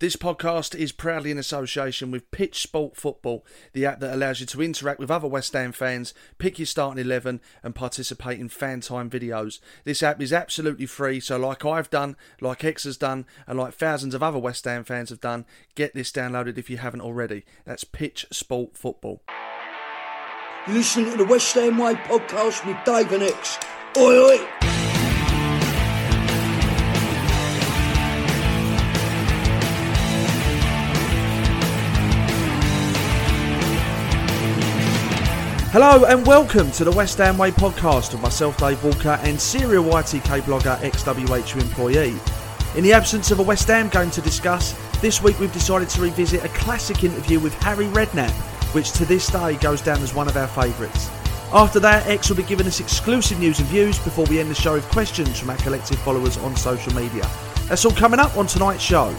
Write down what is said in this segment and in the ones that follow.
This podcast is proudly in association with PitchSport Football, the app that allows you to interact with other West Ham fans, pick your starting 11, and participate in fan time videos. This app is absolutely free, so like I've done, like Ex has done, and like thousands of other West Ham fans have done, get this downloaded if you haven't already. That's PitchSport Football. You're listening to the West Ham Way podcast with Dave and Ex. Oi, oi! Hello and welcome to the West Ham Way podcast with myself, Dave Walker, and serial ITK blogger, ExWHU employee. In the absence of a West Ham game to discuss, this week we've decided to revisit a classic interview with Harry Redknapp, which to this day goes down as one of our favourites. After that, Ex will be giving us exclusive news and views before we end the show with questions from our collective followers on social media. That's all coming up on tonight's show.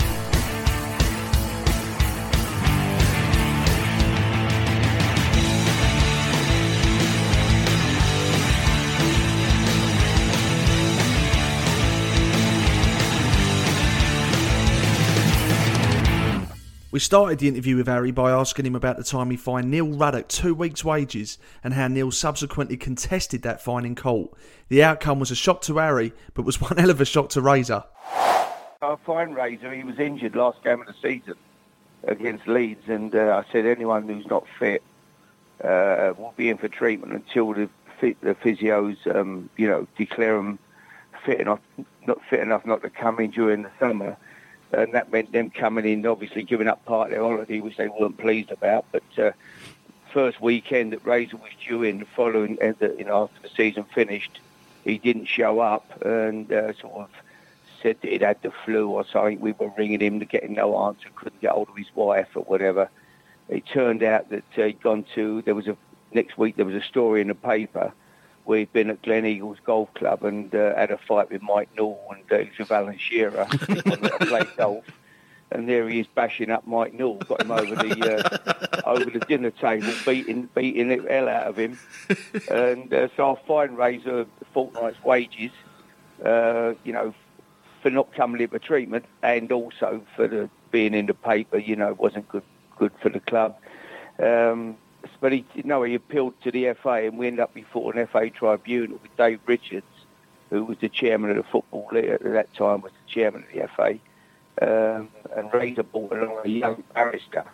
We started the interview with Harry by asking him about the time he fined Neil Ruddock two weeks' wages and how Neil subsequently contested that fine in court. The outcome was a shock to Harry, but was one hell of a shock to Razor. Our fine Razor, he was injured last game of the season against Leeds, and uh, I said anyone who's not fit uh, will be in for treatment until the, the physios, um, you know, declare them fit enough, not fit enough not to come in during the summer and that meant them coming in, obviously giving up part of their holiday, which they weren't pleased about. But uh, first weekend that Razor was due in, the following, uh, the, you know, after the season finished, he didn't show up and uh, sort of said that he'd had the flu or something. We were ringing him to get no answer, couldn't get hold of his wife or whatever. It turned out that uh, he'd gone to, there was a, next week there was a story in the paper he'd been at Gleneagles Golf Club and uh, had a fight with Mike Newell and uh, was with Alan Shearer and played golf. And there he is bashing up Mike Newell, got him over the uh, over the dinner table, beating beating the hell out of him. And uh, so I fine Razor a fortnight's wages, uh, you know, for not coming in for treatment, and also for the being in the paper. You know, wasn't good good for the club. Um, but he, no, he appealed to the FA, and we ended up before an FA tribunal with Dave Richards, who was the chairman of the football league at that time, was the chairman of the FA, um, and Razor brought along a young barrister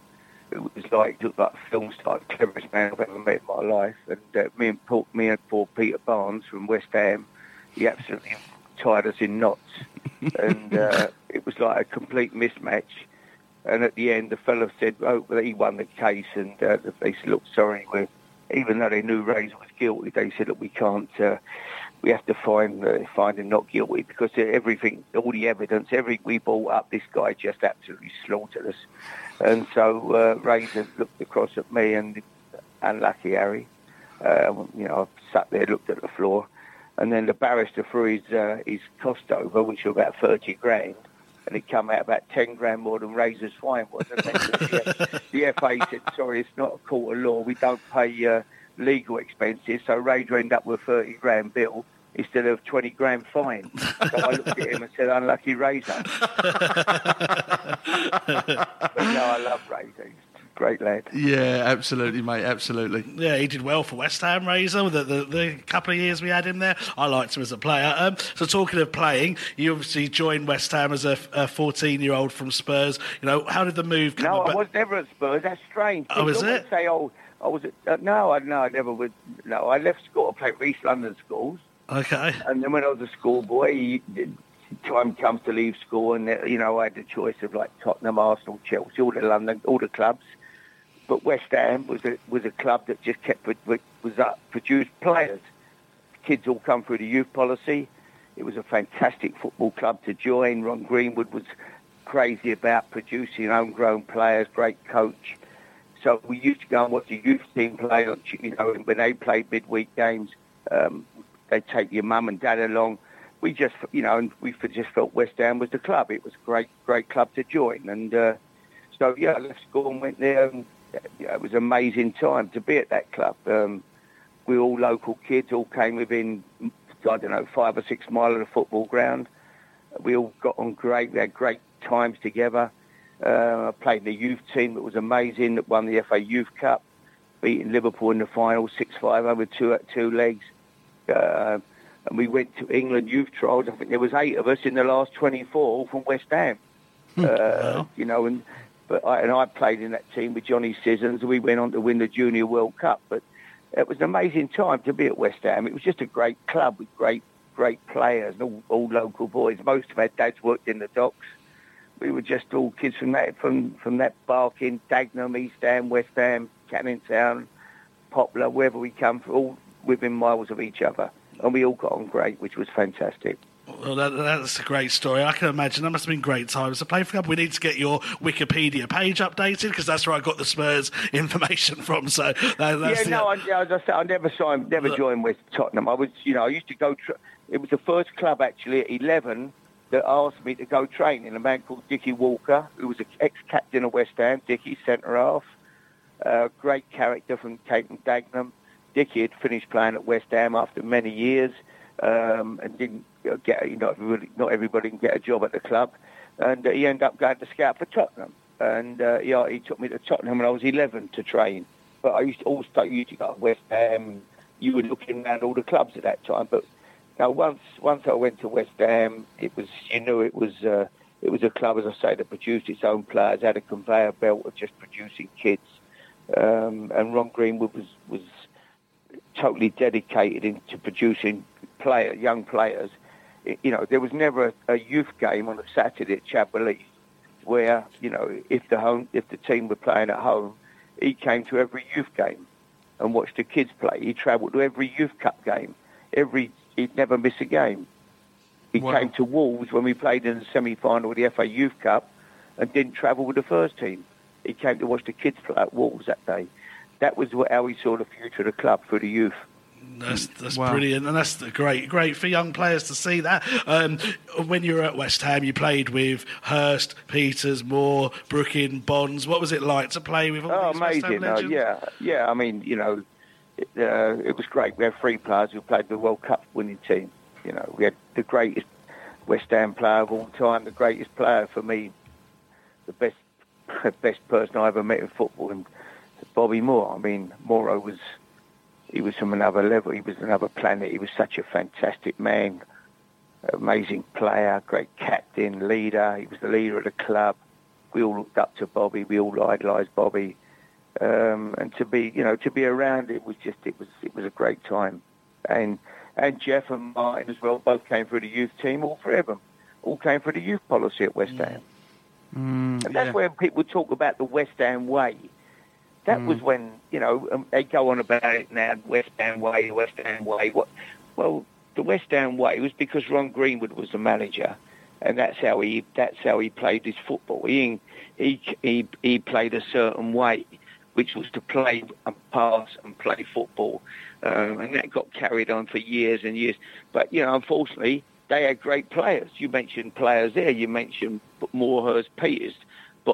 who was like looked like a film star, the cleverest man I've ever met in my life, and uh, me and Paul, me and poor Peter Barnes from West Ham, he absolutely tied us in knots, and uh, it was like a complete mismatch. And at the end, the fellow said, "Oh, he won the case," and uh, they said, "Look, sorry, we even though they knew Razor was guilty, they said, "Look, we can't. Uh, we have to find uh, find him not guilty because everything, all the evidence, every we brought up, this guy just absolutely slaughtered us." And so uh, Razor looked across at me and unlucky Harry. Uh, you know, I sat there, looked at the floor, and then the barrister threw his uh, his cost over, which was about thirty grand, and it came out about ten grand more than Razor's fine was. And then the, the FA said, "Sorry, it's not a court of law. We don't pay uh, legal expenses." So Razor ended up with a thirty grand bill instead of 20 grand fine. So I looked at him and said, unlucky Razor. but no, I love Razor. He's a great lad. Yeah, absolutely, mate, absolutely. Yeah, he did well for West Ham, Razor, the, the, the couple of years we had him there. I liked him as a player. Um, so talking of playing, you obviously joined West Ham as a 14-year-old from Spurs. You know, how did the move come No, about? I was never at Spurs. That's strange. Oh, is People it? Say, oh, I was at, uh, no, I, no, I never would. No, I left school. I played for East London schools. Okay. And then when I was a schoolboy, you- the time comes to leave school, and uh, you know I had the choice of like Tottenham, Arsenal, Chelsea, all the London, all the clubs. But West Ham was a was a club that just kept was up produced players. Kids all come through the youth policy. It was a fantastic football club to join. Ron Greenwood was crazy about producing homegrown players, great coach. So we used to go and watch the youth team play. You know, when they played midweek games, um, they'd take your mum and dad along. We just, you know, and we just felt West Ham was the club. It was a great, great club to join. And uh, so, yeah, I left school and went there. And, it was an amazing time to be at that club. Um, we were all local kids, all came within, I don't know, five or six mile of the football ground. We all got on great. We had great times together. Uh, I played in the youth team that was amazing, that won the FA Youth Cup, beating Liverpool in the final, 6-5 over two, two legs. Uh, and we went to England youth trials. I think there was eight of us in the last 24 from West Ham. Uh, You know, and but I, and I played in that team with Johnny Sissons. We went on to win the Junior World Cup. But it was an amazing time to be at West Ham. It was just a great club with great, great players and all, all local boys. Most of our dads worked in the docks. We were just all kids from that, from from that Barking, Dagenham, East Ham, West Ham, Canning Town, Poplar, wherever we come from, all within miles of each other. And we all got on great, which was fantastic. Well, that, that's a great story. I can imagine that must have been great times to play for club. We need to get your Wikipedia page updated because that's where I got the Spurs information from. So that, that's yeah, the, no, I, as I said, I never signed, never joined with Tottenham. I was, you know, I used to go. Tra- it was the first club actually at 11 that asked me to go training. A man called Dickie Walker, who was an ex-captain of West Ham. Dickie, centre half, uh, great character from Cape and Dagenham. Dickie had finished playing at West Ham after many years um, and didn't get, you know, not everybody can get a job at the club. And uh, he ended up going to scout for Tottenham. And uh, yeah, he took me to Tottenham when I was 11 to train. But I used to also used to go to West Ham. You were looking around all the clubs at that time. But now once once I went to West Ham, it was you knew it was uh, it was a club, as I say, that produced its own players, had a conveyor belt of just producing kids. Um, and Ron Greenwood was was totally dedicated into producing player young players. You know, there was never a, a youth game on a Saturday at Chapel where you know if the home if the team were playing at home, he came to every youth game and watched the kids play. He travelled to every youth cup game. Every he'd never miss a game. He Wow. came to Wolves when we played in the semi-final of the FA Youth Cup and didn't travel with the first team. He came to watch the kids play at Wolves that day. That was how he saw the future of the club through the youth. That's, that's Wow. brilliant, and that's the great, great for young players to see that. Um, when you were at West Ham, you played with Hurst, Peters, Moore, Brooking, Bonds. What was it like to play with all Oh, these West Ham amazing! Uh, legends? yeah, yeah. I mean, you know, it, uh, it was great. We had three players who played the World Cup winning team. You know, we had the greatest West Ham player of all time, the greatest player for me, the best best person I ever met in football, and Bobby Moore. I mean, Mooro was he was from another level. He was another planet. He was such a fantastic man, amazing player, great captain, leader. He was the leader of the club. We all looked up to Bobby. We all idolised Bobby um, and to be, you know, to be around it was just, it was, it was a great time. And and Geoff and Martin as well both came through the youth team. All three of them, all came through the youth policy at West Ham. Mm, And that's yeah. where people talk about the West Ham way. That Mm. was when you know um, they go on about it now. West Ham way, West Ham way. What? Well, the West Ham way was because Ron Greenwood was the manager, and that's how he that's how he played his football. He he he, he played a certain way, which was to play and pass and play football, um, and that got carried on for years and years. But you know, unfortunately, they had great players. You mentioned players there. You mentioned Moorhurst, Peters,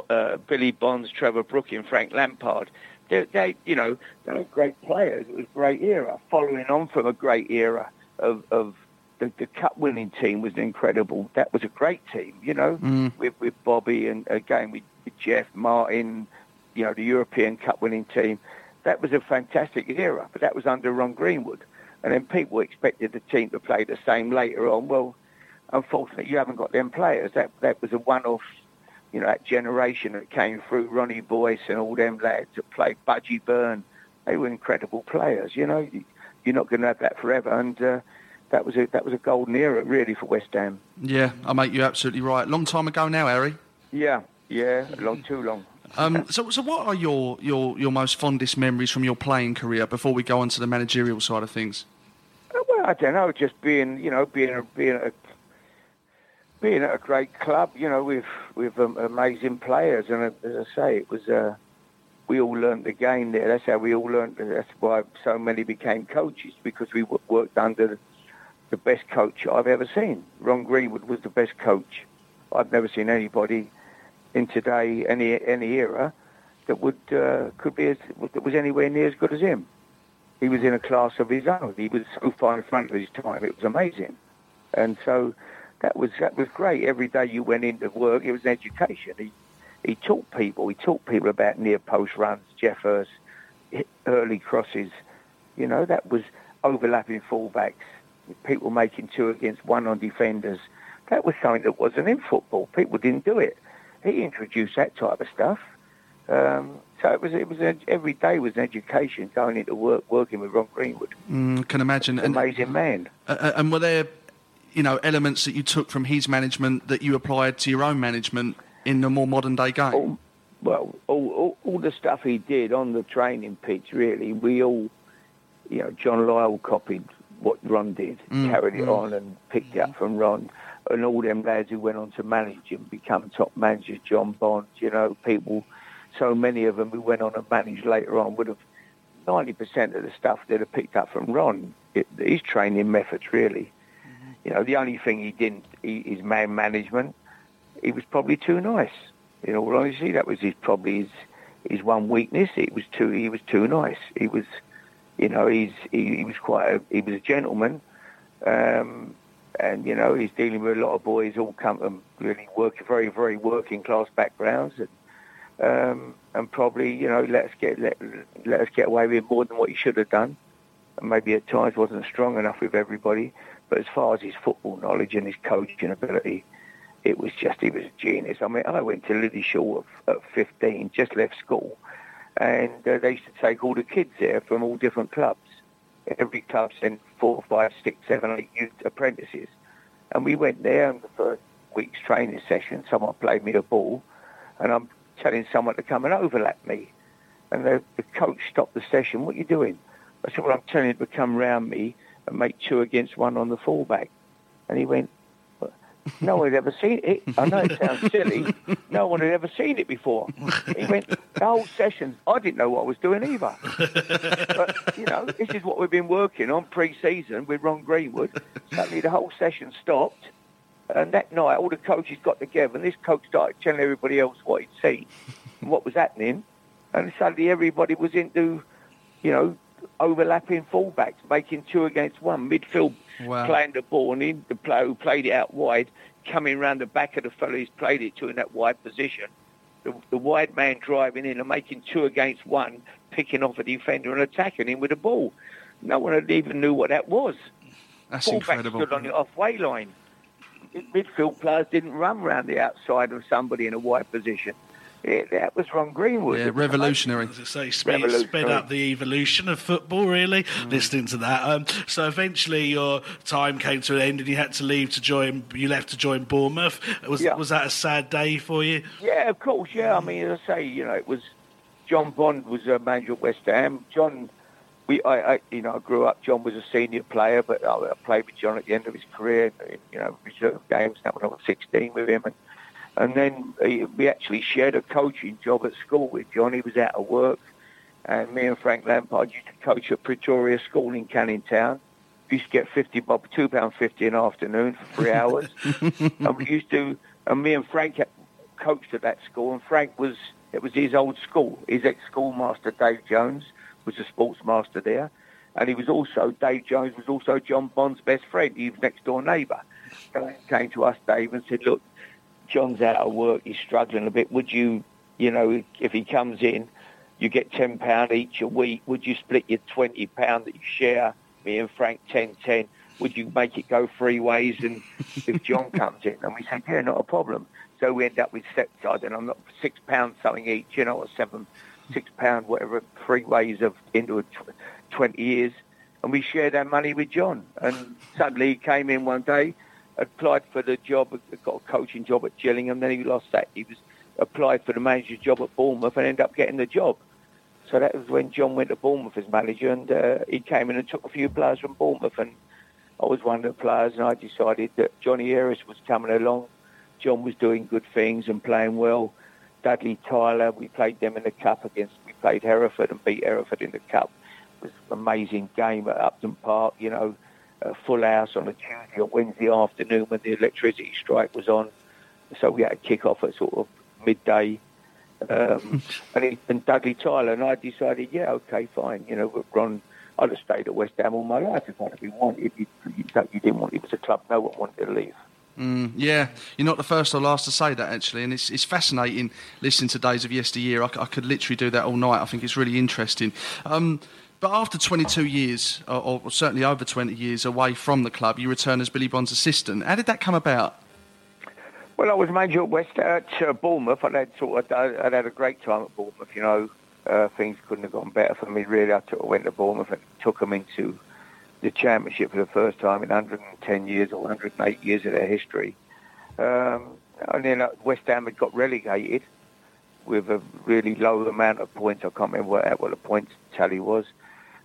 uh, Billy Bonds, Trevor Brooking, and Frank Lampard. They, they, you know, they were great players. It was a great era, following on from a great era of, of the, the cup winning team was incredible. That was a great team, you know, Mm. with, with Bobby and again with, with Geoff Martin, you know, the European Cup winning team. That was a fantastic era, but that was under Ron Greenwood. And then people expected the team to play the same later on. Well, unfortunately, you haven't got them players. That that was a one-off, you know, that generation that came through, Ronnie Boyce and all them lads that played Budgie Byrne. They were incredible players, you know. You- You're not going to have that forever. And uh, that was a that was a golden era, really, for West Ham. Yeah, I mate, you're absolutely right. Long time ago now, Harry. Yeah, yeah, long too long. Um, so, so what are your, your, your most fondest memories from your playing career before we go on to the managerial side of things? Uh, Well, I don't know, just being, you know, being a, being a, being at a great club, you know, with with um, amazing players, and as I say, it was uh, we all learned the game there. That's how we all learned. That's why so many became coaches because we worked under the best coach I've ever seen. Ron Greenwood was the best coach. I've never seen anybody in today any any era that would uh, could be as, that was anywhere near as good as him. He was in a class of his own. He was so far in front of his time. It was amazing, and so that was that was great. Every day you went into work, it was education. He he taught people. He taught people about near post runs, Jeffers, early crosses. You know that was overlapping fullbacks, people making two against one on defenders. That was something that wasn't in football. People didn't do it. He introduced that type of stuff. Um, so it was it was an, every day was an education going into work, working with Ron Greenwood. Mm, can imagine. And, Amazing man. uh, and were there, you know, elements that you took from his management that you applied to your own management in the more modern day game? All, well, all, all, all the stuff he did on the training pitch, really, we all, you know, John Lyall copied what Ron did, Mm, carried it mm. on and picked it up from Ron. And all them lads who went on to manage and become top managers, John Bond, you know, people, so many of them who went on and managed later on would have, 90% of the stuff they'd have picked up from Ron, it, his training methods, really. You know, the only thing he didn't, his man management, he was probably too nice. In all honesty, that was his probably his his one weakness. It was too he was too nice. He was, you know, he's he, he was quite a, he was a gentleman, um, and you know he's dealing with a lot of boys all come from really work very very working class backgrounds, and um, and probably you know let us get let, let us get away with more than what he should have done, and maybe at times wasn't strong enough with everybody. But as far as his football knowledge and his coaching ability, it was just he was a genius. I mean, I went to Lilleshall at, at 15, just left school, and uh, they used to take all the kids there from all different clubs. Every club sent four, five, six, seven, eight youth apprentices, and we went there. And the first week's training session, someone played me a ball, and I'm telling someone to come and overlap me, and the, the coach stopped the session. What are you doing? I said, well, I'm telling you to come round me and make two against one on the fullback. And he went, no one had ever seen it. I know it sounds silly. No one had ever seen it before. He went, the whole session, I didn't know what I was doing either. But, you know, this is what we've been working on pre-season with Ron Greenwood. Suddenly the whole session stopped. And that night, all the coaches got together, and this coach started telling everybody else what he'd seen and what was happening. And suddenly everybody was into, you know, overlapping fullbacks, making two against one, midfield Wow. playing the ball, and in the player who played it out wide, coming round the back of the fellow who's played it to in that wide position. The, the wide man driving in and making two against one, picking off a defender and attacking him with the ball. No one had even knew what that was. That's Fullback incredible. stood on the halfway line. Midfield players didn't run round the outside of somebody in a wide position. Yeah, that was Ron Greenwood. Yeah, revolutionary. As I say, speed, Revolutionary. sped up the evolution of football, really, listening to that. Um, so eventually your time came to an end and you had to leave to join, you left to join Bournemouth. Was, Yeah. was that a sad day for you? Yeah, of course. Yeah, I mean, as I say, you know, it was John Bond was a manager at West Ham. John, we, I, I, you know, I grew up. John was a senior player, but I, I played with John at the end of his career. You know, reserve games. That when I was 16 with him, and and then he, we actually shared a coaching job at school with John. He was out of work, and me and Frank Lampard used to coach at Pretoria School in Canning Town. We used to get 50 bob, two pound fifty an afternoon for three hours, and we used to. And me and Frank coached at that school, and Frank was it was his old school. His ex-schoolmaster Dave Jones was a sports master there, and he was also Dave Jones was also John Bond's best friend. He was next door neighbour. So he came to us, Dave, and said, "Look, John's out of work. He's struggling a bit. Would you, you know, if he comes in, you get ten pound each a week. Would you split your twenty pound that you share? Me and Frank ten ten. Would you make it go three ways? And if John comes in, and we said, yeah, not a problem. So we end up with six, I don't six pounds something each, you know, or seven, six pound, whatever, three ways of into a tw- 20 years. And we shared our money with John. And suddenly he came in one day, applied for the job, got a coaching job at Gillingham. Then he lost that. He was applied for the manager's job at Bournemouth and ended up getting the job. So that was when John went to Bournemouth as manager, and uh, he came in and took a few players from Bournemouth. And I was one of the players, and I decided that Johnny Harris was coming along John was doing good things and playing well. Dudley Tyler, we played them in the cup against. We played Hereford and beat Hereford in the cup. It was an amazing game at Upton Park. You know, a full house on a Tuesday or Wednesday afternoon when the electricity strike was on. So we had to kick off at sort of midday. Um, and, he, and Dudley Tyler and I decided, yeah, okay, fine. You know, we Ron, I'd have stayed at West Ham all my life if I'd have been wanted. You, you, you didn't want it was a club no one wanted to leave. Mm, yeah, you're not the first or last to say that actually, and it's it's fascinating listening to Days of Yesteryear. I, I could literally do that all night. I think it's really interesting. Um, but after 22 years, or, or, certainly over 20 years away from the club, you return as Billy Bonds' assistant. How did that come about? Well, I was manager at West at uh, Bournemouth. I'd had sort of, I'd had a great time at Bournemouth. You know, uh, things couldn't have gone better for me. Really, I, took, went to Bournemouth and took them into the championship for the first time in 110 years or 108 years of their history. Um, and then uh, West Ham had got relegated with a really low amount of points. I can't remember what, what the points tally was.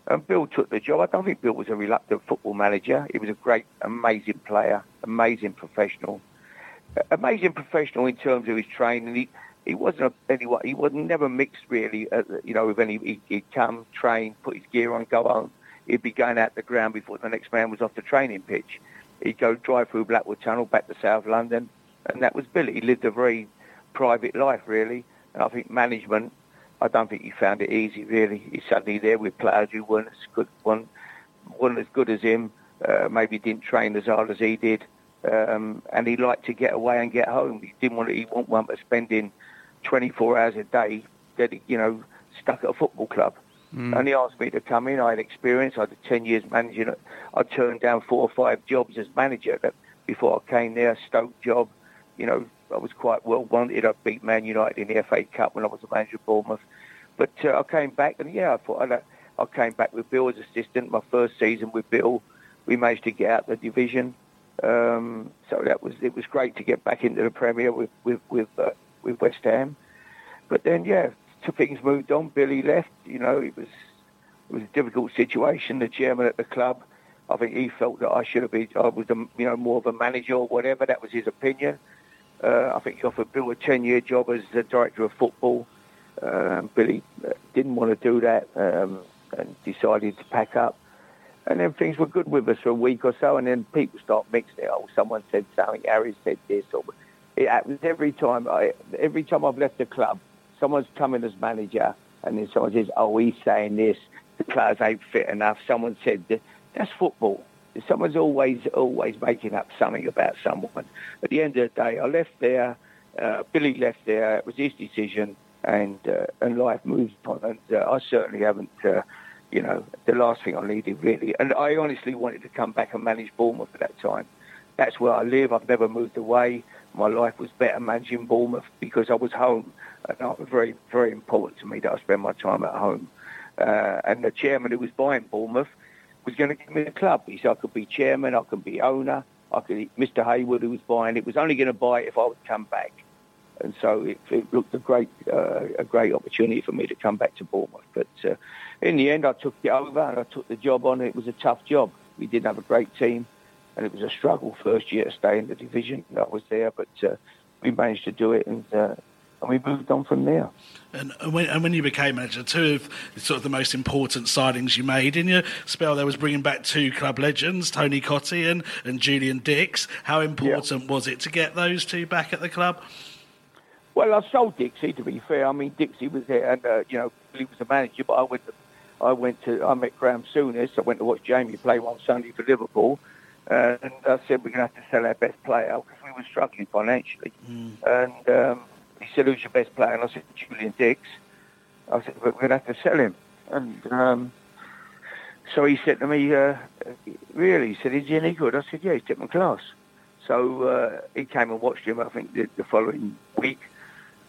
And Bill took the job. I don't think Bill was a reluctant football manager. He was a great, amazing player, amazing professional, amazing professional in terms of his training. He, he wasn't a, anyone. He was never mixed really. Uh, you know, with any. He, he'd come, train, put his gear on, go home he'd be going out the ground before the next man was off the training pitch. He'd go drive through Blackwall Tunnel back to South London, and that was Billy. He lived a very private life, really. And I think management, I don't think he found it easy, really. He's suddenly there with players who weren't as good, weren't, weren't as good as him, uh, maybe didn't train as hard as he did. Um, and he liked to get away and get home. He didn't want to, he want one but spending 24 hours a day, you know, stuck at a football club. Mm. And he asked me to come in. I had experience. I had 10 years managing. I turned down four or five jobs as manager before I came there. Stoke job, you know, I was quite well wanted. I beat Man United in the FA Cup when I was a manager of Bournemouth. But uh, I came back, and yeah, I thought I'd, I came back with Bill as assistant. My first season with Bill, we managed to get out of the division. Um, so that was it was great to get back into the Premier with with with, uh, with West Ham. But then, yeah, things moved on. Billy left. You know, it was it was a difficult situation. The chairman at the club, I think he felt that I should have been. I was, a, you know, more of a manager or whatever. That was his opinion. Uh, I think he offered Bill a ten-year job as the director of football. Um, Billy uh, didn't want to do that um, and decided to pack up. And then things were good with us for a week or so, and then people start mixing it. Oh, someone said something. Harry said this, or it happens every time. I, every time I've left the club, someone's coming as manager and then someone says, oh, he's saying this, the players ain't fit enough. Someone said, that's football. Someone's always, always making up something about someone. At the end of the day, I left there, uh, Billy left there, it was his decision, and uh, and life moves on. And uh, I certainly haven't, uh, you know, the last thing I needed really. And I honestly wanted to come back and manage Bournemouth at that time. That's where I live. I've never moved away. My life was better managing Bournemouth because I was home and that was very, very important to me that I spend my time at home. Uh, and the chairman who was buying Bournemouth was going to give me the club. He said I could be chairman, I could be owner, I could. Mr. Hayward, who was buying it, was only going to buy it if I would come back. And so it, it looked a great, uh, a great opportunity for me to come back to Bournemouth. But uh, in the end, I took it over and I took the job on. It was a tough job. We didn't have a great team, and it was a struggle first year to stay in the division. I was there, but uh, we managed to do it, and uh, and we moved on from there. And, and, when, and when you became manager, two of sort of the most important signings you made in your spell there was bringing back two club legends, Tony Cottee and, and Julian Dicks. How important yeah. was it to get those two back at the club? Well, I sold Dixie. To be fair, I mean Dixie was there, and uh, you know he was the manager. But I went, to, I went to, I met Graham Souness. I went to watch Jamie play one Sunday for Liverpool, uh, and I said we're going to have to sell our best player because we were struggling financially. Mm. And um, he said, who's your best player? And I said, Julian Dicks. I said, we're going to have to sell him. And um, so he said to me, uh, really? He said, is he any good? I said, yeah, he's my class. So uh, he came and watched him, I think, the, the following week,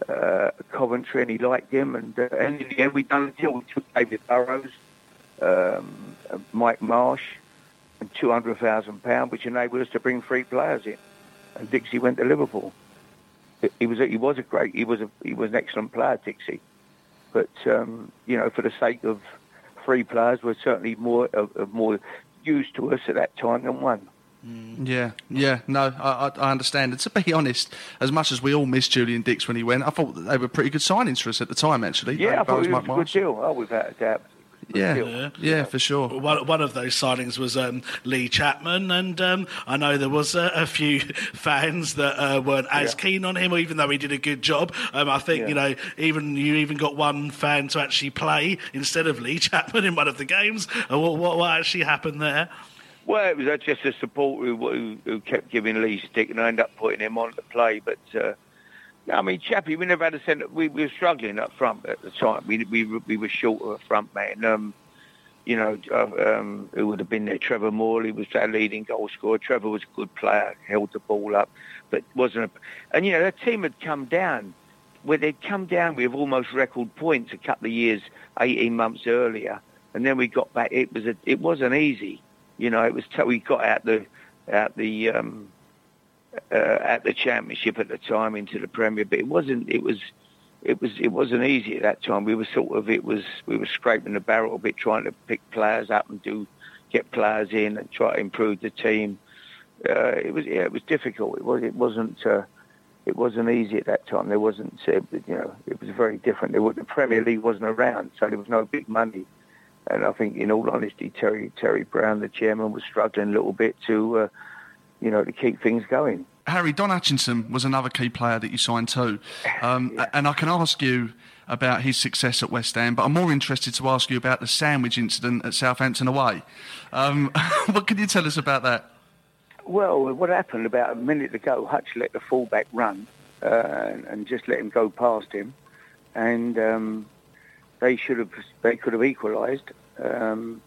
uh, Coventry, and he liked him. And, uh, and in the end, we done a deal. We took David Burrows, um, Mike Marsh, and £200,000, which enabled us to bring three players in. And Dixie went to Liverpool he was a, he was a great he was a he was an excellent player, Dixie. But um, you know, for the sake of three players, were certainly more of, of more used to us at that time than one. Mm. Yeah, yeah, no, I, I, understand. And to be honest, as much as we all missed Julian Dicks when he went, I thought they were pretty good signings for us at the time, actually. Yeah, I thought it was a good deal. Oh, without a doubt. Yeah, yeah, yeah, for sure. One, one of those signings was um, Lee Chapman, and um, I know there was a, a few fans that uh, weren't as yeah. keen on him, even though he did a good job. Um, I think yeah. you know, even you even got one fan to actually play instead of Lee Chapman in one of the games. Uh, what, what, what actually happened there? Well, it was just a supporter who, who, who, kept giving Lee stick, and I ended up putting him on to play, but. Uh, I mean, Chappie, we never had a centre. We, we were struggling up front at the time. We we we were short of a front man. Um, you know, uh, um, who would have been there? Trevor Morley was our leading goal scorer. Trevor was a good player, held the ball up, but wasn't. A, and you know, that team had come down where they'd come down with almost record points a couple of years, eighteen months earlier, and then we got back. It was a, it wasn't easy. You know, it was. T- we got out the out the um, uh, at the championship at the time into the Premier, but it wasn't. It was. It was. It wasn't easy at that time. We were sort of. It was. We were scraping the barrel a bit, trying to pick players up and do get players in and try to improve the team. Uh, it was. Yeah, it was difficult. It was. It wasn't. Uh, it wasn't easy at that time. There wasn't. Uh, you know, it was very different. Was, the Premier League wasn't around, so there was no big money. And I think, in all honesty, Terry Terry Brown, the chairman, was struggling a little bit to uh, you know, to keep things going. Harry, Don Hutchinson was another key player that you signed too. Um, yeah. And I can ask you about his success at West Ham, but I'm more interested to ask you about the sandwich incident at Southampton away. Um, what can you tell us about that? Well, what happened about a minute ago, Hutch let the fullback run uh, and just let him go past him. And um, they should have, they could have equalised. Um,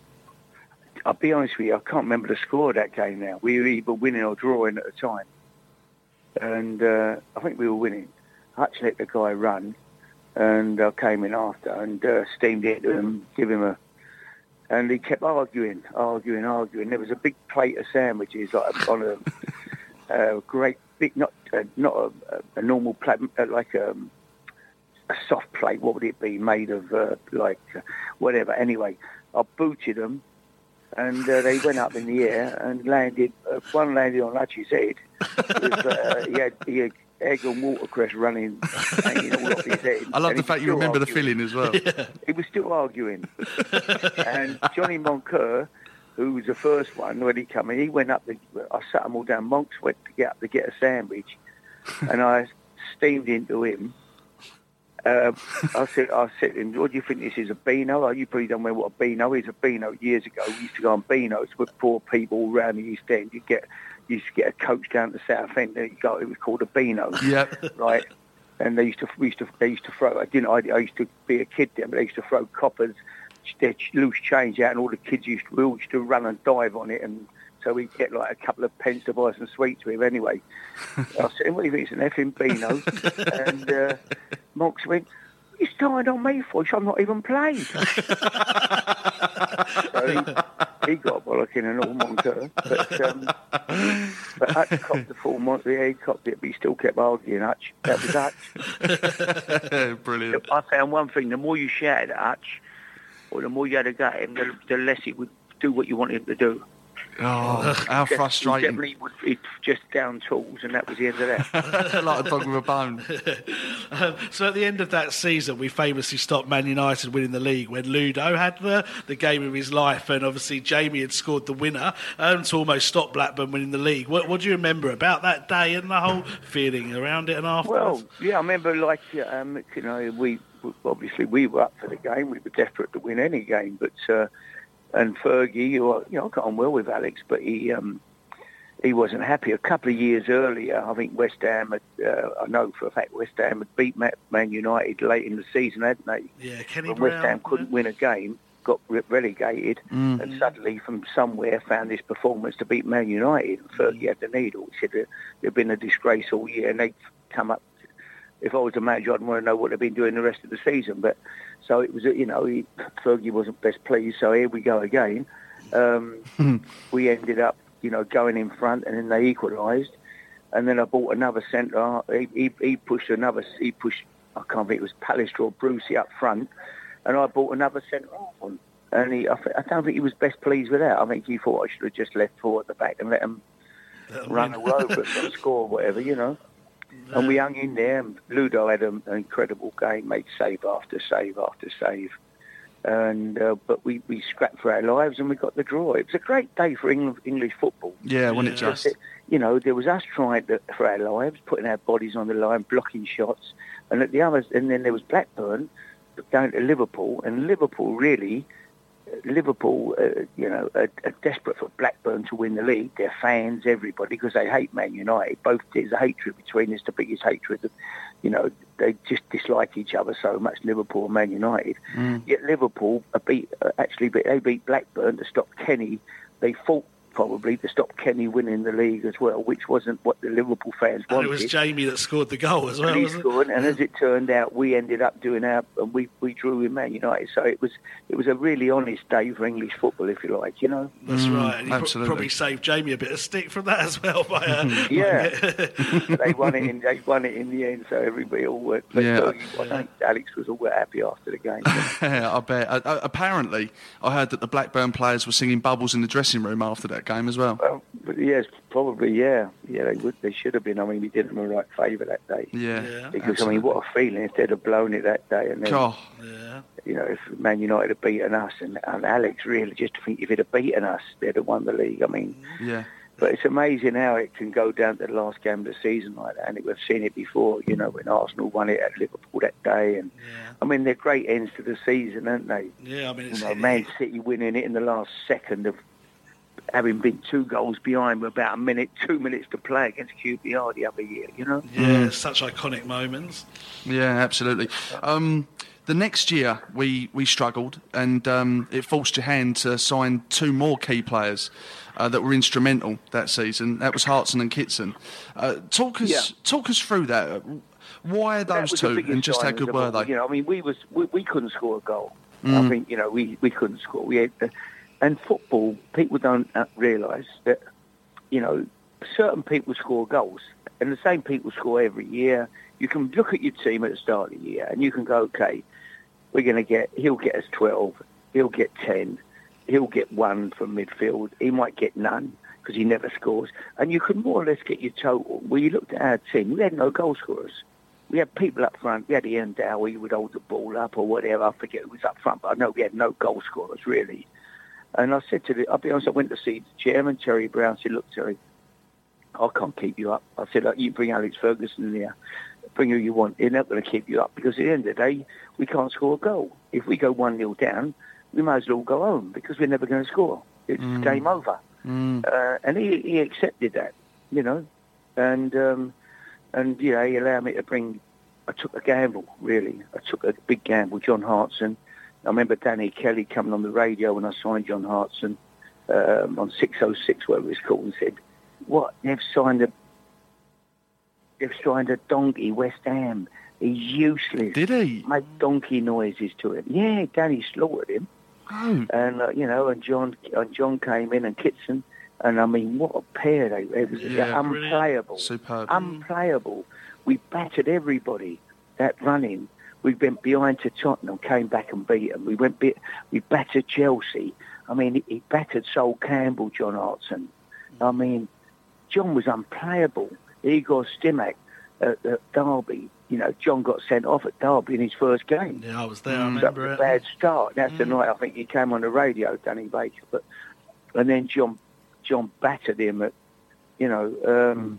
I'll be honest with you, I can't remember the score of that game now. We were either winning or drawing at the time. And uh, I think we were winning. Hutch let the guy run, and I came in after and uh, steamed into him, give him a... And he kept arguing, arguing, arguing. There was a big plate of sandwiches, like on a, a great big, not uh, not a, a, normal plate, uh, like a, um, a soft plate. What would it be made of? Uh, like uh, whatever. Anyway, I booted them and uh, they went up in the air and landed. Uh, one landed on Hutch's head. Was, uh, he, had, he had egg and watercress running, hanging all off his head. I love the fact you remember arguing. the feeling as well. yeah. He was still arguing. and Johnny Moncur, who was the first one when he came in, he went up. The, I sat them all down. Monks went to get up to get a sandwich, and I steamed into him uh, I said, I said to him, what do you think this is, a Beano? Oh, you probably don't know what a Beano is. A Beano, years ago, we used to go on Beanos with poor people around the East End. You get, you used to get a coach down to Southend, and go, it was called a Beano. Yep. Right? And they used to, we used to, they used to throw, I didn't, I, I used to be a kid then, but they used to throw coppers, their loose change out, and all the kids used to, we all used to run and dive on it, and so we get like a couple of pence to buy some sweets with anyway. I said, what do you think, it's an effing Beano? and uh, Mox went, you started on me for, I'm not even playing. so he, he got bollocking and all Moncur. But, um, but Hutch copped the full Monty, yeah, he copped it, but he still kept arguing, Hutch. That was Hutch. Brilliant. I found one thing, the more you shouted at Hutch, or the more you had to go at him, the, the less he would do what you wanted him to do. Oh, how Just- frustrating. He definitely would he'd just down tools, and that was the end of that. like a dog with a bone. Um, so at the end of that season, we famously stopped Man United winning the league when Ludo had the, the game of his life, and obviously Jamie had scored the winner um, to almost stop Blackburn winning the league. What, what do you remember about that day and the whole feeling around it and afterwards? Well, yeah, I remember like um, you know we obviously we were up for the game. We were desperate to win any game, but uh, and Fergie, you know, I got on well with Alex, but he um, he wasn't happy. A couple of years earlier, I think West Ham, had, uh, I know for a fact West Ham had beat Man United late in the season, hadn't they? yeah, Kenny When Brown. West Ham couldn't win a game, got re- relegated, Mm. and suddenly from somewhere found this performance to beat Man United. And Fergie had the needle. He said that there'd been a disgrace all year, and they'd come up. If I was a manager, I'd want to know what they've been doing the rest of the season. But so it was, you know, he, Fergie wasn't best pleased. So here we go again. Um, we ended up, you know, going in front, and then they equalised. And then I bought another centre. He, he, he pushed another. He pushed. I can't think it was Pallister or Brucey up front, and I bought another centre half on. And he, I, I don't think he was best pleased with that. I think he thought I should have just left four at the back and let him run all over and score or whatever, you know. And we hung in there. And Ludo had an incredible game, made save after save after save. And uh, but we, we scrapped for our lives and we got the draw. It was a great day for Eng- English football. Yeah, wasn't it just? You know, there was us trying to, for our lives, putting our bodies on the line, blocking shots, and at the others, and then there was Blackburn going to Liverpool, and Liverpool really, Liverpool, uh, you know, are, are desperate for Blackburn to win the league. Their fans, everybody, because they hate Man United. Both there's a hatred between us, the biggest hatred. Of, you know, they just dislike each other so much, Liverpool and Man United. Mm. Yet Liverpool beat uh, actually they beat Blackburn to stop Kenny. They fought probably to stop Kenny winning the league as well, which wasn't what the Liverpool fans and wanted. it was Jamie that scored the goal as well, And he scored, and as it turned out, we ended up doing our, and we, we drew with Man United. So it was it was a really honest day for English football, if you like, you know. That's right. And he pro- probably saved Jamie a bit of stick from that as well. By, uh, Yeah, they won it. In, they won it in the end, so everybody all went. But Yeah. I think Alex was all happy after the game. Yeah, I bet. Uh, uh, apparently, I heard that the Blackburn players were singing bubbles in the dressing room after that game as well. well, yes, probably yeah, yeah. They would. They should have been. I mean, we did them the right favour that day. Yeah, Yeah. Because I mean, what a feeling if they'd have blown it that day, and then God, yeah. you know, if Man United had beaten us, and, and Alex really just to think if he'd have beaten us, they'd have won the league. I mean, mm-hmm. yeah. but it's amazing how it can go down to the last game of the season like that. And we've seen it before, you know, when Arsenal won it at Liverpool that day. And Yeah. I mean, they're great ends to the season, aren't they? Yeah, I mean, it's, You know, Man City winning it in the last second of having been two goals behind with about a minute, two minutes to play against QPR the other year. You know. yeah, such iconic moments. Yeah, absolutely. Um, the next year we, we struggled, and um, it forced your hand to sign two more key players uh, that were instrumental that season. That was Hartson and Kitson. Uh, talk us Yeah. talk us through that. Why are those two, and just how good were they? You know, I mean, we was we, we couldn't score a goal. Mm. I think you know we, we couldn't score. We had, uh, and football people don't uh, realise that you know certain people score goals, and the same people score every year. You can look at your team at the start of the year, and you can go, okay, we're going to get he'll get us twelve, he'll get ten, he'll get one from midfield, he might get none because he never scores, and you can more or less get your total. Well, you looked at our team, we had no goal scorers we had people up front. We had Ian Dowie who would hold the ball up or whatever. I forget who was up front, but I know we had no goal scorers really. And I said to the, I'll be honest, I went to see the chairman, Terry Brown. I said, look, Terry, I can't keep you up. I said, you bring Alex Ferguson in here. Bring who you want. They're not going to keep you up because at the end of the day, we can't score a goal. If we go 1-0 down, we might as well go home because we're never going to score. It's game over. Mm. Uh, and he, he accepted that, you know. And, um, and, you know, he allowed me to bring, I took a gamble, really. I took a big gamble, John Hartson. I remember Danny Kelly coming on the radio when I signed John Hartson um, on 606, whatever it's called, and said, what, they've signed a, they've signed a donkey, West Ham. He's useless. Did he? Make donkey noises to him. Yeah, Danny slaughtered him Oh, and uh, you know, and John and John came in and Kitson, and I mean, what a pair they were! It was Yeah, unplayable, superb. unplayable. We battered everybody. That running, We went behind to Tottenham, came back and beat them. We went bit, we battered Chelsea. I mean, he, he battered Sol Campbell, John Hartson. I mean, John was unplayable. Igor Stimac at, at Derby. You know, John got sent off at Derby in his first game. Yeah, I was there. I mm. That remember was it. a bad start. That's the mm. night I think he came on the radio, Danny Baker. But and then John John battered him at, you know, um, mm.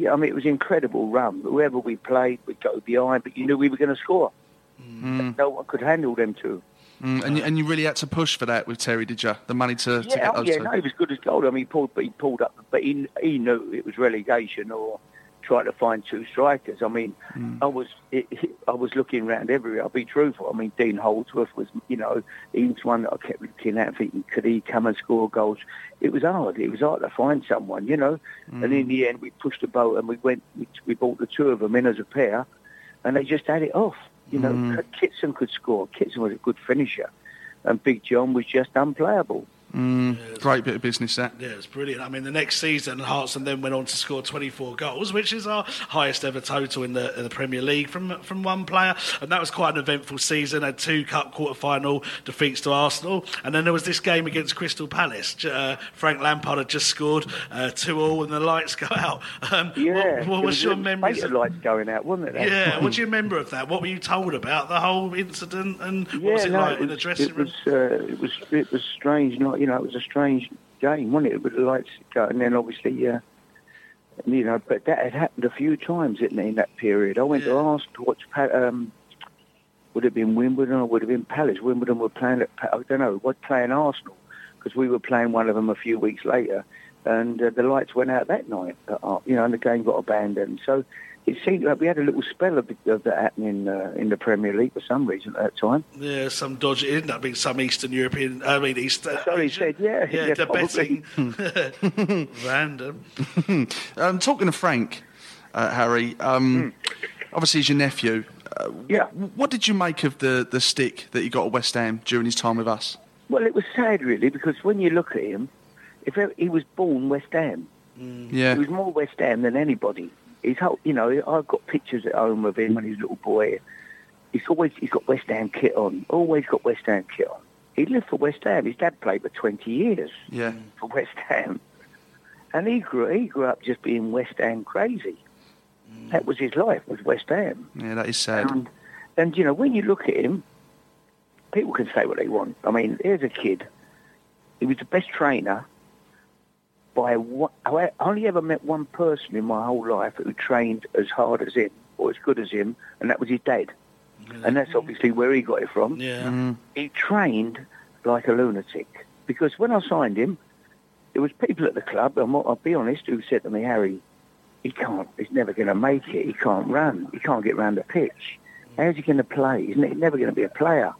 Yeah. I mean, it was an incredible run. Whoever we played, we'd go behind, but you knew we were going to score. No one could handle them two. Mm, and, you, and you really had to push for that with Terry, did you? The money to, to Yeah, get oh, those yeah, two. no, he was good as gold. I mean, he pulled, he pulled up, but he he knew it was relegation or trying to find two strikers. I mean, hmm. I was it, it- I was looking around everywhere. I'll be truthful. I mean, Dean Holdsworth was, you know, he was one that I kept looking at, thinking, could he come and score goals? It was hard. It was hard to find someone, you know. And in hmm. the end, we pushed the boat and we went. We, we brought the two of them in as a pair, and they just had it off. You know, hmm. Kitson could score. Kitson was a good finisher, and Big John was just unplayable. Mm, great bit of business that. Yeah, it's brilliant. I mean, the next season, Hartson then went on to score 24 goals, which is our highest ever total in the in the Premier League from from one player. And that was quite an eventful season. Had two cup quarter final defeats to Arsenal, and then there was this game against Crystal Palace. Uh, Frank Lampard had just scored uh, two all, and the lights go out. Um, Yeah, what, what was your a memories? of lights going out, wasn't it? that Yeah, what do you remember of that? What were you told about the whole incident, and what Yeah, was it no, like it in the dressing it room? was, uh, it was, it was strange. Not, you know, it was a strange game, wasn't it? With the lights go, and then obviously, uh, you know, but that had happened a few times in, in that period. I went to Arsenal to watch. Um, would have been Wimbledon or would have been Palace. Wimbledon were playing at I don't know, what playing Arsenal because we were playing one of them a few weeks later, and uh, the lights went out that night. Uh, you know, and the game got abandoned. So it seemed like we had a little spell of, of that happening uh, in the Premier League for some reason at that time. Yeah, some dodgy. It ended up being some Eastern European. I mean, East. Uh, Sorry, said yeah, yeah, yeah, the probably. betting. Random. um, talking to Frank, uh, Harry, um, obviously he's your nephew. Uh, yeah. What did you make of the, the stick that he got at West Ham during his time with us? Well, it was sad really because when you look at him, if he was born West Ham, Yeah. he was more West Ham than anybody. His whole, you know, I've got pictures at home of him when he was a little boy. He's always he's got West Ham kit on. Always got West Ham kit on. He lived for West Ham. His dad played for 20 years Yeah. for West Ham, and he grew he grew up just being West Ham crazy. Mm. That was his life was West Ham. Yeah, that is sad. And, and you know, when you look at him, people can say what they want. I mean, here's a kid. He was the best trainer by one, I only ever met one person in my whole life who trained as hard as him or as good as him, and that was his dad. And that's obviously where he got it from. Yeah. He trained like a lunatic because when I signed him, there was people at the club, and I'll be honest, who said to me, Harry, he can't, he's never going to make it. He can't run. He can't get round the pitch. How's he going to play? He's never going to be a player.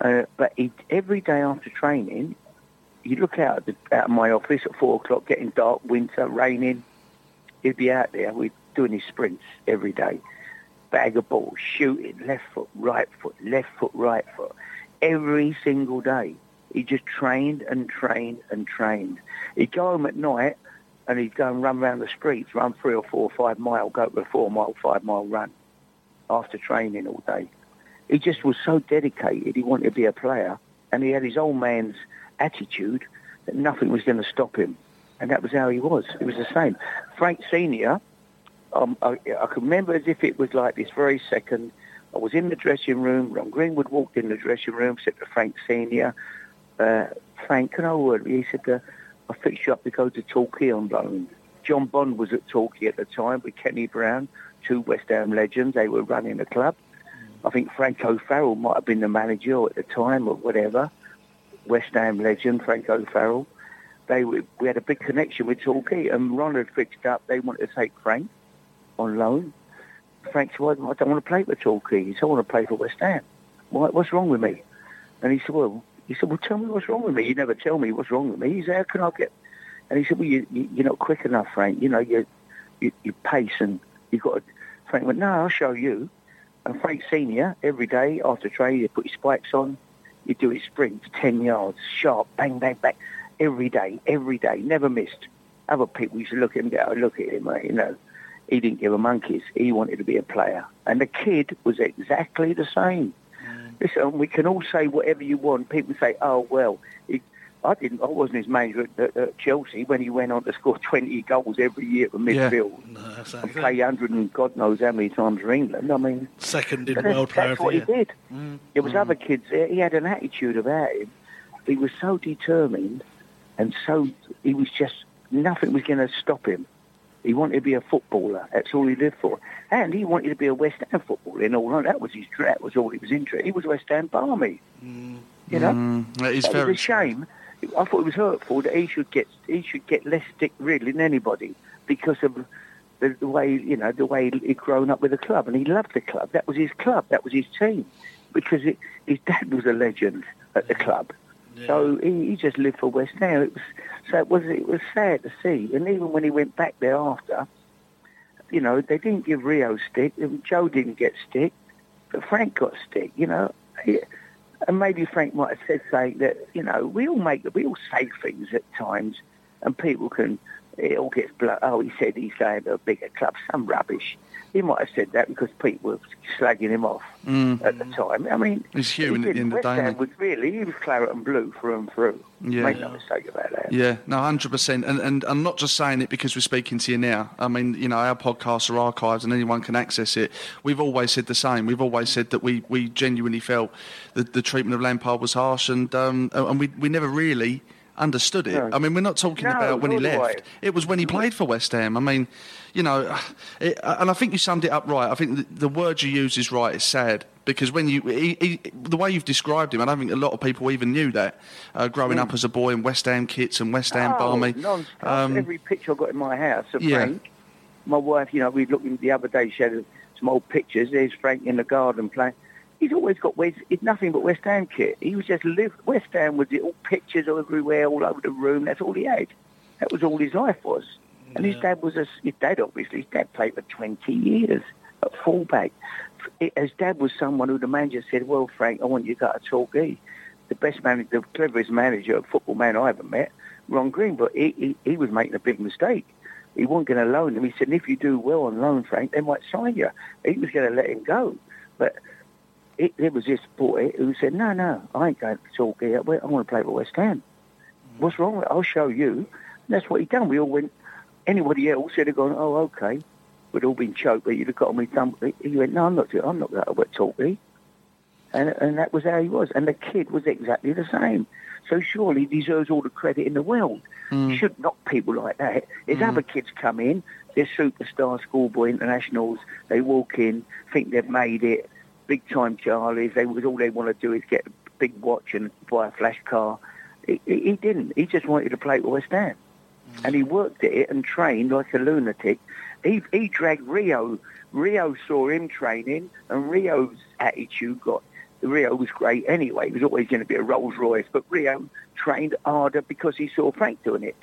Uh, but he, every day after training, you look out, the, out of my office at four o'clock, getting dark, winter, raining. He'd be out there. We're doing his sprints every day. Bag of balls, shooting, left foot, right foot, left foot, right foot. Every single day. He just trained and trained and trained. He'd go home at night and he'd go and run around the streets, run three or four or five mile, go to a four mile, five mile run after training all day. He just was so dedicated. He wanted to be a player, and he had his old man's attitude that nothing was going to stop him, and that was how he was. It was the same. Frank Senior, um, I, I can remember as if it was like this very second. I was in the dressing room. Ron Greenwood walked in the dressing room, said to Frank Senior, uh, "Frank, can I word?" with you?" He said, uh, "I fixed you up to go to Torquay on loan." John Bond was at Torquay at the time with Kenny Brown, two West Ham legends. They were running the club. I think Frank O'Farrell might have been the manager at the time or whatever. West Ham legend, Frank O'Farrell. They we had a big connection with Torquay, and Ron had fixed up. They wanted to take Frank on loan. Frank said, well, I don't want to play for Torquay. He said, I want to play for West Ham. Why, what's wrong with me? And he said, well, he said, well, tell me what's wrong with me. You never tell me what's wrong with me. He said, how can I get... And he said, well, you, you, you're not quick enough, Frank. You know, you, you, you pace and you've got to... Frank went, no, I'll show you. And Frank Senior, every day after training, he'd put his spikes on, he'd do his sprints, 10 yards, sharp, bang, bang, bang, every day, every day, never missed. Other people used to look at him, go, oh, look at him, mate, you know. he didn't give a monkeys. He wanted to be a player. And the kid was exactly the same. Mm. Listen, we can all say whatever you want. People say, oh, well, I didn't. I wasn't his manager at, at, at Chelsea when he went on to score 20 goals every year for Yeah. midfield No, and exactly. play 100 and God knows how many times for England. I mean, Second in but that's, World Player that's what the he Year. did. Mm, there was mm. other kids. He had an attitude about him. He was so determined, and so he was just nothing was going to stop him. He wanted to be a footballer. That's all he lived for. And he wanted to be a West Ham footballer. In all, that was his. That was all he was interested. He was West Ham Barmy. Mm. You know, Mm, that is that very was a shame. I thought it was hurtful that he should get he should get less stick really than anybody because of the, the way you know the way he'd grown up with the club and he loved the club. That was his club. That was his team because it, his dad was a legend at the club. So he, he just lived for West Ham. It was so it was it was sad to see. And even when he went back there after, you know, they didn't give Rio stick. and Joe didn't get stick, but Frank got stick. You know, He- and maybe Frank might have said something that you know we all make we all say things at times, and people can it all gets blown. Oh, he said he's going to a bigger club. Some rubbish. He might have said that because people were slagging him off at the time. I mean, He's he human at the didn't. end of the West day, Ham was really he was claret and blue through and through. Yeah. Make no mistake about that. Yeah, no, hundred percent, and and I'm not just saying it because we're speaking to you now. I mean, you know, our podcasts are archived and anyone can access it. We've always said the same. We've always said that we, we genuinely felt that the treatment of Lampard was harsh, and um, and we we never really understood it. No. I mean, we're not talking No, about when he left. It was when he played for West Ham. I mean, you know, it, and I think you summed it up right. I think the, the word you use is right. It's sad because when you he, he, the way you've described him, I don't think a lot of people even knew that uh, growing up as a boy in West Ham kits and West Ham oh, Barmy. Um, Every picture I got in my house of yeah. Frank, my wife, you know, we looked in the other day, she had some old pictures. There's Frank in the garden playing. He's always got West, it's nothing but West Ham kit. He was just lived, West Ham was it, all pictures everywhere, all over the room. That's all he had. That was all his life was. And his dad was a, his dad obviously, his dad played for 20 years at fullback. His dad was someone who the manager said, well, Frank, I want you to go to Torquay. The best manager, the cleverest manager, football man I ever met, Ron Green, but he, he, he was making a big mistake. He wasn't going to loan him. He said, if you do well on loan, Frank, they might sign you. He was going to let him go. But it, there was this boy who said, no, no, I ain't going to Torquay. I want to play for West Ham. Mm. What's wrong with it? I'll show you. And that's what he done. We all went, anybody else would have gone, oh, okay. We'd all been choked, but you'd have got me done. He went, no, I'm not, I'm not going to Torquay. And, and that was how he was. And the kid was exactly the same. So surely he deserves all the credit in the world. You should knock people like that. There's mm. other kids come in, they're superstar schoolboy internationals. They walk in, think they've made it, big time Charlies. They was all they want to do is get a big watch and buy a flash car. He, he didn't. He just wanted to play for West Ham, and he worked at it and trained like a lunatic. He he dragged Rio. Rio saw him training, and Rio's attitude got. Rio was great anyway. He was always going to be a Rolls Royce, but Rio trained harder because he saw Frank doing it.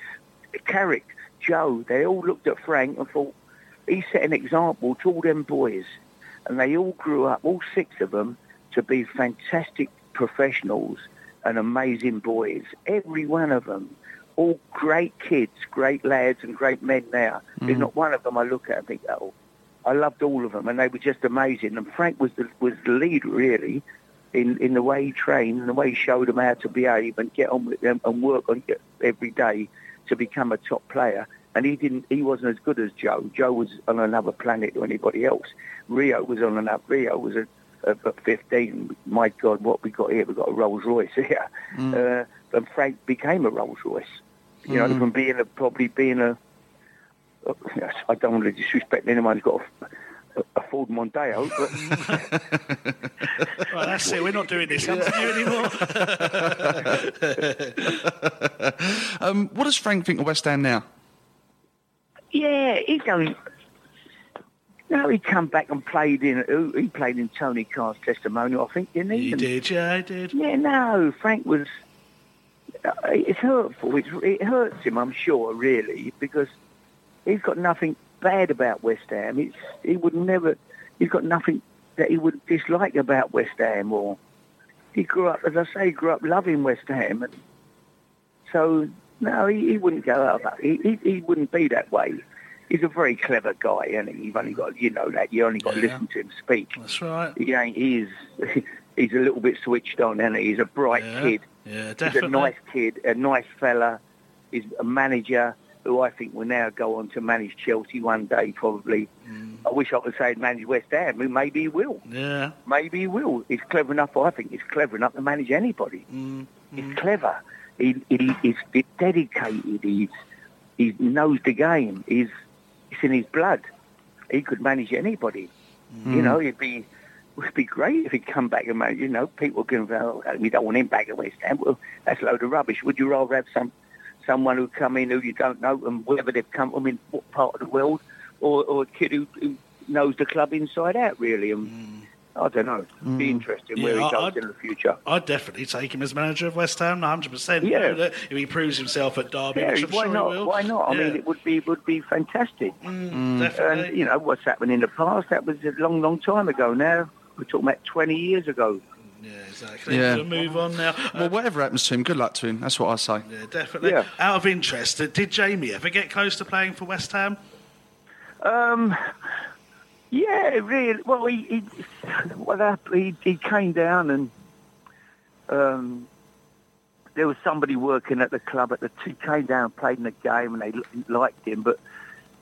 Carrick, Joe, they all looked at Frank and thought he set an example to all them boys, and they all grew up, all six of them, to be fantastic professionals and amazing boys. Every one of them, all great kids, great lads, and great men now. There's mm. not one of them I look at and think, oh, I loved all of them, and they were just amazing. And Frank was the was the lead really. In, in the way he trained and the way he showed them how to behave and get on with them and work on it every day to become a top player. And he didn't. He wasn't as good as Joe. Joe was on another planet to anybody else. Rio was on another. Rio was a, a, a 15. My God, what we got here? We got a Rolls Royce here. Uh, and Frank became a Rolls Royce. You know, from being a probably being a. Yes, I don't want to disrespect anyone who's got a, a, a Ford Mondeo, but Right, that's it. We're not doing this anymore. um, what does Frank think of West Ham now? Yeah, he done. No, he come back and played in. He played in Tony Carr's testimonial, I think, didn't he? You And- did, yeah, I did. Yeah, no, Frank was. Uh, it's hurtful. It's, it hurts him, I'm sure, really, because he's got nothing bad about West Ham. It's, he would never. He's got nothing that he would dislike about West Ham, or he grew up, as I say, he grew up loving West Ham, and so no, he, he wouldn't go out. He, he he wouldn't be that way. he's a very clever guy, and you've only got you know that you only got to listen to him speak. That's right. He ain't. He is. He's a little bit switched on, and he? he's a bright Yeah. kid. Yeah, definitely. He's a nice kid, a nice fella. He's a manager who I think will now go on to manage Chelsea one day, probably. Mm. I wish I could say manage West Ham. Who maybe he will. Yeah. Maybe he will. He's clever enough. I think he's clever enough to manage anybody. Mm. He's clever. He, he, he's dedicated. He's, he knows the game. He's, it's in his blood. He could manage anybody. You Mm. know, it'd be would be great if he'd come back and manage. You know, people can go, oh, we don't want him back at West Ham. Well, that's a load of rubbish. Would you rather have some someone who come in who you don't know and whether they've come from in what part of the world, or, or a kid who, who knows the club inside out, really? And I don't know. It'd be interesting where Mm. Yeah, he goes I'd- in the future. I'd definitely take him as manager of West Ham, 100%. Yeah. You know, that if he proves himself at Derby, Yeah, which I'm why sure not? he will. Why not? I Yeah. mean, it would be would be fantastic. Mm, definitely. And you know what's happened in the past? That was a long, long time ago. Now we're talking about twenty years ago. Yeah, exactly. Yeah. We'll move on now. Well, whatever happens to him, good luck to him. That's what I say. Yeah, definitely. Yeah. Out of interest, uh, did Jamie ever get close to playing for West Ham? Um, yeah, really. Well, he, he what happened? He, he came down and um, there was somebody working at the club at the. He came down, played in the game, and they liked him, but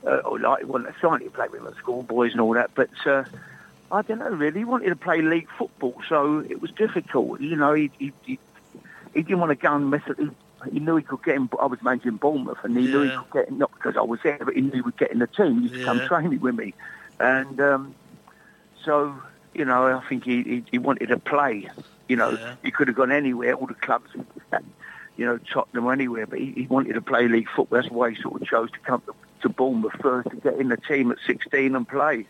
uh, or like wanted to sign him, play with at schoolboys and all that. But uh, I don't know, really. He wanted to play league football, so it was difficult. You know, he he, he, he didn't want to go and mess. It. He, he knew he could get him. I was managing Bournemouth, and he knew he could get him. Not because I was there, but he knew he would get in the team. He used to come training with me, and um, so you know, I think he, he, he wanted to play. You know, Yeah. he could have gone anywhere, all the clubs, you know, Tottenham or anywhere, but he, he wanted to play league football. That's why he sort of chose to come to, to Bournemouth first to get in the team at 16 and play.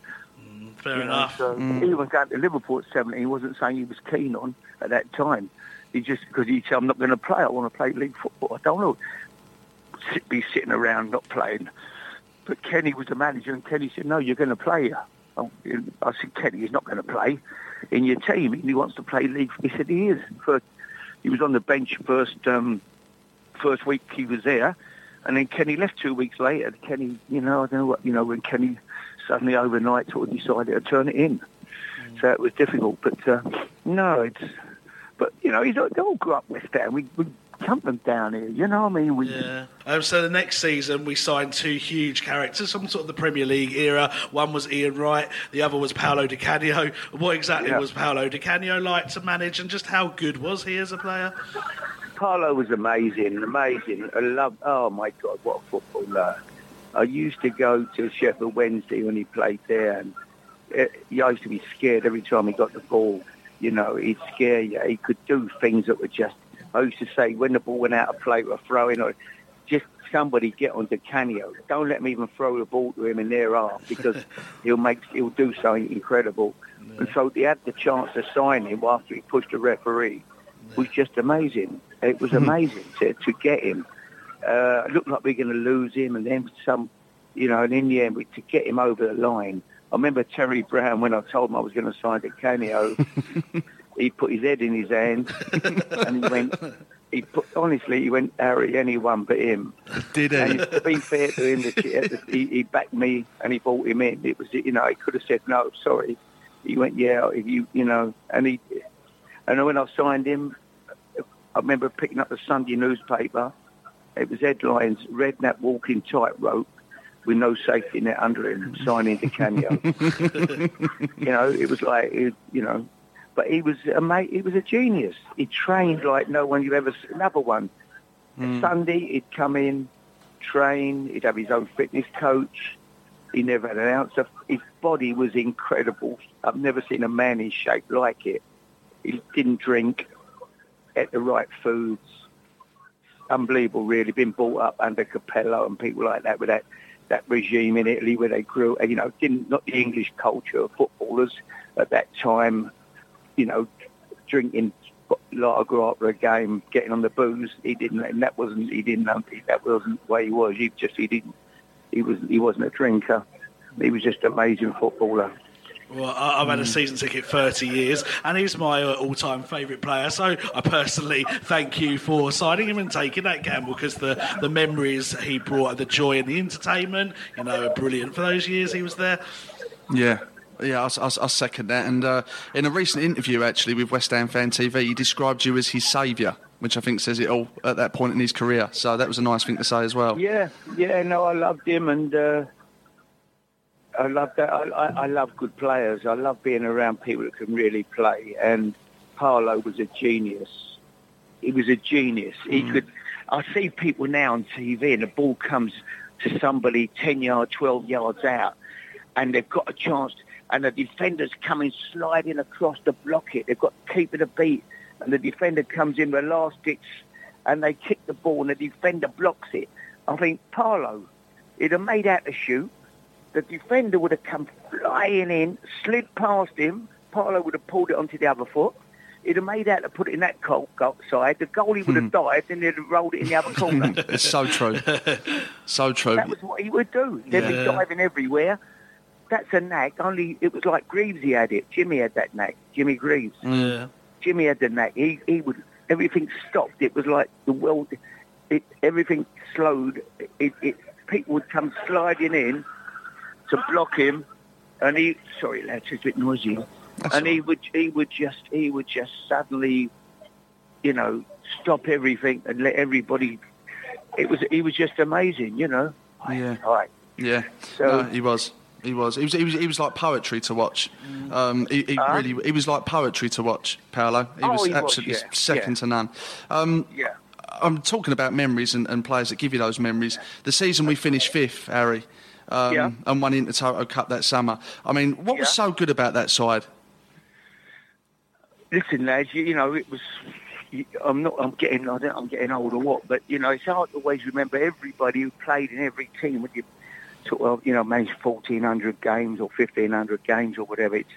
Fair You know, enough. So He was going to Liverpool at 17. He wasn't saying he was keen on at that time. He just because he said, "I'm not going to play. I want to play league football." I don't know. Sit, be sitting around not playing. But Kenny was the manager, and Kenny said, "No, you're going to play." Oh, I said, "Kenny, he's not going to play in your team. He wants to play league." He said, "He is." First, he was on the bench first um, first week he was there, and then Kenny left two weeks later. Kenny, you know, I don't know what you know when Kenny suddenly overnight sort of decided to turn it in. So it was difficult, but uh, no, it's. But you know, he's, they all grew up West Ham. We, we from down here. You know what I mean? We, Yeah. Um, so the next season we signed two huge characters from sort of the Premier League era. One was Ian Wright, the other was Paolo Di Canio. What exactly Yeah. was Paolo Di Canio like to manage, and just how good was he as a player? Paolo was amazing, amazing. I love. Oh my God, what a footballer! I used to go to Sheffield Wednesday when he played there, and it, I used to be scared every time he got the ball. You know, he'd scare you. He could do things that were just. I used to say when the ball went out of play or throwing, or just somebody get onto Canio. Don't let me even throw the ball to him in their half because he'll make he'll do something incredible. And so they had the chance to sign him after he pushed the referee was just amazing. It was amazing to, to get him. Uh, it looked like we were going to lose him, and then some, you know, and in the end, we, to get him over the line. I remember Terry Brown when I told him I was going to sign Di Canio. he put his head in his hand, and he went. He put honestly, he went Harry, anyone but him. Did And he? to be fair to him, the, he, he backed me and he brought him in. It was, you know, he could have said no, sorry. He went, yeah, if you, you know, and he, and when I signed him, I remember picking up the Sunday newspaper. It was headlines: Redknapp walking tightrope with no safety net under him, signing Di Canio. you know, it was like, you know, but he was a mate. He was a genius. He trained like no one you've ever. seen. Another one. Hmm. Sunday, he'd come in, train. He'd have his own fitness coach. He never had an ounce of. His body was incredible. I've never seen a man in shape like it. He didn't drink, ate the right foods. Unbelievable, really. Been brought up under Capello and people like that with that that regime in Italy where they grew. You know, didn't not the English culture of footballers at that time. You know, drinking lager after a game, getting on the booze. He didn't, and that wasn't. He didn't. That wasn't the way he was. He just he didn't. He was. He wasn't a drinker. He was just an amazing footballer. Well, I- I've had a season ticket 30 years, and he's my uh, all-time favourite player. So I personally thank you for signing him and taking that gamble because the, the memories he brought, the joy and the entertainment, you know, are brilliant for those years he was there. Yeah. Yeah, I, I, I second that. And uh, in a recent interview, actually, with West Ham Fan TV, he described you as his saviour, which I think says it all at that point in his career. So that was a nice thing to say as well. Yeah, yeah, no, I loved him, and uh, I love that. I, I, I love good players. I love being around people that can really play. And Paolo was a genius. He was a genius. He could. I see people now on TV, and the ball comes to somebody ten yards, twelve yards out, and they've got a chance, and the defender's coming sliding across to block it. They've got to keep it a beat, and the defender comes in with last ditch, and they kick the ball, and the defender blocks it. I think Paolo, he'd have made out to shoot. The defender would have come flying in, slid past him. Paolo would have pulled it onto the other foot. He'd have made out to put it in that goal, goal side. The goalie would have hmm. dived, and they'd have rolled it in the other corner. It's so true. so true. That was what he would do. They'd be diving everywhere. That's a knack. Only it was like Greaves. He had it. Jimmy had that knack. Jimmy Greaves. Yeah. Jimmy had the knack. He he would everything stopped. It was like the world. It everything slowed. It, it people would come sliding in to block him, and he sorry lads, it's a bit noisy. and he would he would just he would just suddenly, you know, stop everything and let everybody. It was he was just amazing, you know. Yeah. Right. Yeah. So- No, he was. He was. He was. He was. He was like poetry to watch. Um, he, he Huh? really. He was like poetry to watch. Paolo. He Oh, was he was, absolutely yeah, second yeah. to none. Um, Yeah. I'm talking about memories and, and players that give you those memories. The season we finished fifth, Harry, um, Yeah. and won Intertoto Cup that summer. I mean, what was so good about that side? Listen, lads, you, you know it was. I'm not. I'm getting. I don't, I'm getting old or what, but you know it's hard to always remember everybody who played in every team. When you sort of, you know, manage 1,400 games or 1,500 games or whatever, it's.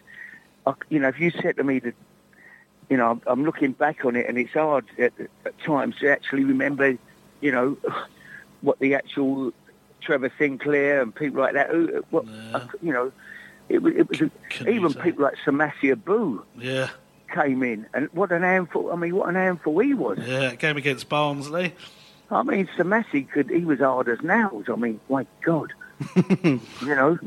I, you know, if you said to me that, you know, I'm, I'm looking back on it, and it's hard at, at times to actually remember, you know, what the actual Trevor Sinclair and people like that. Who, what, you know, it was. It was a, even people like Samassi Abou Yeah. came in, and what an handful! I mean, what an handful he was. Yeah. Game against Barnsley. I mean, Samassi could. He was hard as nails. I mean, my God, you know,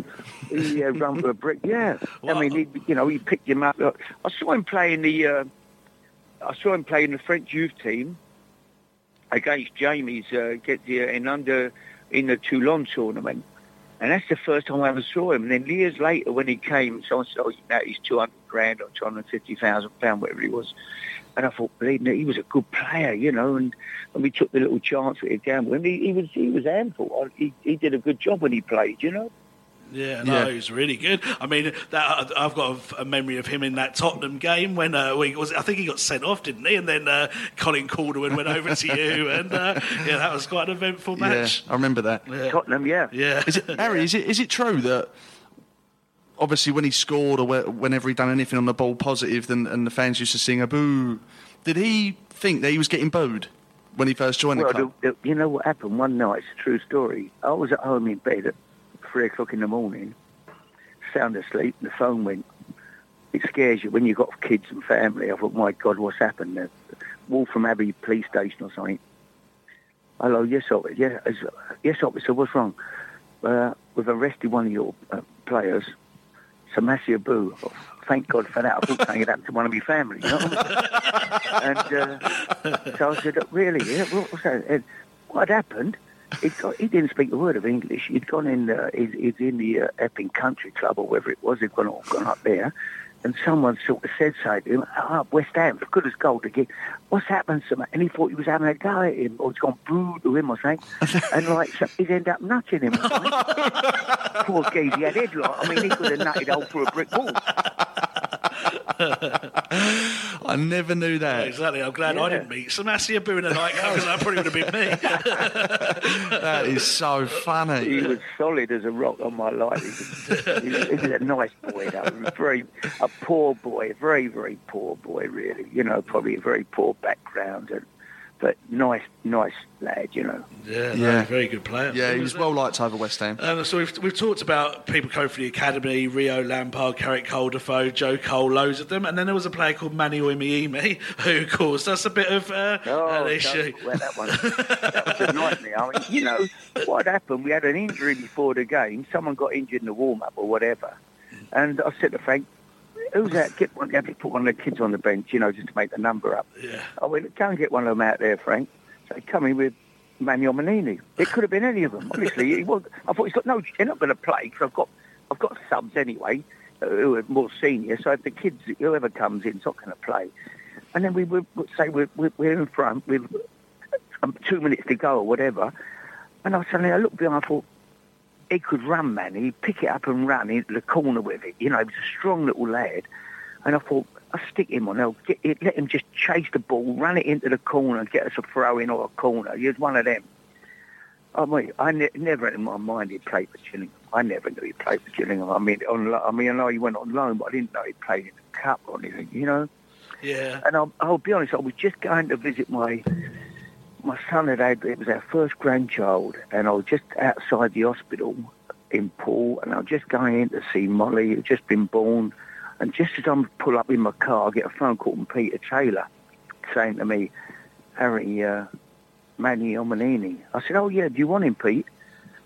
he uh, run for a brick. Yeah, I mean, he, you know, he picked him up. I saw him playing the. Uh, I saw him play in the French youth team against Jamie's uh, get the, in under in the Toulon tournament. And that's the first time I ever saw him. And then years later, when he came, someone said, "Oh, you know, he's two hundred grand or two hundred fifty thousand pound, whatever he was." And I thought, believe me, he was a good player, you know. And, and we took the little chance with a gamble, and he, he was he was handful. He, he did a good job when he played, you know. Yeah, no, Yeah. he was really good. I mean, that I've got a, a memory of him in that Tottenham game when uh, we was. I think he got sent off, didn't he? And then uh, Colin Calderwood went over to you, and uh, yeah, that was quite an eventful match. Yeah, I remember that. Tottenham, yeah, yeah. Is it, Harry, is it is it true that obviously when he scored or whenever he done anything on the ball positive, then and the fans used to sing a boo? Did he think that he was getting booed when he first joined well, the club? the, the, you know what happened one night? It's a true story. I was at home in bed at three o'clock in the morning, sound asleep. and The phone went. It scares you when you've got kids and family. I thought, my God, what's happened? The Waltham Abbey police station or something. Hello, yes, officer. Yes, officer. What's wrong? Uh, we've arrested one of your uh, players, Samassi Abou. Oh, thank God for that. I thought something happened to one of my family. You know and uh, so I said, really? Yeah, what that? And what had happened? He, got, he didn't speak a word of English. He'd gone in. Uh, he's, he's in the uh, Epping Country Club or wherever it was. He'd gone, all gone up there, and someone sort of said something to him. Ah, West Ham, good as gold again. What's happened to him? And he thought he was having a go at him, or he's gone boo to him or something. and like so he'd end up nutting him. Poor geez, he had headlock. I mean, he could have nutted all through a brick wall. I never knew that. Exactly. I'm glad I didn't meet Samassi Abou in a nightclub because that probably would have been me. That is so funny. He was solid as a rock on my life. He was, he was, he was a nice boy, though. Very a poor boy, very very poor boy, really. You know, probably a very poor background, and but nice, nice lad, you know. Yeah, Yeah. very good player. Yeah, he was well liked over West Ham. Um, so we've, we've talked about people coming from the academy: Rio, Lampard, Carrick, Calderfo, Joe Cole, loads of them, and then there was a player called Manny Omoyinmi who caused us a bit of uh, Oh, an issue. don't- well, that one. that was a nightmare. I mean, you know what happened? We had an injury before the game. Someone got injured in the warm up or whatever, and I said to Frank, "Who's that? Get one. Have to put one of the kids on the bench, you know, just to make the number up." Yeah. I went, "Go and get one of them out there, Frank." So he come in with Manuel Manini. It could have been any of them. Honestly, he was, I thought he's got no. They're not going to play because I've got I've got subs anyway uh, who are more senior. So if the kids, whoever comes in, is not going to play. And then we would say we're, we're, we're in front with um, two minutes to go or whatever. And I suddenly I looked behind, I thought he could run, man. He'd pick it up and run into the corner with it. You know, he was a strong little lad. And I thought, I'll stick him on. I'll get it, let him just chase the ball, run it into the corner and get us a throw in or a corner. He was one of them. I mean, I ne- never in my mind he played for Gillingham. I never knew he played for Gillingham. I mean, on, I mean, I know he went on loan, but I didn't know he played in the cup or anything. You know. Yeah. And I'll, I'll be honest, I was just going to visit my my son had had, it was our first grandchild, and I was just outside the hospital in Poole, and I was just going in to see Molly, who'd just been born. And just as I'm pull up in my car, I get a phone call from Peter Taylor saying to me, Harry, uh, Manny Omoyinmi. I said, oh, yeah, do you want him, Pete?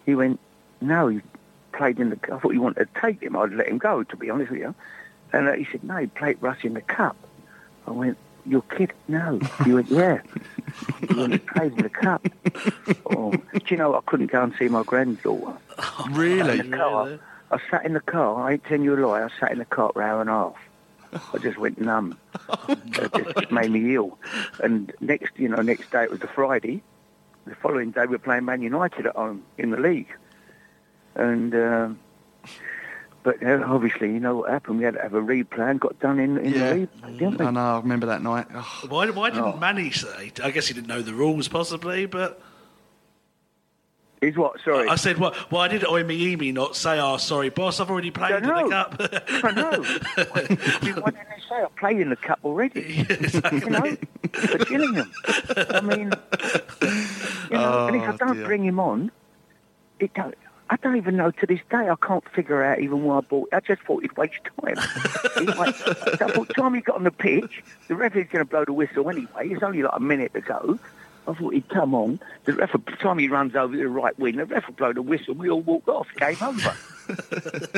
He went, no, he played in the I thought you wanted to take him. I'd let him go, to be honest with you. And uh, he said, no, he played Russ in the cup. I went, you're kidding? No. He went, yeah. He went, he played in the cup. Oh, do you know, I couldn't go and see my granddaughter. Really? In the car. I sat in the car, I ain't telling you a lie, I sat in the car for an hour and a half. I just went numb. it just made me ill. And next, you know, next day it was the Friday. The following day we were playing Man United at home in the league. And, um, but uh, obviously, you know what happened? We had to have a replay and got done in, in Yeah. the replay, didn't we? I know. I remember that night. Oh, Why, why didn't Oh. Manny say? I guess he didn't know the rules, possibly, but. Is what? Sorry. I said, well, why did Omoyinmi not say, oh, sorry, boss, I've already played in the cup? I know. Why didn't they say I played in the cup already? You know, for Gillingham. I mean, you know, and if I Oh, don't dear. bring him on, it don't. I don't even know to this day. I can't figure out even why I bought. I just thought he'd waste time. Wait- so by the time he got on the pitch, the referee's going to blow the whistle anyway. It's only like a minute to go. I thought he'd come on. The ref, by time he runs over to the right wing, the ref will blow the whistle. We all walk off. Game over.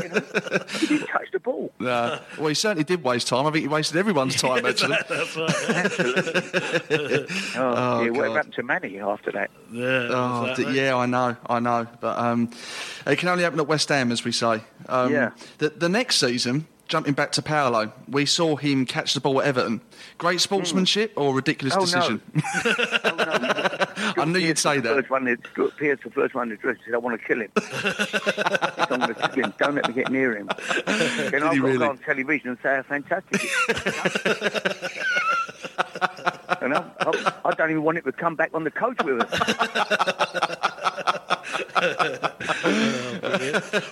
You know? He didn't touch the ball. no. Well, he certainly did waste time. I think he wasted everyone's time, actually. That's right. Oh, Oh, yeah, God. happened to Manny after that? Yeah, Oh, exactly. d- yeah, I know, I know, but um, it can only happen at West Ham, as we say. Um, Yeah. The, the next season, jumping back to Paolo, we saw him catch the ball at Everton. Great hmm. sportsmanship or ridiculous Oh, no. decision? Oh, I knew you'd say that. first one that Stuart the first one that dressed, said, "I want to kill him. I'm going to kill him. Don't let me get near him." Then I've got really? on television and say how fantastic. it is. and I, I, I don't even want it to come back on the coach with us.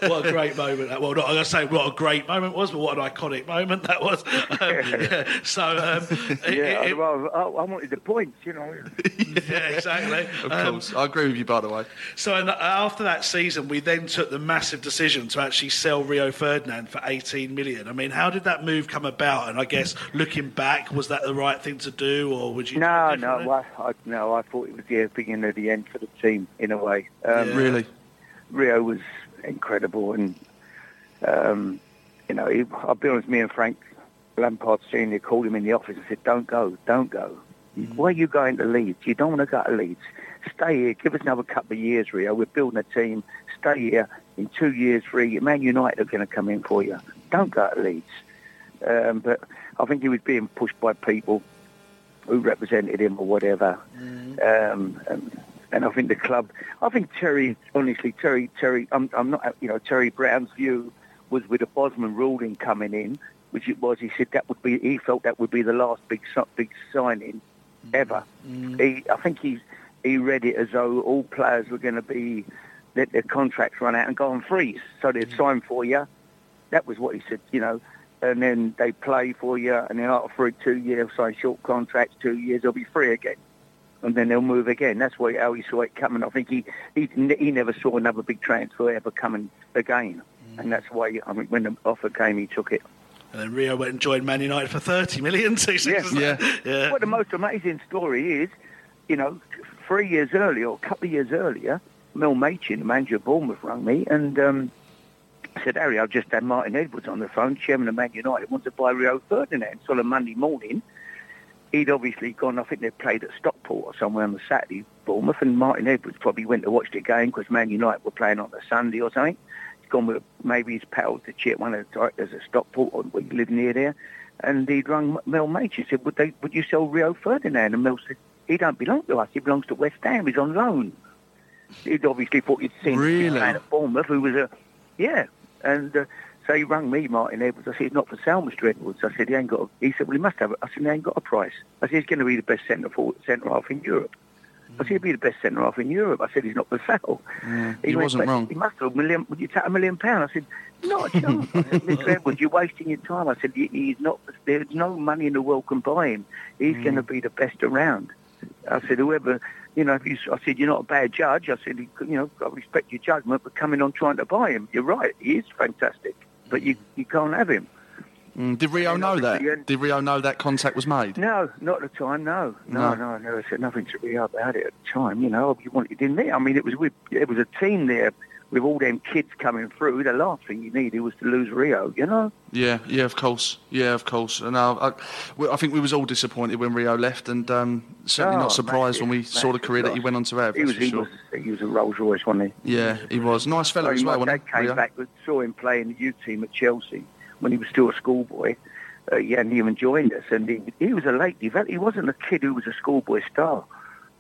What a great moment that well not I'm gonna say what a great moment was but what an iconic moment that was um, yeah. so um, it- yeah, it- well, I, I wanted the points, you know. yeah exactly Of Um, course, I agree with you, by the way. so in, after that season we then took the massive decision to actually sell Rio Ferdinand for 18 million I mean how did that move come about and I guess looking back was that the right thing to do or would you No, no, I, I, no. I thought it was the beginning of the end for the team in a way. Um, Yeah. Really? Rio was incredible, and um, you know, he, I'll be honest. Me and Frank Lampard Senior called him in the office and said, "Don't go, don't go. Why are you going to Leeds? You don't want to go to Leeds. Stay here. Give us another couple of years, Rio. We're building a team. Stay here. In two years, three, Man United are going to come in for you. Don't go to Leeds." Um, but I think he was being pushed by people who represented him or whatever. Um, and, and I think the club, I think Terry, honestly, Terry, Terry, I'm, I'm not, you know, Terry Brown's view was with the Bosman ruling coming in, which it was, he said that would be, he felt that would be the last big, big signing mm. ever. Mm. He, I think he, he read it as though all players were going to be, let their contracts run out and go on freeze. So they'd mm. sign for you. That was what he said, you know. And then they play for you, and then after two years, sign short contracts, two years, they'll be free again. And then they'll move again. That's why how he saw it coming. I think he he he never saw another big transfer ever coming again, and that's why I mean when the offer came, he took it. And then Rio went and joined Man United for 30 million. Two seasons Yeah. later. yeah. What the most amazing story is, you know, three years earlier or a couple of years earlier, Mel Machin, the manager of Bournemouth, rang me and um, said, Harry, I've just had Martin Edwards on the phone, chairman of Man United, wants to buy Rio Ferdinand. So on a Monday morning, he'd obviously gone, I think they played at Stockport or somewhere on the Saturday, Bournemouth, and Martin Edwards probably went to watch the game because Man United were playing on the Sunday or something. He's gone with maybe his pals to check one of the directors at Stockport or we live near there. And he'd rung Mel Machin, said, would, they, would you sell Rio Ferdinand? And Mel said, he don't belong to us, he belongs to West Ham, he's on loan. He'd obviously thought he'd seen Really? him playing at Bournemouth, who was a, yeah. And uh, he rang me, Martin Edwards. I said, he's not for sale, Mr. Edwards. I said, he ain't got a, he said, well, he must have it. I said, he ain't got a price. I said, he's going to be the best centre forward, centre half in Europe. I said, he'll be the best centre half in Europe. I said, he's not for sale. Yeah, He he went, wasn't "But wrong. He must have a million. Would you take a million pound? I said, not a chance. Said, Mr. Edwards, you're wasting your time. I said, he's not. There's no money in the world can buy him. He's Mm. going to be the best around. I said, whoever, you know, if you, I said, you're not a bad judge. I said, you know, I respect your judgment, but coming on trying to buy him, you're right. He is fantastic, but you you can't have him. Mm, did Rio know that? Did Rio know that contact was made? No, not at the time. No, no, No. no. I never said nothing to Rio about it at the time. You know, you wanted in there. I mean, it was with it was a team there with all them kids coming through. The last thing you needed was to lose Rio. You know. Yeah, yeah, of course, yeah, of course. And I, we- I think we was all disappointed when Rio left, and um, certainly Oh, not surprised when we massive, saw the career that he went on to have. He was, he sure. was he was a Rolls Royce, wasn't he? Yeah, he was nice fellow I as well. my wasn't dad he, came Rio? back, saw him play in the youth team at Chelsea when he was still a schoolboy. Uh, he hadn't even joined us, and he, he was a late develop. He wasn't a kid who was a schoolboy star.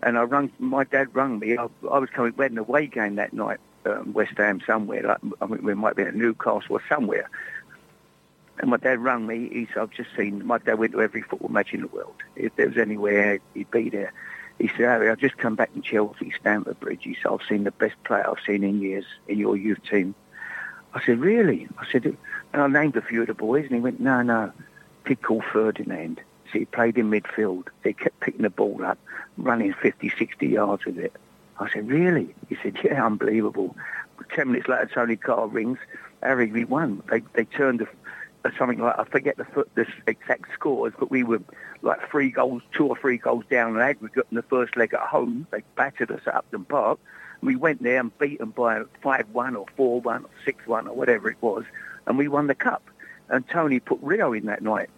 And I rung, my dad rung me. I, I was coming, we had an away game that night, um, West Ham somewhere. Like, I mean, we might be at Newcastle or somewhere. And my dad rang me. He said, I've just seen, my dad went to every football match in the world. If there was anywhere, he'd be there. He said, Harry, I've just come back from Chelsea, Stamford Bridge. He said, I've seen the best player I've seen in years in your youth team. I said, really? I said, and I named a few of the boys, and he went, no, no, kid called Ferdinand. So he played in midfield. They kept picking the ball up, running 50, 60 yards with it. I said, really? He said, yeah, unbelievable. Ten minutes later, Tony Carr rings. Harry, we won. They they turned to uh, something like I forget the foot, the exact scores, but we were like three goals, two or three goals down in aggregate in the first leg at home. They battered us at Upton Park. We went there and beat them by five one or four one or six one or whatever it was, and we won the cup. And Tony put Rio in that night.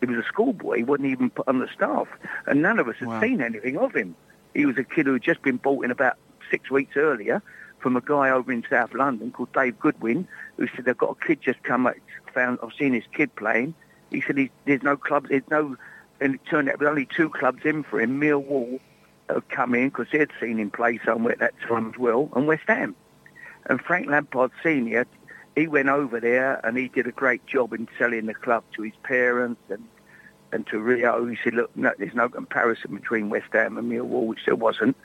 He was a schoolboy. He wasn't even put on the staff, and none of us had Wow. seen anything of him. He was a kid who had just been bought in about six weeks earlier from a guy over in South London called Dave Goodwin, who said they've got a kid just come. Up, found I've seen this kid playing. He said he, there's no clubs, there's no, and it turned out there were only two clubs in for him. Millwall had uh, come in because they'd seen him play somewhere at that time as well, and West Ham. And Frank Lampard Senior, he went over there and he did a great job in selling the club to his parents and and to Rio. He said, look, no, there's no comparison between West Ham and Millwall, which there wasn't.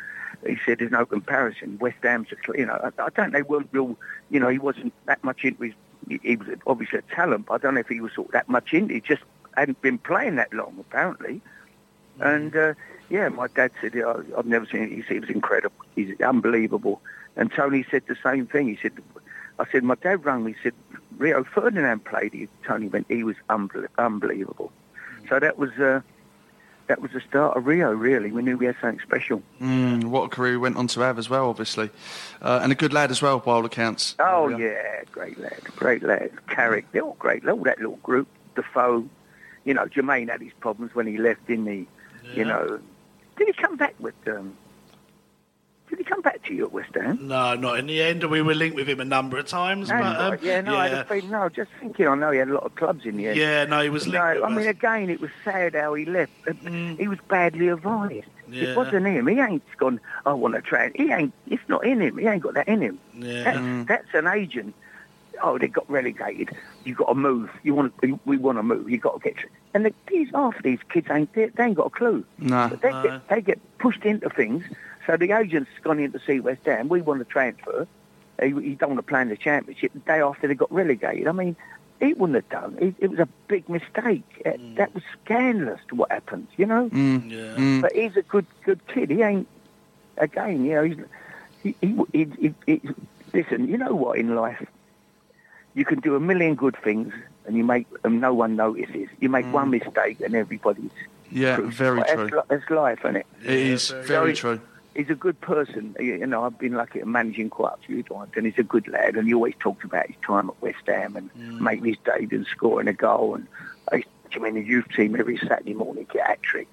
He said, there's no comparison. West Ham's, a, you know, I, I don't know, they weren't real, you know, he wasn't that much into his, he, he was obviously a talent, but I don't know if he was sort of that much into it. He just hadn't been playing that long, apparently. And, uh, yeah, my dad said, I've never seen it. He said, it was incredible. He's unbelievable. And Tony said the same thing. He said, I said, my dad rang me, he said, Rio Ferdinand played. He, Tony went, he was unbel- unbelievable. So that was, uh, that was the start of Rio, really. We knew we had something special. Mm, what a career he went on to have as well, obviously, uh, and a good lad as well, by all accounts. Oh, yeah, great lad, great lad. Carrick, they're all great. All that little group, Defoe. You know, Jermaine had his problems when he left, didn't he? You know, did he come back with, um, did he come back to you at West Ham? No, not in the end. We were linked with him a number of times. No, but, um, yeah, no, I had a feeling, no, just thinking, I know he had a lot of clubs in the end. Yeah, no, he was No, linked with I mean, again, it was sad how he left. Uh, He was badly advised. Yeah. It wasn't him. He ain't gone, I want to try. He ain't, it's not in him. He ain't got that in him. Yeah. That's, that's an agent. Oh, they got relegated. You've got to move. You want? We, we want to move. You've got to get. And the, these half of these kids ain't. They, they ain't got a clue. No. But they get they get pushed into things. So the agent's gone in to see West Ham. We want to transfer. He, he don't want to play in the championship. The day after they got relegated. I mean, he wouldn't have done. It, it was a big mistake. Uh, That was scandalous to what happened, you know. Mm. Yeah. Mm. But he's a good good kid. He ain't again. You know, he's he, he, he, he, he listen. You know what in life, you can do a million good things and you make and no one notices. You make one mistake and everybody's Yeah, crucified. very That's true. li- That's life, isn't it? It is very true. He's a good person. You know, I've been lucky at managing quite a few times, and he's a good lad. And he always talks about his time at West Ham and making his debut and scoring a goal. And I used to him in the youth team every Saturday morning, get hat trick.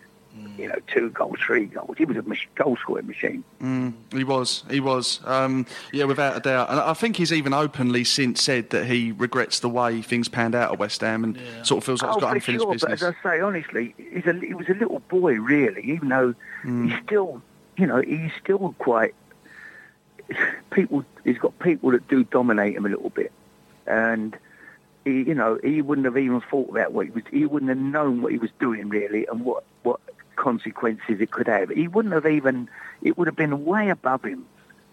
You know, two goals, three goals. He was a goal scoring machine. Mm, he was, he was. Um, yeah, without a doubt. And I think he's even openly since said that he regrets the way things panned out at West Ham and sort of feels like he's oh, got for unfinished sure. business. But as I say, honestly, he's a, he was a little boy, really. Even though Mm. he's still, you know, he's still quite. People, he's got people that do dominate him a little bit, and he, you know, he wouldn't have even thought about what he was. He wouldn't have known what he was doing really, and what what consequences it could have. He wouldn't have even. It would have been way above him.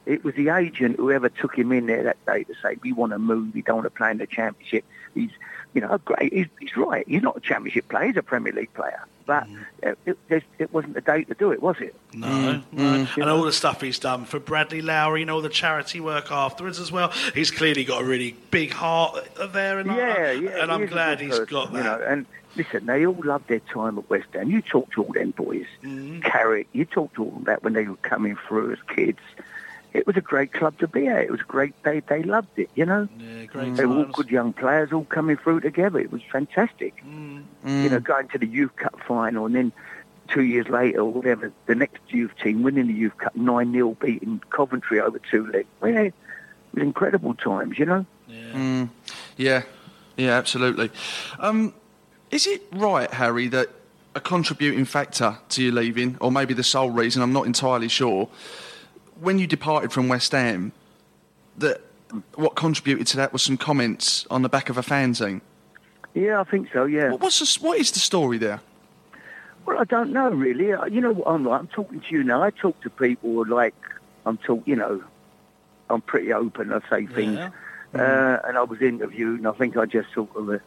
It was the agent whoever took him in there that day to say, "We want to move. We don't want to play in the championship." He's, you know, great. He's, he's right. He's not a championship player. He's a Premier League player. But mm-hmm. it, it, it, it wasn't the day to do it, was it? No, mm-hmm. no. Mm-hmm. and all the stuff he's done for Bradley Lowery, you know, all the charity work afterwards as well. He's clearly got a really big heart there, and uh, yeah, I, yeah, and I'm is glad good he's person, got that. You know, and listen, they all loved their time at West Ham. You talk to all them boys, Mm-hmm. Carrick. You talk to all them about when they were coming through as kids. It was a great club to be at. It was great. They they loved it. You know, yeah, great they were all good young players, all coming through together. It was fantastic. Mm. You know, going to the youth cup final and then. Two years later, or whatever, the next youth team winning the youth cup nine 0 beating Coventry over two legs. Yeah, it was incredible times, you know. Mm, yeah, yeah, absolutely. Um, is it right, Harry, that a contributing factor to you leaving, or maybe the sole reason, I'm not entirely sure, when you departed from West Ham, that what contributed to that was some comments on the back of a fanzine? Yeah, I think so. Yeah. What, what's the, what is the story there? Well, I don't know really. Uh, You know I'm like? I'm talking to you now. I talk to people like I'm talk. You know, I'm pretty open. I say things, Yeah. uh, and I was interviewed, and I think I just sort of. Uh,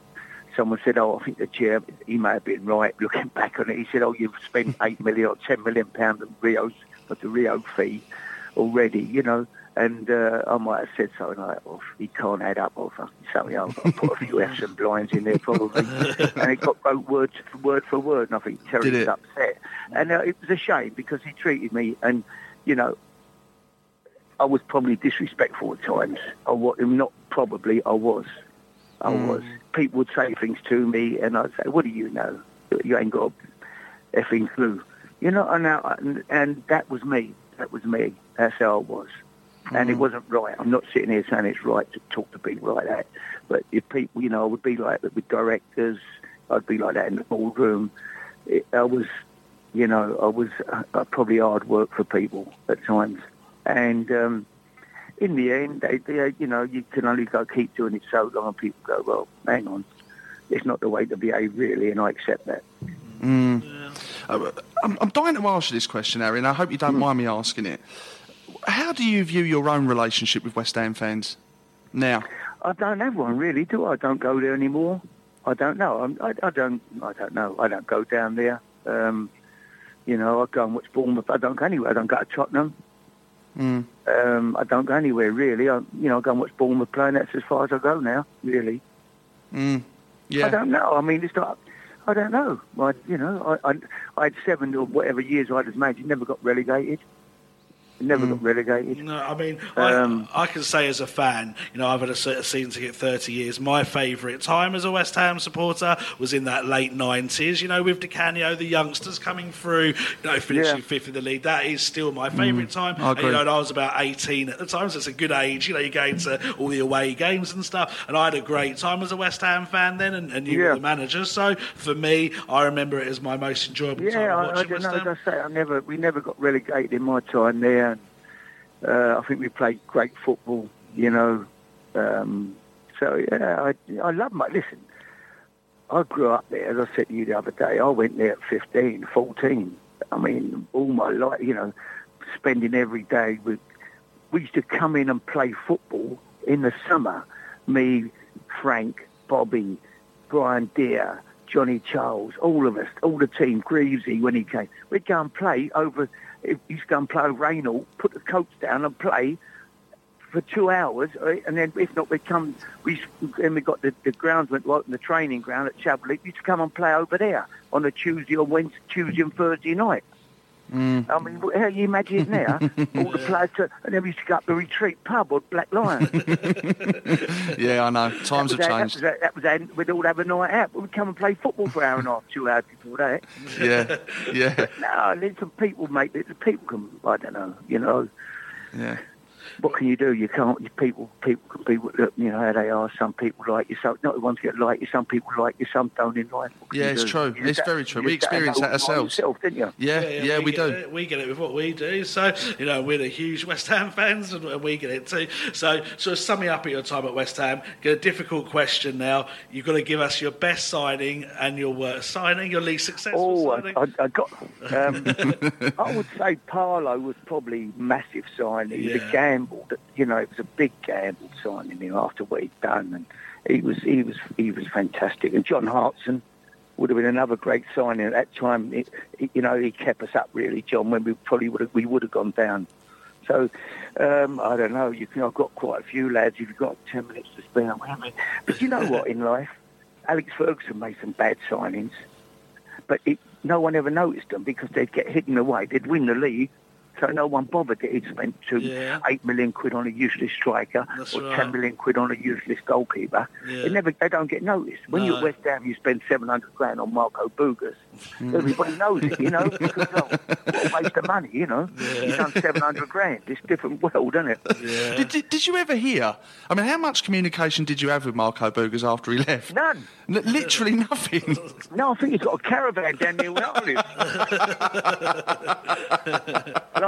someone said, "Oh, I think the chair. He may have been right looking back on it." He said, "Oh, you've spent eight million or ten million pounds of Rio's of the Rio fee already." You know. And uh, I might have said something like, "Well, he can't add up," or fucking something. I'll, I'll put a few F's and blinds in there probably, and it got wrote word for word for word. And I think Terry was upset, and uh, it was a shame because he treated me, and you know, I was probably disrespectful at times. I was not probably. I was. I Mm. was. People would say things to me, and I'd say, "What do you know? You ain't got a effing clue." You know, and, I, and and that was me. That was me. That's how I was. And it Mm. wasn't right. I'm not sitting here saying it's right to talk to people like that. But if people, you know, I would be like that with directors. I'd be like that in the boardroom. It, I was, you know, I was uh, probably hard work for people at times. And um, in the end, they, they, you know, you can only go keep doing it so long, and people go, well, hang on, it's not the way to behave, really, and I accept that. Mm. Uh, I'm, I'm dying to ask you this question, Harry, and I hope you don't mind me asking it. How do you view your own relationship with West Ham fans now? I don't have one really, do I? I don't go there anymore. I don't know. I'm, I, I don't. I don't know. I don't go down there. Um, you know, I go and watch Bournemouth. I don't go anywhere. I don't go to Tottenham. Mm. Um, I don't go anywhere really. I, you know, I go and watch Bournemouth play, and that's as far as I go now. Really. Mm. Yeah. I don't know. I mean, it's not. I don't know. I, you know, I, I, I had seven or whatever years I had as manager. Never got relegated. Never got relegated. No, I mean, Um, I, I can say as a fan, you know, I've had a se- season ticket 30 years. My favourite time as a West Ham supporter was in that late 90s, you know, with Di Canio, the youngsters coming through, you know, finishing Yeah. fifth in the league. That is still my favourite time. I And, you know, and I was about 18 at the time, so it's a good age. You know, you're going to all the away games and stuff. And I had a great time as a West Ham fan then, and, and you Yeah. were the manager. So for me, I remember it as my most enjoyable time Yeah, I, I don't know. As I say, I never, we never got relegated in my time there. Uh, I think we played great football, you know. Um, so yeah, I, I love my. Listen, I grew up there. As I said to you the other day, I went there at 15, 14. I mean, all my life, you know, spending every day with. We used to come in and play football in the summer. Me, Frank, Bobby, Brian Dear, Johnny Charles, all of us, all the team, Greavesy when he came. We'd go and play over, he used to go and play over Raynall, put the coats down and play for two hours, right? and then if not, we'd come, we, then we got the, the grounds went right in the training ground at Chadwell. We used to come and play over there on a Tuesday or Wednesday, Tuesday and Thursday night. Mm. I mean, how you imagine now? All the players, to, and then we used to go up the retreat pub or Black Lion. yeah, I know. Times have changed. That was, that was, we'd all have a night out. We'd come and play football for an hour and a half, two hours before that. Yeah, yeah, No, then some people make it. People can, I don't know, you know. yeah. What can you do? You can't. You, people, people can be, what- you know, how they are. Some people like you. Some, not the ones get like you. Some people like you. Some don't in life. Yeah, it's do? true. You It's just- very true. We experience that by ourselves. Yourself, didn't you? Yeah, yeah, we get do. It, we get it with what we do. So, you know, we're the huge West Ham fans and and we get it too. So, so summing up at your time at West Ham, get a difficult question now. You've got to give us your best signing and your worst signing, your least successful Oh, signing. I, I, I got. Um, I would say Paolo was probably massive signing. Yeah. gamble, that you know, it was a big gamble signing him after what he'd done, and he was he was he was fantastic. And John Hartson would have been another great signing at that time. It, it- you know, he kept us up really, John, when we probably would have we would have gone down. So um, I don't know. You can, I've got quite a few lads. If you've got ten minutes to spare. But you know what? In life, Alex Ferguson made some bad signings but it, no one ever noticed them because they'd get hidden away. They'd win the league, so no one bothered that he'd spent two, Yeah. eight million quid on a useless striker That's or right. ten million quid on a useless goalkeeper. Yeah. It never, they don't get noticed. When you're at West Ham, you spend seven hundred grand on Marco Boogers. Hmm. Everybody knows it, you know. Because, oh, what a waste of money, you know. He's done seven hundred grand. It's a different world, isn't it? yeah. Did, did, did you ever hear? I mean, how much communication did you have with Marco Boogers after he left? None. N- literally nothing. No, I think he's got a caravan down near where I live.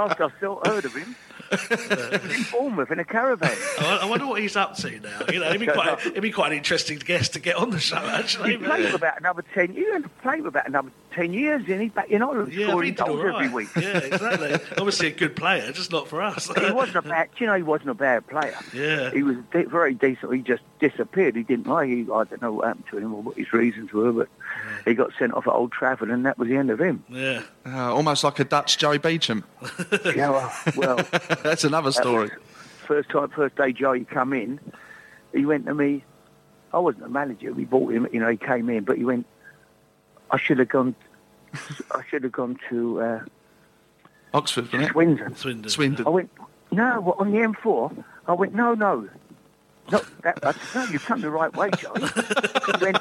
Last I saw, heard of him, was in Bournemouth in a caravan. I wonder what he's up to now. You know, it'd be quite, it'd be quite an interesting guest to get on the show, actually. He played for uh, about another ten. He had to play for about another ten years, and he's back in Ireland Yeah, I scoring think he did goals all right. every week. Yeah, exactly. Obviously a good player, just not for us. he wasn't a bad. You know, he wasn't a bad player. Yeah. He was de- very decent. He just disappeared. He didn't like. He, I don't know what happened to him or what his reasons were, but he got sent off at Old Trafford, and that was the end of him. Yeah. Uh, almost like a Dutch Joey Beauchamp. yeah, well, well That's another story. first time, first day Joey come in, he went to me. I wasn't a manager. We bought him. You know, he came in, but he went. I should have gone. I should have gone to uh, Oxford, wasn't it? Swindon. Swindon. Swindon. I went. No, what, on the M4. I went. No, no. No, that, no, you've come the right way, he went,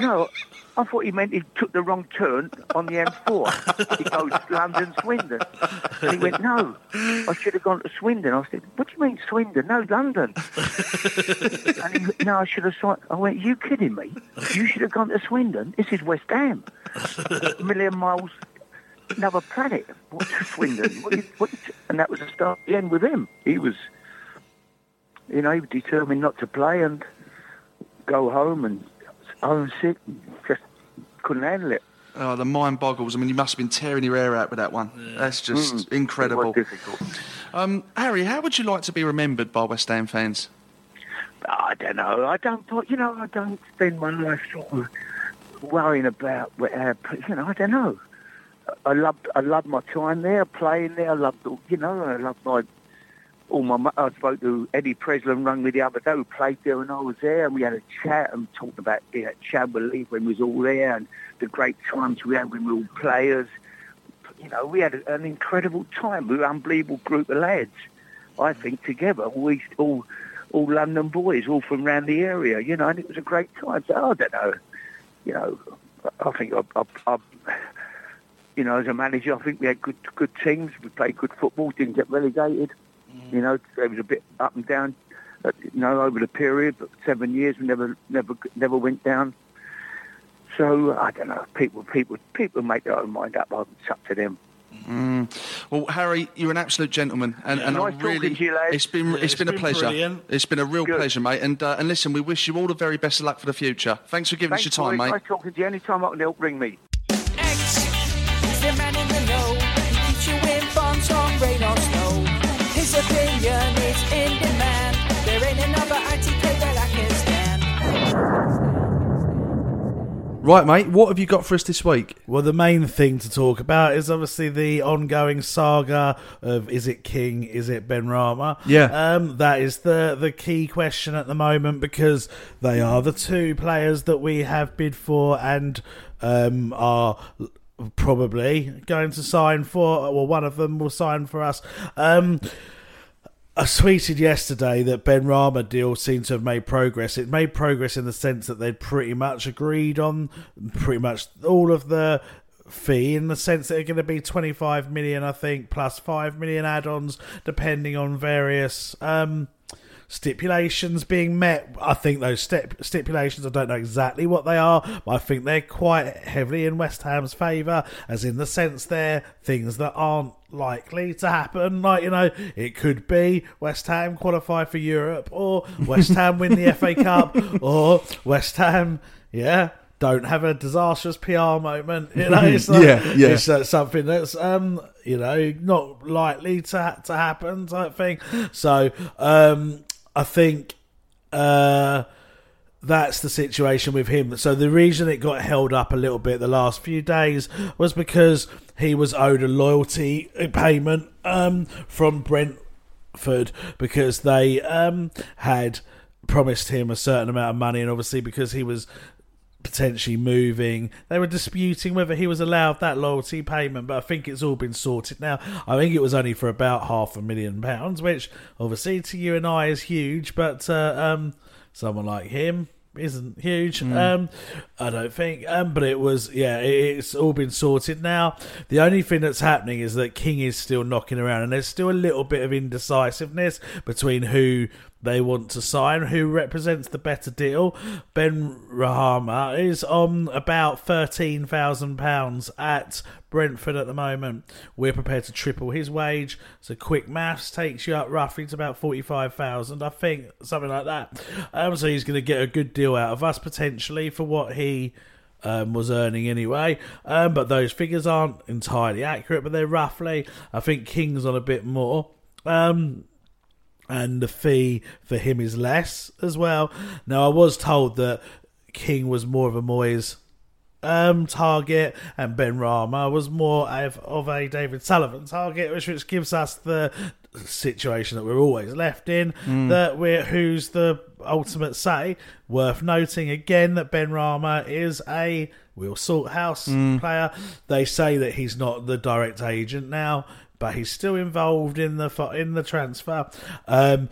no, I thought he meant he took the wrong turn on the M4. He goes London, Swindon. And he went, no, I should have gone to Swindon. I said, what do you mean Swindon? No, London. and he went, no, I should have signed. I went, you kidding me? You should have gone to Swindon. This is West Ham. A million miles, another planet. What's Swindon? What you, what you, and that was the start, the end with him. He was, you know, he was determined not to play and go home and home sick and just couldn't handle it. Oh, the mind boggles. I mean, you must have been tearing your hair out with that one. That's just Mm, incredible. It was difficult. Um, Harry, how would you like to be remembered by West Ham fans? I don't know. I don't, you know, I don't spend my life sort of worrying about, uh, you know, I don't know. I loved, I loved my time there, playing there. I loved, you know, I loved my, all my. mu- I spoke to Eddie Presland, rung me the other day, who played there, and I was there, and we had a chat and talked about yeah, Chamberlain when we was all there, and the great times we had when we were all players. You know, we had an incredible time. We were an unbelievable group of lads. I think together, we all all London boys, all from around the area, you know, and it was a great time. So I don't know, you know, I think I, I, I, you know, as a manager, I think we had good good teams. We played good football, didn't get relegated. You know, it was a bit up and down, uh, you know, over the period, but seven years we never never never went down. So I don't know. People people people make their own mind up. It's up to them. Mm. Well, Harry, you're an absolute gentleman, and, and Nice I really, talking to you, lads. it's been Yeah, it's it's been, a pleasure. brilliant. It's been a real Good. pleasure, mate. And uh, and listen, we wish you all the very best of luck for the future. Thanks for giving Thanks, us your time, boys. mate. Nice talking to you. Anytime I can help, ring me. Opinion is in demand. There ain't another ITK that I can stand. Right, mate. What have you got for us this week? Well, the main thing to talk about is obviously the ongoing saga of is it King, is it Benrahma? Yeah. Um, that is the the key question at the moment because they are the two players that we have bid for and um, are probably going to sign for. Well, one of them will sign for us. Um, I tweeted yesterday that Benrahma deal seemed to have made progress. It made progress in the sense that they'd pretty much agreed on pretty much all of the fee in the sense that they're going to be 25 million I think plus 5 million add-ons depending on various um stipulations being met. I think those stip- stipulations, I don't know exactly what they are, but I think they're quite heavily in West Ham's favour, as in the sense they're things that aren't likely to happen. Like, you know, it could be West Ham qualify for Europe, or West Ham win the FA Cup, or West Ham, yeah. Don't have a disastrous PR moment, you know. It's like, Yeah, yeah. It's uh, something that's, um, you know, not likely to to happen type thing. So, um, I think uh, that's the situation with him. So the reason it got held up a little bit the last few days was because he was owed a loyalty payment um, from Brentford because they um, had promised him a certain amount of money, and obviously because he was potentially moving. They were disputing whether he was allowed that loyalty payment, but I think it's all been sorted now. I think it was only for about half a million pounds, which obviously to you and I is huge, but uh, um, someone like him isn't huge. Um, I don't think. Um, but it was, yeah, it, it's all been sorted now. The only thing that's happening is that King is still knocking around, and there's still a little bit of indecisiveness between who they want to sign, who represents the better deal. Ben Rahama is on about thirteen thousand pounds at Brentford at the moment. We're prepared to triple his wage. So quick maths takes you up roughly to about forty five thousand, I think, something like that. Um, so he's going to get a good deal out of us potentially for what he. Um, was earning anyway, um, but those figures aren't entirely accurate, but they're roughly. I think King's on a bit more. Um, and the fee for him is less as well. Now, I was told that King was more of a Moyes um, target, and Benrahma was more of, of a David Sullivan target, which, which gives us the situation that we're always left in. That we're who's the ultimate say. Worth noting again that Benrahma is a Will Salthouse player. They say that he's not the direct agent now, but he's still involved in the in the transfer. Um,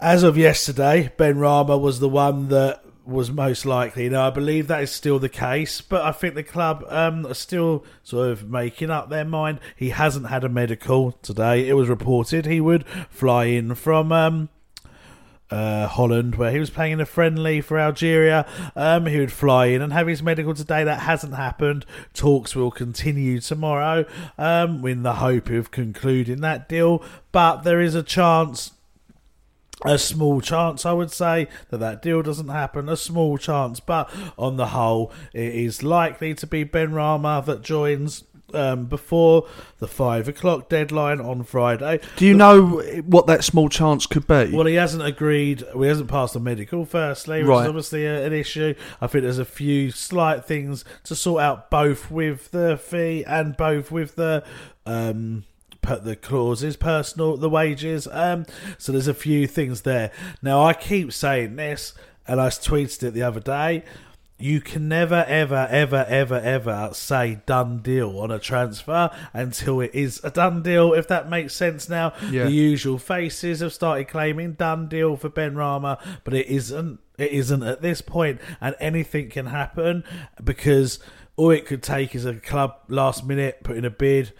as of yesterday, Benrahma was the one that was most likely. Now, I believe that is still the case, but I think the club um, are still sort of making up their mind. He hasn't had a medical today. It was reported he would fly in from. Um, uh, Holland, where he was playing in a friendly for Algeria. Um, he would fly in and have his medical today. That hasn't happened. Talks will continue tomorrow um, in the hope of concluding that deal. But there is a chance a small chance, I would say, that that deal doesn't happen. A small chance, but on the whole, it is likely to be Benrahma that joins um, before the five o'clock deadline on Friday. Do you know what that small chance could be? Well, he hasn't agreed. Well, he hasn't passed the medical. Firstly, which Right. is obviously a, an issue. I think there's a few slight things to sort out, both with the fee and both with the um, put the clauses, personal, the wages. Um, so there's a few things there. Now I keep saying this, and I tweeted it the other day. You can never, ever, ever, ever, ever say done deal on a transfer until it is a done deal, if that makes sense now. Yeah. The usual faces have started claiming done deal for Benrahma, but it isn't. It isn't at this point, and anything can happen because all it could take is a club last minute put in a bid.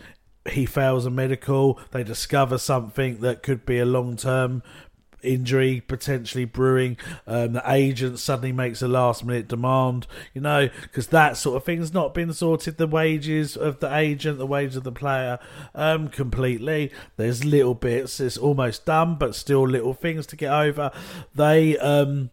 He fails a medical. They discover something that could be a long term injury potentially brewing. Um, the agent suddenly makes a last minute demand, you know, because that sort of thing's not been sorted. The wages of the agent, the wages of the player, um, completely. There's little bits. It's almost done, but still little things to get over. They um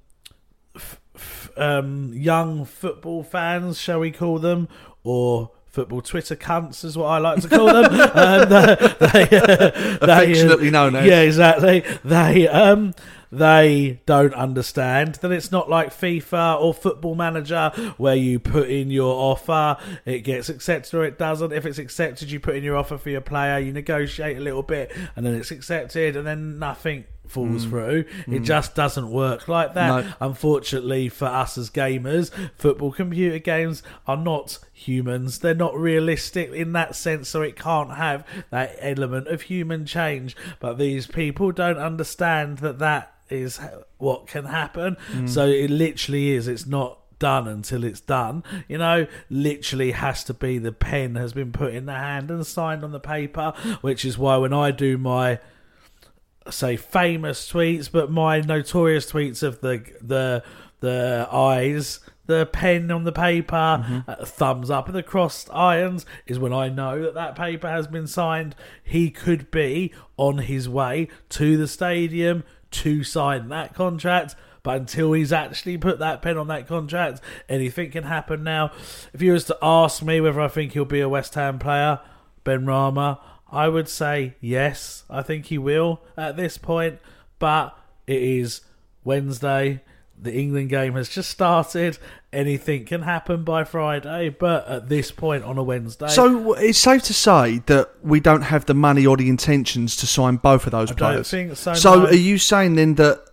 um, young football fans, shall we call them, or football Twitter cunts is what I like to call them. um, they, they, uh, they, uh, Affectionately known as. Yeah, exactly. They um, they don't understand that it's not like FIFA or Football Manager where you put in your offer, it gets accepted or it doesn't. If it's accepted, you put in your offer for your player, you negotiate a little bit, and then it's accepted, and then nothing falls Mm. through. It Mm. just doesn't work like that. No. Unfortunately for us as gamers, football computer games are not humans. They're not realistic in that sense, so it can't have that element of human change. But these people don't understand that that is what can happen. Mm. So it literally is. It's not done until it's done. You know, literally has to be the pen has been put in the hand and signed on the paper, which is why when I do my say famous tweets, but my notorious tweets of the the the eyes, the pen on the paper, uh, thumbs up, and the crossed irons is when I know that that paper has been signed. He could be on his way to the stadium to sign that contract. But until he's actually put that pen on that contract, anything can happen now. If you was to ask me whether I think he'll be a West Ham player, Benrahma, I would say yes. I think he will at this point, but it is Wednesday. The England game has just started. Anything can happen by Friday, but at this point on a Wednesday, So it's safe to say that we don't have the money or the intentions to sign both of those I don't players. think so, So no. are you saying then that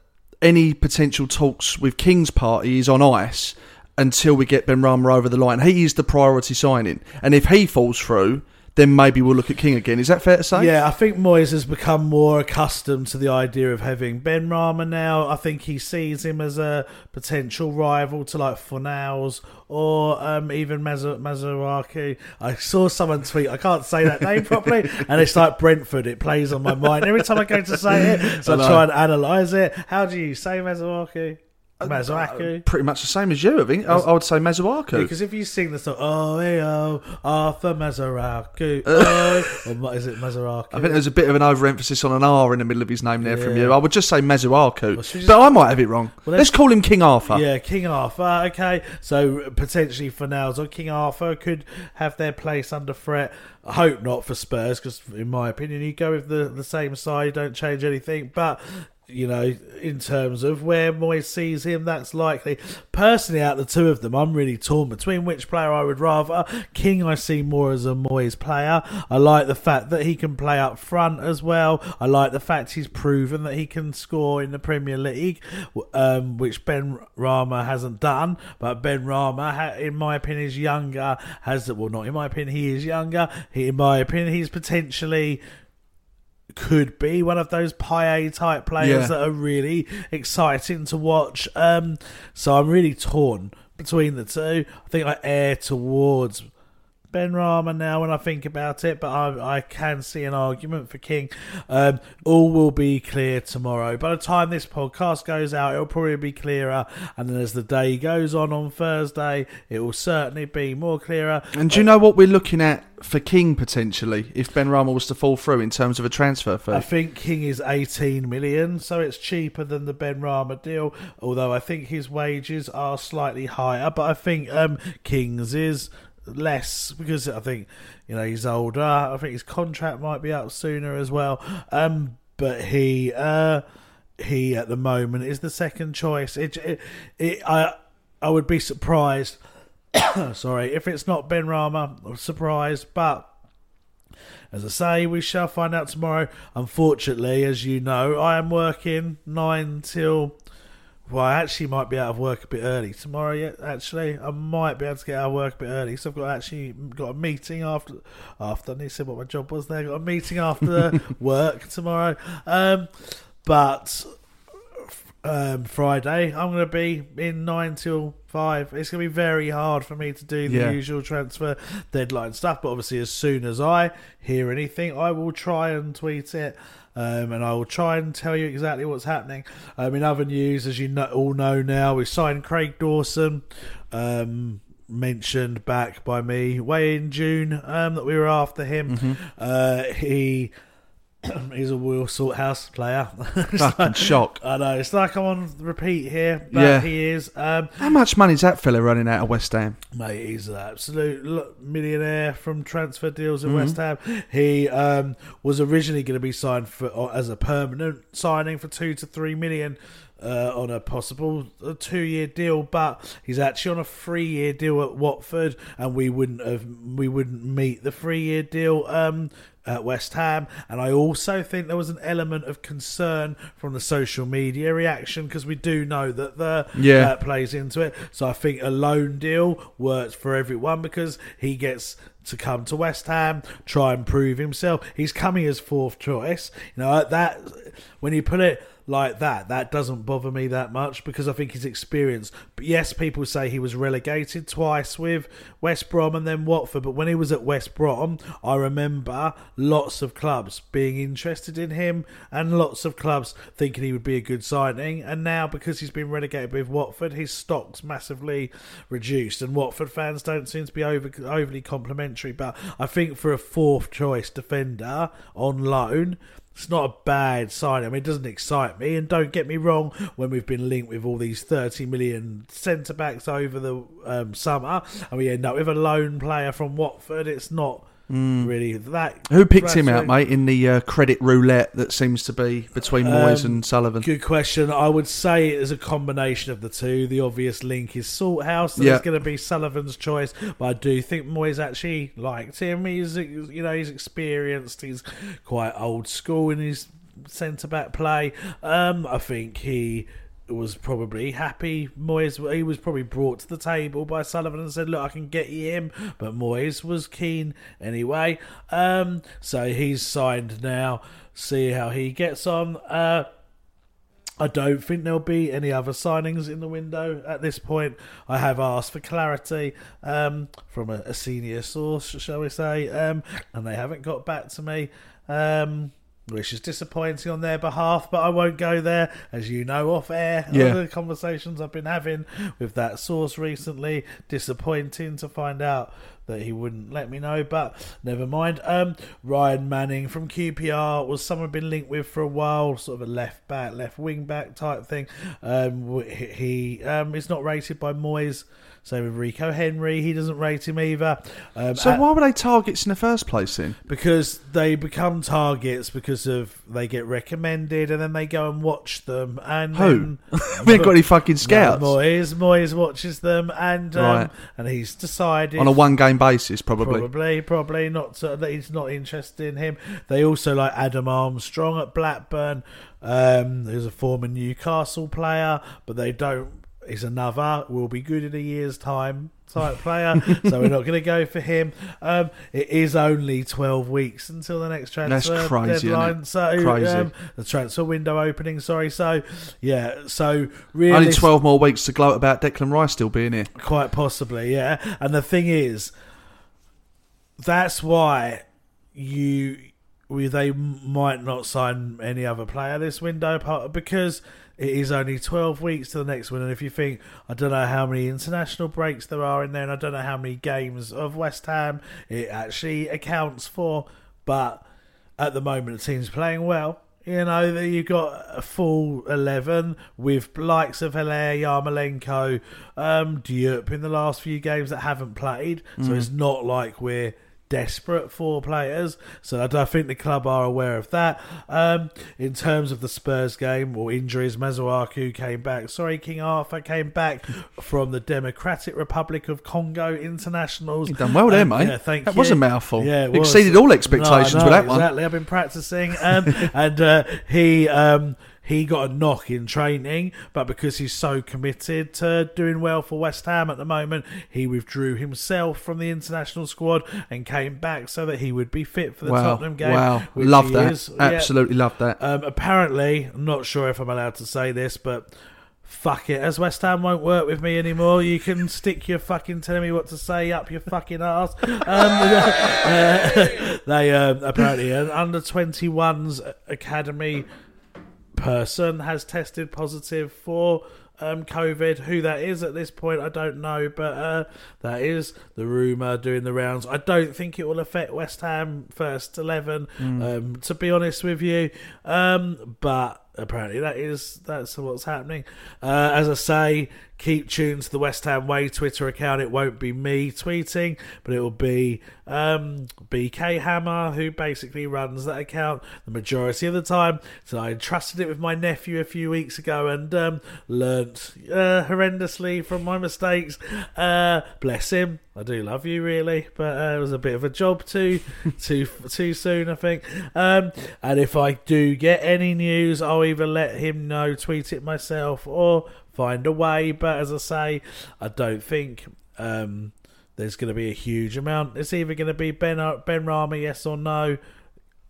any potential talks with King's party is on ice until we get Benrahma over the line? He is the priority signing, and if he falls through, then maybe we'll look at King again. Is that fair to say? Yeah, I think Moyes has become more accustomed to the idea of having Benrahma now. I think he sees him as a potential rival to like Fornals or um, even Mazu- Mazaraki. I saw someone tweet, I can't say that name properly, and it's like Brentford. It plays on my mind every time I go to say it. So I I, try and analyse it. How do you say Mazaraki? Uh, Masuaku? Uh, pretty much the same as you, I think. I, I would say Masuaku. Because if you sing the song, oh, hey, oh, Arthur Mazaraku, oh, or ma- is it Mazaraku? I think there's a bit of an overemphasis on an R in the middle of his name there from you. I would just say Mezuaku, should we but I might have it wrong. Well, Let's call him King Arthur. Yeah, King Arthur. Okay, so potentially for now, or King Arthur could have their place under threat. I hope not for Spurs, because in my opinion, you go with the the same side, don't change anything. But you know, in terms of where Moyes sees him, that's likely. Personally, out of the two of them, I'm really torn between which player I would rather. King, I see more as a Moyes player. I like the fact that he can play up front as well. I like the fact he's proven that he can score in the Premier League, um, which Ben Rama hasn't done. But Benrahma, in my opinion, is younger. Has well, not in my opinion, he is younger. He, in my opinion, he's potentially could be one of those Payet type players Yeah. that are really exciting to watch. Um, so I'm really torn between the two. I think I err towards Benrahma now when I think about it, but I, I can see an argument for King. Um, all will be clear tomorrow. By the time this podcast goes out, it'll probably be clearer, and then as the day goes on on Thursday, it will certainly be more clearer. And do you know what we're looking at for King potentially if Benrahma was to fall through in terms of a transfer fee? I think King is 18 million, so it's cheaper than the Benrahma deal. Although I think his wages are slightly higher, but I think um, King's is less because I think you know he's older. I think his contract might be up sooner as well. Um, but he uh, he at the moment is the second choice. It, it, it I I would be surprised. sorry, if it's not Benrahma, I'm surprised, but. As I say, we shall find out tomorrow. Unfortunately, as you know, I am working nine till. Well, I actually might be out of work a bit early tomorrow. Yet, actually, I might be able to get out of work a bit early. So I've got actually got a meeting after. After I need to say what my job was there. I've Got a meeting after work tomorrow. Um, but um, Friday. I'm going to be in nine till five. It's going to be very hard for me to do the Yeah. usual transfer deadline stuff. But obviously, as soon as I hear anything, I will try and tweet it. Um, and I will try and tell you exactly what's happening. Um, in other news, as you know, all know now, we signed Craig Dawson, um, mentioned back by me way in June um, that we were after him. Mhm. Uh, he He's a Will Salthouse player. Fucking shock. I know. It's like I'm on repeat here, but Yeah. he is. Um, How much money's that fella running out of West Ham? Mate, he's an absolute lo- millionaire from transfer deals in Mhm. West Ham. He um, was originally going to be signed for or as a permanent signing for two to three million uh, on a possible uh, two-year deal, but he's actually on a three-year deal at Watford, and we wouldn't have we wouldn't meet the three-year deal. Um, at West Ham, and I also think there was an element of concern from the social media reaction because we do know that the Yeah. that plays into it. So I think a loan deal works for everyone because he gets to come to West Ham, try and prove himself. He's coming as fourth choice. You know that when you put it like that, that doesn't bother me that much because I think he's experienced. But yes, people say he was relegated twice with West Brom and then Watford. But when he was at West Brom, I remember lots of clubs being interested in him and lots of clubs thinking he would be a good signing. And now, because he's been relegated with Watford, his stock's massively reduced. And Watford fans don't seem to be over, overly complimentary. But I think for a fourth choice defender on loan, it's not a bad signing. I mean, it doesn't excite me. And don't get me wrong, when we've been linked with all these 30 million centre backs over the um, summer, and we end up with a lone player from Watford, it's not Mm. really that. Who picked him out, mate, in the uh, credit roulette that seems to be between Moyes Um, and Sullivan? Good question. I would say it is a combination of the two. The obvious link is Salthouse. So Yeah. Going to be Sullivan's choice, but I do think Moyes actually liked him. He's you know he's experienced. He's quite old school in his centre back play. Um, I think he was probably happy. Moyes he was probably brought to the table by Sullivan and said, "Look, I can get you him." But Moyes was keen anyway. Um, so he's signed now. See how he gets on. Uh, I don't think there'll be any other signings in the window at this point. I have asked for clarity um, from a, a senior source, shall we say, um, and they haven't got back to me. Um, which is disappointing on their behalf, but I won't go there, as you know, off air. Yeah. The conversations I've been having with that source recently, disappointing to find out that he wouldn't let me know, but never mind. Um, Ryan Manning from QPR was someone I've been linked with for a while, sort of a left back, left wing back type thing. Um, he he, um, is not rated by Moyes. Same with Rico Henry, he doesn't rate him either. Um, so at- why were they targets in the first place then? because they become targets because of they get recommended and then they go and watch them and Who? then- We ain't got any fucking scouts. No, Moyes Moyes watches them and um, Right. and he's decided On a one game basis, probably. Probably, probably not. So that he's not interested in him. They also like Adam Armstrong at Blackburn, um, who's a former Newcastle player, but they don't. He's another will be good in a year's time type player, so we're not going to go for him. Um, it is only twelve weeks until the next That's transfer crazy, isn't deadline. So Crazy. Um, the transfer window opening. Sorry, so yeah, so really Only 12 more weeks to gloat about Declan Rice still being here. Quite possibly, yeah. And the thing is, that's why you we, they might not sign any other player this window because it is only 12 weeks to the next one and if you think I don't know how many international breaks there are in there and I don't know how many games of West Ham it actually accounts for but at the moment the team's playing well you know that you've got a full 11 with likes of Haller, Yarmolenko, um, Diop in the last few games that haven't played. So Mm. it's not like we're desperate for players. So I think the club are aware of that. Um, in terms of the Spurs game or injuries, Masuaku came back. Sorry, King Arthur came back from the Democratic Republic of Congo internationals. You've done well there, Um, mate. Yeah, thank That you. was a mouthful. Yeah, it was. exceeded all expectations No, with that one. Exactly. I've been practicing, um, and uh, he um, he got a knock in training, but because he's so committed to doing well for West Ham at the moment, he withdrew himself from the international squad and came back so that he would be fit for the Wow, Tottenham game. wow. Love that. is. Absolutely love that. Um, apparently, I'm not sure if I'm allowed to say this, but. Fuck it, as West Ham won't work with me anymore, you can stick your fucking telling me what to say up your fucking ass. Um, uh, they um, apparently an under 21s academy person has tested positive for um, COVID. Who that is at this point, I don't know, but uh, that is the rumour doing the rounds. I don't think it will affect West Ham first 11, um, to be honest with you. Um, but apparently that is that's what's happening. Uh, as I say, keep tuned to the West Ham Way Twitter account. It won't be me tweeting, but it will be um, BK Hammer who basically runs that account the majority of the time. So I entrusted it with my nephew a few weeks ago and um, learnt uh, horrendously from my mistakes. Uh, bless him. I do love you, really, but uh, it was a bit of a job too, too, too soon, I think. Um, and if I do get any news, I'll either let him know, tweet it myself, or find a way. But as I say, I don't think um, there's going to be a huge amount. It's either going to be Ben Benrahma, yes or no.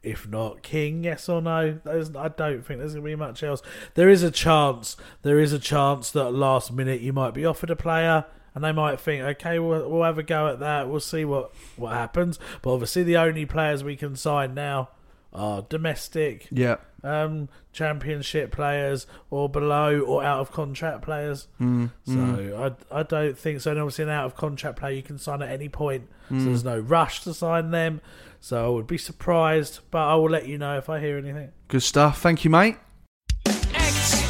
If not King, yes or no? There's, I don't think there's going to be much else. There is a chance. There is a chance that last minute you might be offered a player, and they might think, okay, we'll, we'll have a go at that. We'll see what what happens. But obviously, the only players we can sign now are domestic, Yeah. um, championship players, or below, or out of contract players. Mm, So I I don't think so. And obviously, an out of contract player you can sign at any point, so Mm. there's no rush to sign them. So I would be surprised, but I will let you know if I hear anything. Good stuff. Thank you, mate. X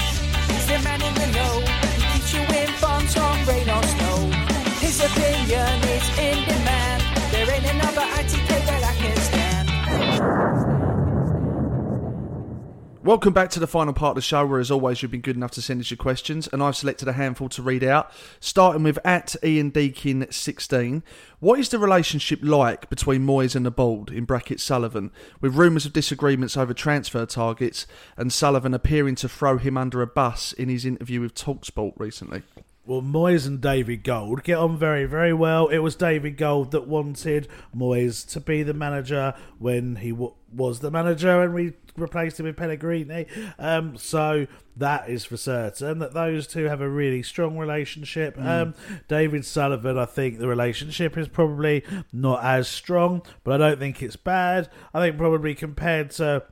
Welcome back to the final part of the show, where as always you've been good enough to send us your questions, and I've selected a handful to read out. Starting with at Ian Deakin sixteen. What is the relationship like between Moyes and the board in brackets Sullivan, with rumours of disagreements over transfer targets, and Sullivan appearing to throw him under a bus in his interview with Talksport recently? Well, Moyes and David Gold get on very, very well. It was David Gold that wanted Moyes to be the manager when he w- was the manager, and we replaced him with Pellegrini. Um, so that is for certain that those two have a really strong relationship. Um, David Sullivan, I think the relationship is probably not as strong, but I don't think it's bad. I think probably compared to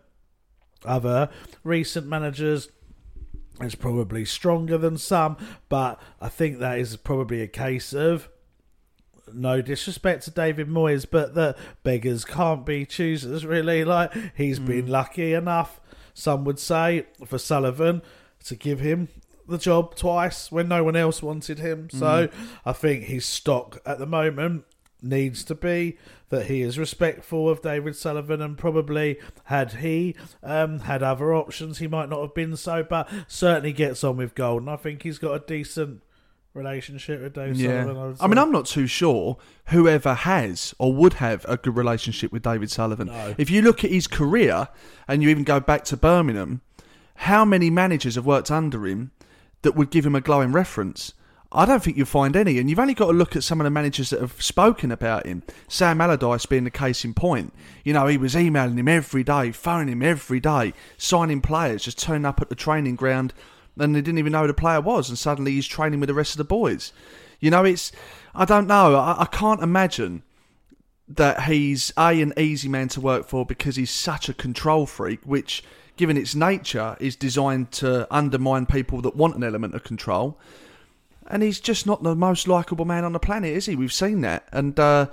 other recent managers it's probably stronger than some, but I think that is probably a case of no disrespect to David Moyes, but the beggars can't be choosers, really. Like, he's been lucky enough, some would say, for Sullivan to give him the job twice when no one else wanted him. So I think his stock at the moment needs to be that he is respectful of David Sullivan and probably had he um, had other options he might not have been so but certainly gets on with gold and I think he's got a decent relationship with David Sullivan I, I mean. I'm not too sure whoever has or would have a good relationship with David Sullivan. No. If you look at his career and you even go back to Birmingham, how many managers have worked under him that would give him a glowing reference? I don't think you'll find any, and you've only got to look at some of the managers that have spoken about him. Sam Allardyce being the case in point. You know, he was emailing him every day, phoning him every day, signing players, just turning up at the training ground, and they didn't even know who the player was, and suddenly he's training with the rest of the boys. You know, it's I don't know. I, I can't imagine that he's a an easy man to work for because he's such a control freak, which, given its nature, is designed to undermine people that want an element of control. And he's just not the most likable man on the planet, is he? We've seen that, and uh,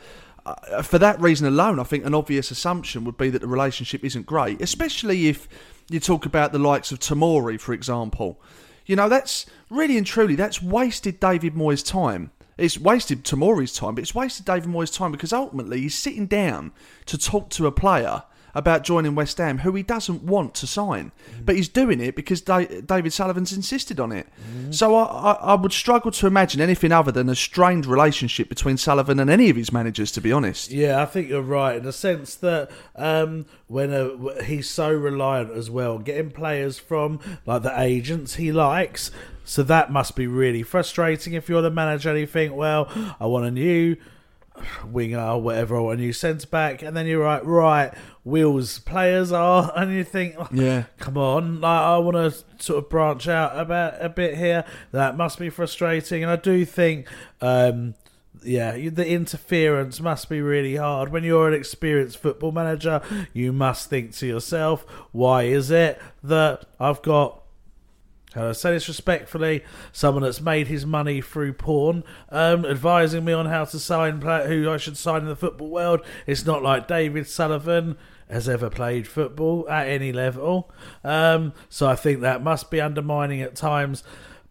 uh, for that reason alone, I think an obvious assumption would be that the relationship isn't great, especially if you talk about the likes of Tomori, for example. You know, that's really and truly that's wasted David Moyes' time. It's wasted Tomori's time, but it's wasted David Moyes' time because ultimately he's sitting down to talk to a player about joining West Ham who he doesn't want to sign, but he's doing it because Da- David Sullivan's insisted on it. So I, I, I would struggle to imagine anything other than a strained relationship between Sullivan and any of his managers, to be honest. Yeah, I think you're right in the sense that um, when a, he's so reliant as well, getting players from like the agents he likes. So that must be really frustrating if you're the manager and you think, well, I want a new winger or whatever, or a new centre back, and then you're like, right, Will's players are, and you think, oh, Yeah. come on, like, I want to sort of branch out about a bit here. That must be frustrating, and I do think. Um, yeah, the interference must be really hard. When you're an experienced football manager, you must think to yourself, why is it that I've got Uh, this respectfully. someone that's made his money through porn, um, advising me on how to sign, who I should sign in the football world. It's not like David Sullivan has ever played football at any level. Um, so I think that must be undermining at times.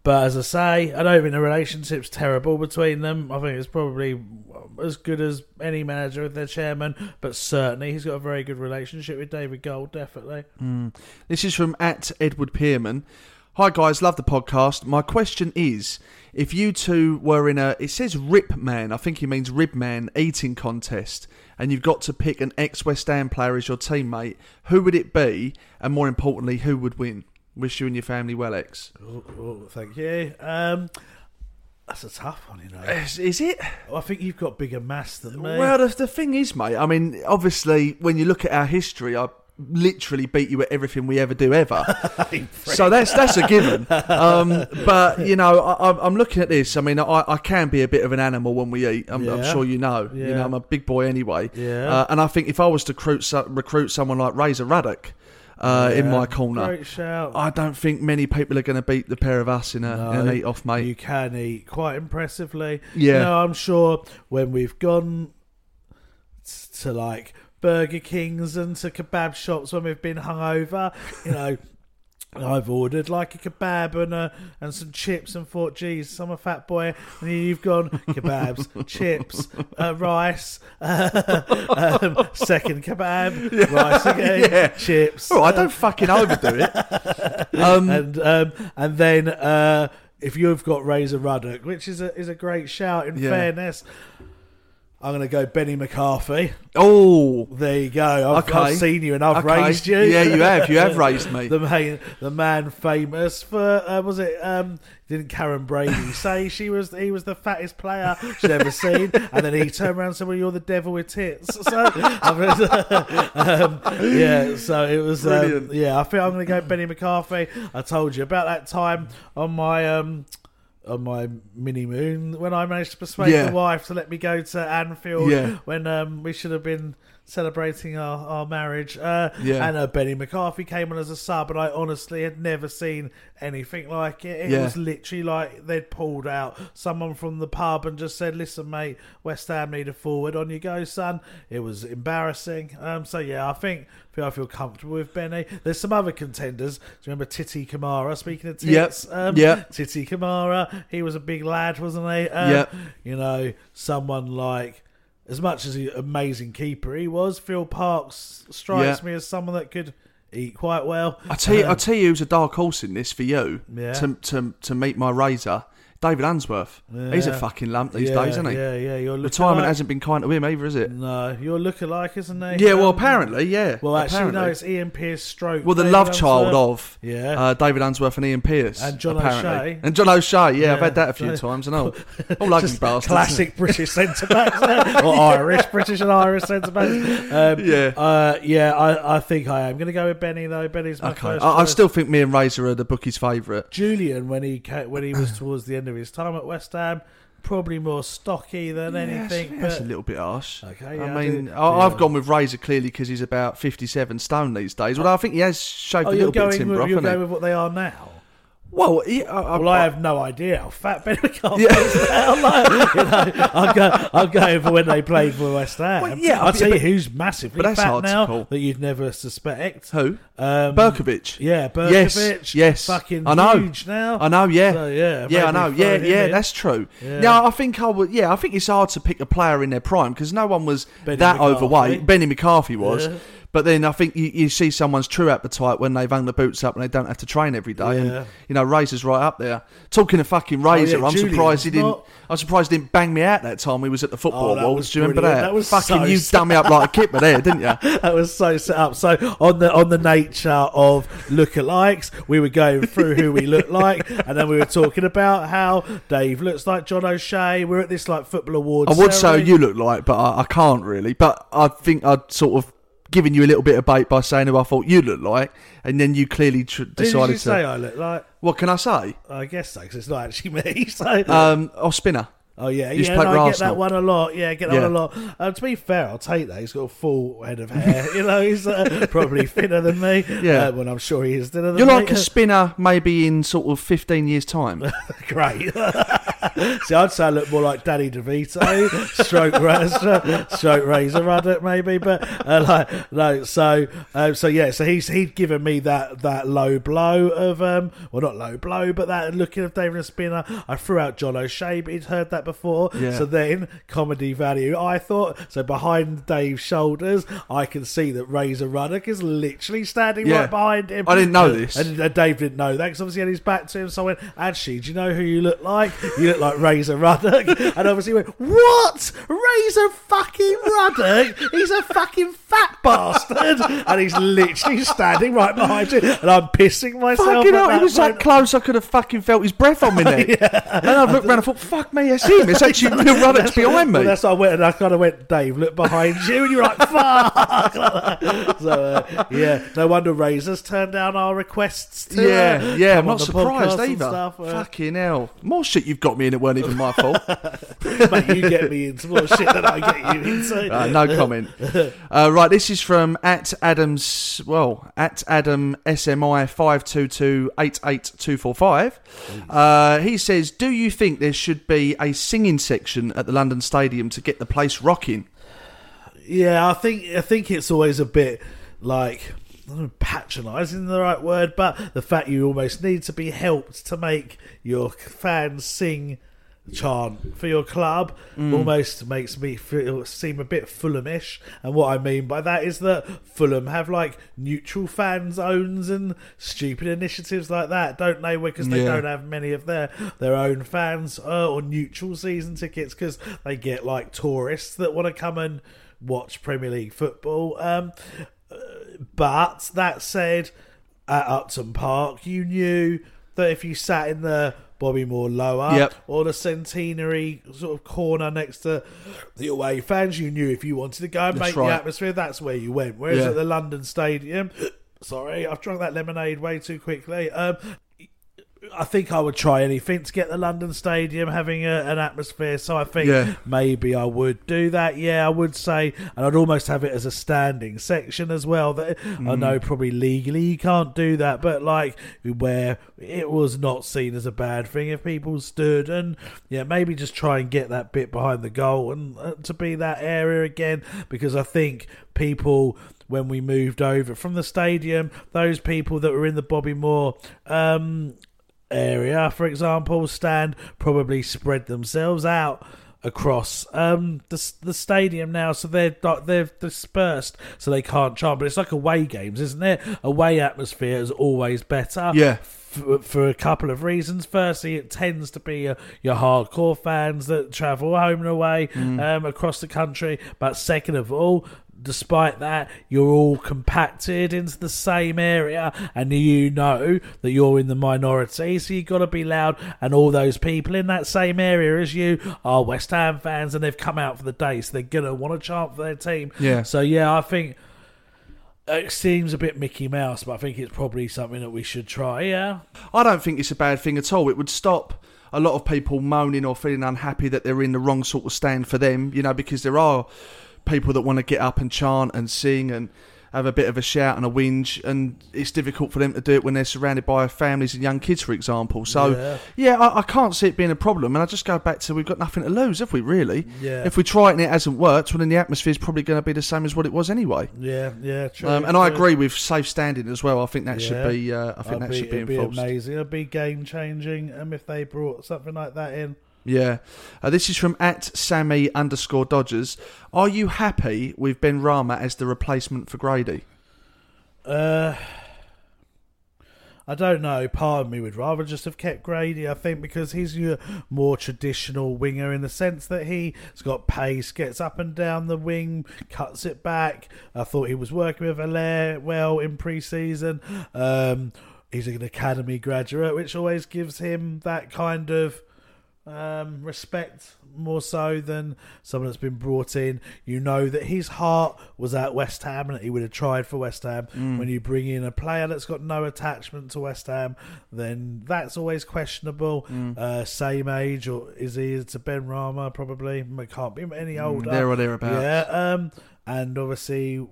But as I say, I don't think the relationship's terrible between them. I think it's probably as good as any manager with their chairman, but certainly he's got a very good relationship with David Gold, definitely. Mm. This is from at Edward Pearman. Hi guys, love the podcast. My question is, if you two were in a, it says Rip Man, I think he means Rib Man eating contest, and you've got to pick an ex West Ham player as your teammate, who would it be, and more importantly, who would win? Wish you and your family well, ex. Oh, oh, thank you. Um, that's a tough one, you know. Is, is it? Well, I think you've got bigger mass than me. Well, the, the thing is, mate. I mean, obviously, when you look at our history, I literally beat you at everything we ever do ever. so that's that's a given. Um, but you know, I, I'm- I'm looking at this. I mean, I, I can be a bit of an animal when we eat. I'm, I'm sure you know. You know, I'm a big boy anyway. Yeah. Uh, and I think if I was to recruit recruit someone like Razor Ruddock. Uh, in my corner. I don't think many people are going to beat the pair of us in a in an eat off, mate. You can eat quite impressively. Yeah. You know, I'm sure when we've gone to like Burger Kings and to kebab shops when we've been hungover, you know. I've ordered like a kebab and uh, and some chips and thought, geez, I'm a fat boy. And you've gone kebabs, chips, uh, rice, um, second kebab, rice again, Yeah. chips. Oh, I don't fucking overdo it. Um, and um, and then uh, if you've got Razor Ruddock, which is a is a great shout. In Yeah. fairness, I'm going to go Benny McCarthy. Oh, there you go. I've, Okay. I've seen you and I've Okay. raised you. Yeah, you have. You have raised me. the man, the man famous for uh, was it? Um, didn't Karren Brady say she was he was the fattest player she'd ever seen? And then he turned around and said, "Well, you're the devil with tits." So, um, yeah, so it was. Um, yeah, I think I'm going to go Benny McCarthy. I told you about that time on my. On my mini moon, when I managed to persuade Yeah. the wife to let me go to Anfield, Yeah. when um, we should have been celebrating our, our marriage. Uh, Yeah. And uh, Benny McCarthy came on as a sub, and I honestly had never seen anything like it. It Yeah. was literally like they'd pulled out someone from the pub and just said, "Listen, mate, West Ham need a forward. On you go, son." It was embarrassing. Um, so yeah, I think I feel comfortable with Benny. There's some other contenders. Do you remember Titi Camara? Speaking of tits, Yep. um, Yep. Titi Camara. He was a big lad, wasn't he? Um, Yep. You know, someone like. As much as an amazing keeper he was, Phil Parkes strikes Yeah. me as someone that could eat quite well. I tell you, Um, I tell you, who's a dark horse in this for you Yeah. to to to meet my razor. David Unsworth. He's a fucking lump these Yeah, days, isn't he? yeah, yeah, you're Retirement hasn't been kind to him either, is it? No, you're looking like, isn't he? Yeah, well, apparently, yeah. Well, actually, apparently. no, it's Ian Pearce stroke. Well, the David love child Unsworth. of Yeah. uh, David Unsworth and Ian Pearce. And John apparently. O'Shea. And John O'Shea, yeah, I've had that a few times, and all. All ugly bastards. Classic British centre backs, or Irish, British and Irish centre backs. Um, Yeah. uh, yeah. I, I think I am going to go with Benny though. Benny's my Okay, first. I, I still think me and Razor are the bookie's favourite. Julian when he ca- when he was towards the end of his time at West Ham, probably more stocky than anything. That's but a little bit harsh. Okay, yeah, I mean, I, I've gone with Razor clearly because he's about 57 stone these days. Well, I think he has shaved oh, a little bit of timber off, you're going he? with what they are now. Well, he, I, I, Well, I have no idea how fat Benny McCarthy is now. Like, you know, I'm, go, I'm going for when they played for West Ham. Well, yeah, I'll but- tell you who's massively but that's fat hard to now that you'd never suspect. Who? Um, Berkovic. Yeah, Yes, Berkovic. yes. Fucking I know. huge now. I know, yeah. So, yeah, yeah, I know. Yeah, yeah, in. that's true. Yeah. Yeah. I think I would. Yeah, I think it's hard to pick a player in their prime because no one was Benny that McCarthy. overweight. Benny McCarthy was. Yeah. But then I think you, you see someone's true appetite when they've hung the boots up and they don't have to train every day. Yeah. And you know, Razor's right up there. Talking of fucking Razor, oh, yeah, I'm Julian's surprised he didn't. not- I'm surprised he didn't bang me out that time we was at the oh, football Oh, walls. was Do you remember that? That was fucking so you done me up like a kipper there, didn't you? that was so set up. So on the on the nature of lookalikes, we were going through who we look like, and then we were talking about how Dave looks like John O'Shea. We're at this like football awards. I would say you look like, but I, I can't really. But I think I'd sort of given you a little bit of bait by saying who I thought you looked like, and then you clearly tr- decided to. say I look like? What can I say? I guess so, because it's not actually me. So Um, or spinner. Oh yeah, yeah. play No, for I get that one a lot. Yeah, I get that Yeah. one a lot. Uh, to be fair, I'll take that. He's got a full head of hair. you know, he's uh, probably thinner than me. Yeah. uh, when I'm sure he is thinner than You're me. like a spinner, maybe in sort of 15 years' time. Great. See, I'd say I look more like Danny DeVito, stroke, razor, stroke Razor Ruddock, maybe, but uh, like no. So, uh, so yeah. So he's he'd given me that that low blow of um, well, not low blow, but that looking of David and Spinner. I threw out John O'Shea, but he'd heard that before. Yeah. So then comedy value. I thought so behind Dave's shoulders, I can see that Razor Ruddock is literally standing Yeah. right behind him. I didn't know this. And uh, Dave didn't know that because obviously he had his back to him. So I went, actually, do you know who you look like? You look like Razor Ruddock. And obviously went, what? Razor fucking Ruddock? He's a fucking fat bastard. And he's literally standing right behind you. And I'm pissing myself. Fucking hell, he was that close I could have fucking felt his breath on my neck. And I looked around and thought, fuck me, it's him. It's actually Will Ruddock's behind me. Well, that's why I went and I kind of went, Dave, look behind you. And you're like, fuck. so, uh, yeah, no wonder Razor's turned down our requests to yeah, uh, yeah, I'm not surprised either. Stuff. Uh, Fucking hell. More shit you've got me in, it weren't even my fault. Mate, you get me into more shit than I get you into. Uh, no comment. Uh, right, this is from at Adams. Well, at Adam SMI five two two eight eight two four five. Uh, he says, "Do you think there should be a singing section at the London Stadium to get the place rocking?" Yeah, I think I think it's always a bit like I don't patronising the right word, but the fact you almost need to be helped to make your fans sing chant for your club Mm. almost makes me feel seem a bit Fulhamish. And what I mean by that is that Fulham have like neutral fan zones and stupid initiatives like that, don't they? Because they Yeah. don't have many of their their own fans uh, or neutral season tickets because they get like tourists that want to come and watch Premier League football. Um, but that said, at Upton Park, you knew that if you sat in the Bobby Moore lower Yep. or the centenary sort of corner next to the away fans, you knew if you wanted to go and That's make right. the atmosphere, that's where you went. Whereas Yeah. at the London Stadium, sorry, I've drunk that lemonade way too quickly. Um, I think I would try anything to get the London Stadium having a, an atmosphere. So I think Yeah. maybe I would do that. Yeah, I would say, and I'd almost have it as a standing section as well. That I Mm. know probably legally you can't do that, but like where it was not seen as a bad thing if people stood and yeah, maybe just try and get that bit behind the goal and uh, to be that area again because I think people when we moved over from the stadium, those people that were in the Bobby Moore um, area, for example, stand probably spread themselves out across um the the stadium now so they're they're dispersed so they can't chant but it's like away games isn't it away atmosphere is always better Yeah. for, for a couple of reasons. Firstly, it tends to be uh, your hardcore fans that travel home and away um, across the country. But second of all, despite that, you're all compacted into the same area, and you know that you're in the minority, so you've got to be loud. And all those people in that same area as you are West Ham fans, and they've come out for the day, so they're gonna want to chant for their team. Yeah. So yeah, I think. Uh, it seems a bit Mickey Mouse, but I think it's probably something that we should try. Yeah, I don't think it's a bad thing at all. It would stop a lot of people moaning or feeling unhappy that they're in the wrong sort of stand for them, you know, because there are people that want to get up and chant and sing and have a bit of a shout and a whinge, and it's difficult for them to do it when they're surrounded by families and young kids, for example. So, Yeah. yeah, I, I can't see it being a problem. And I just go back to we've got nothing to lose, have we, really? Yeah. If we try it and it hasn't worked, well, then the atmosphere's probably going to be the same as what it was anyway. yeah, yeah. True. Um, and I agree with safe standing as well. I think that Yeah. should be. Uh, I think It'd that should be it'd be enforced. amazing. It'd be game changing. Um, if they brought something like that in. Yeah. Uh, this is from at Sammy underscore Dodgers. Are you happy with Benrahma as the replacement for Grady? Uh, I don't know. Part of me would rather just have kept Grady. I think because he's your more traditional winger in the sense that he's got pace, gets up and down the wing, cuts it back. I thought he was working with Haller well in pre-season. Um, he's an academy graduate, which always gives him that kind of um, respect more so than someone that's been brought in. You know that his heart was at West Ham and that he would have tried for West Ham. Mm. When you bring in a player that's got no attachment to West Ham, then that's always questionable. Mm. Uh, same age, or is he to Benrahma? Probably. It can't be any older. Mm, there or thereabouts. Yeah. Um, and obviously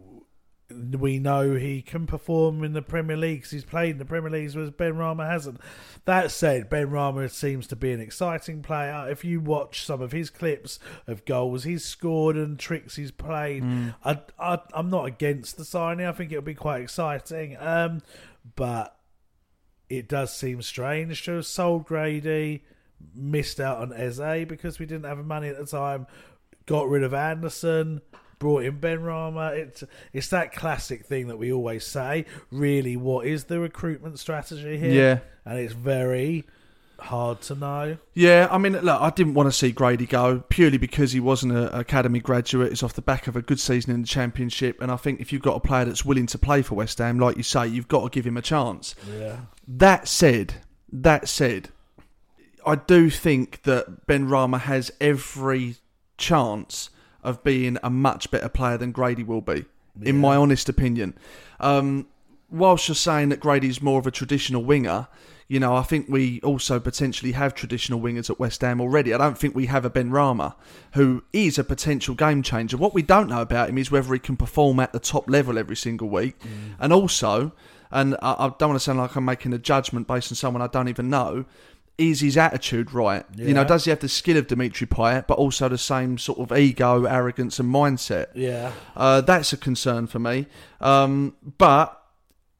we know he can perform in the Premier League 'cause he's played in the Premier League, whereas Benrahma hasn't. That said, Benrahma seems to be an exciting player. If you watch some of his clips of goals he's scored and tricks he's played, Mm. I, I, I'm not against the signing. I think it'll be quite exciting. Um, but it does seem strange to have sold Grady, missed out on Eze because we didn't have money at the time, got rid of Anderson, brought in Benrahma. It's it's that classic thing that we always say. Really, what is the recruitment strategy here? Yeah. and it's very hard to know. Yeah, I mean, look, I didn't want to see Grady go purely because he wasn't an academy graduate. It's off the back of a good season in the championship, and I think if you've got a player that's willing to play for West Ham, like you say, you've got to give him a chance. Yeah. That said, that said, I do think that Benrahma has every chance of being a much better player than Grady will be, in my honest opinion. Um, whilst you're saying that Grady's more of a traditional winger, you know, I think we also potentially have traditional wingers at West Ham already. I don't think we have a Benrahma, who is a potential game changer. What we don't know about him is whether he can perform at the top level every single week, and also, and I, I don't want to sound like I'm making a judgment based on someone I don't even know. Is his attitude right? You know, does he have the skill of Dimitri Payet, but also the same sort of ego, arrogance, and mindset? Yeah. Uh, that's a concern for me. Um, but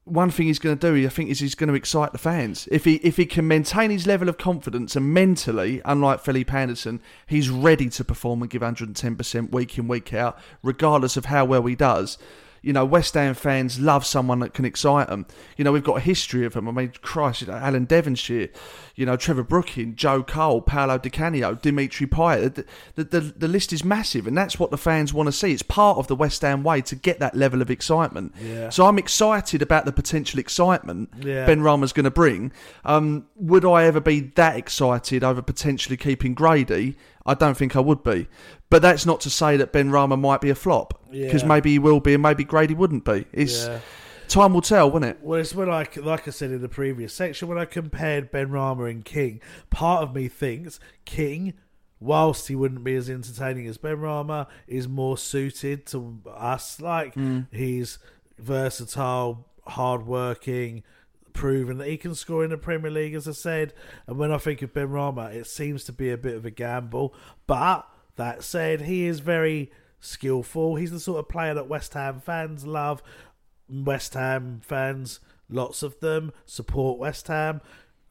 one thing he's going to do, I think, is he's going to excite the fans. If he if he can maintain his level of confidence and mentally, unlike Philippe Anderson, he's ready to perform and give 110% week in week out, regardless of how well he does. You know, West Ham fans love someone that can excite them. You know, we've got a history of them. I mean, Christ, you know, Alan Devonshire, you know, Trevor Brooking, Joe Cole, Paolo Di Canio, Dimitri Payet. The, the, the, the list is massive, and that's what the fans want to see. It's part of the West Ham way to get that level of excitement. Yeah. So I'm excited about the potential excitement Yeah. Benrahma's going to bring. Um, would I ever be that excited over potentially keeping Grady? I don't think I would be. But that's not to say that Benrahma might be a flop. Because Yeah. maybe he will be and maybe Grady wouldn't be. It's Yeah. Time will tell, won't it? Well, it's when I, like I said in the previous section, when I compared Benrahma and King, part of me thinks King, whilst he wouldn't be as entertaining as Benrahma, is more suited to us. Like, Mm. he's versatile, hard-working, proven that he can score in the Premier League, as I said. And when I think of Benrahma, it seems to be a bit of a gamble. But that said, he is very skillful. He's the sort of player that West Ham fans love. West Ham fans, lots of them, support West Ham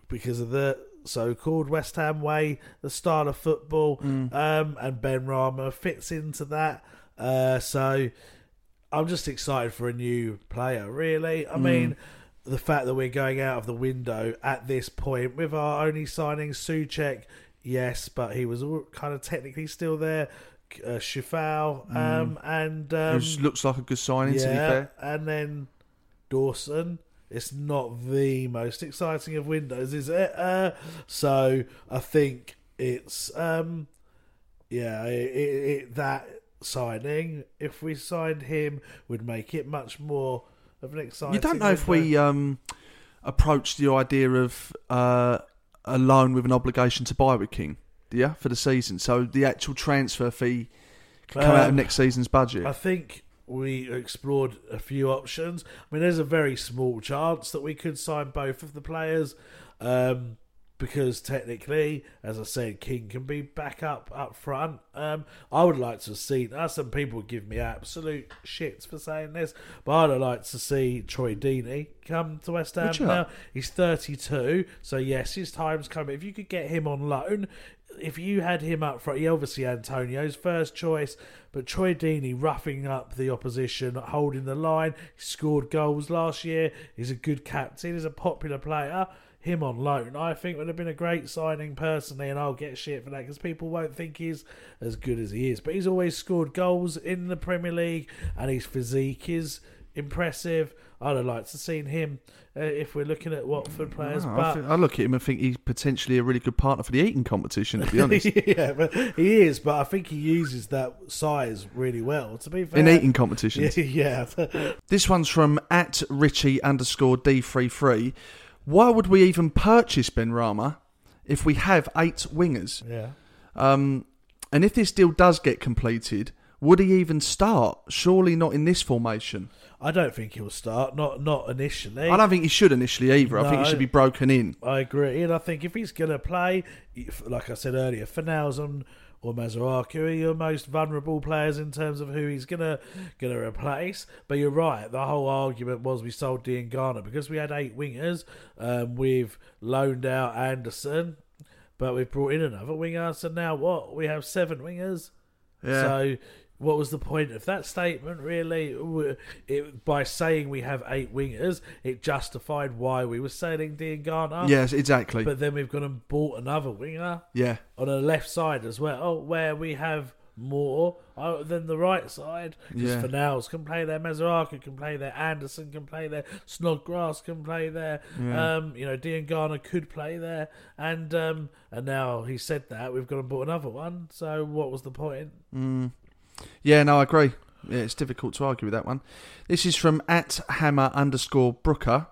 because of the so-called West Ham way, the style of football, um, and Benrahma fits into that. Uh, so I'm just excited for a new player. Really, I Mm. mean, the fact that we're going out of the window at this point with our only signing Soucek, yes, but he was all kind of technically still there. Uh, Shifao, um, and um, looks like a good signing, to be fair. and then Dawson. It's not the most exciting of windows, is it? Uh, so I think it's um, yeah, it, it, it, that signing. If we signed him, would make it much more of an exciting. You don't know if we um, approached the idea of uh, a loan with an obligation to buy with King, do you, for the season? So the actual transfer fee can come out of Um, next season's budget. I think we explored a few options. I mean, there's a very small chance that we could sign both of the players, um, because technically, as I said, King can be back up up front. Um, I would like to see. Now, some people give me absolute shits for saying this, but I'd like to see Troy Deeney come to West Ham now. He's 32, so yes, his time's coming. If you could get him on loan, if you had him up front, he obviously Antonio's first choice, but Troy Deeney roughing up the opposition, holding the line, he scored goals last year. He's a good captain. He's a popular player. Him on loan, I think would have been a great signing personally, and I'll get shit for that because people won't think he's as good as he is. But he's always scored goals in the Premier League, and his physique is impressive. I'd have liked to seen him uh, if we're looking at Watford players, I, but think- I look at him and think he's potentially a really good partner for the eating competition. To be honest, yeah, but he is. But I think he uses that size really well. To be fair, in eating competitions. yeah, This one's from at Richie underscore D33. Why would we even purchase Benrahma if we have eight wingers? yeah. Um, and if this deal does get completed, would he even start? Surely not in this formation. I don't think he'll start. Not not initially. I don't think he should initially either. I think he should be broken in. I agree, and I think if he's going to play, like I said earlier, Fanalzon or Masuaku are your most vulnerable players in terms of who he's gonna gonna replace. But you're right. The whole argument was we sold Diangana because we had eight wingers. Um, we've loaned out Anderson, but we've brought in another winger. So now what? We have seven wingers. Yeah. So what was the point of that statement? Really, it, by saying we have eight wingers, it justified why we were selling Diangana. Yes, exactly. But then we've gone and bought another winger Yeah. on the left side as well, where we have more uh, than the right side. Because Yeah. Fornals can play there, Masuaku can play there, Anderson can play there, Snodgrass can play there. Yeah. Um, you know, Diangana could play there, and um, and now he said that we've gone and bought another one. So what was the point? Mm. Yeah, no, I agree. Yeah, it's difficult to argue with that one. This is from at hammer underscore brooker.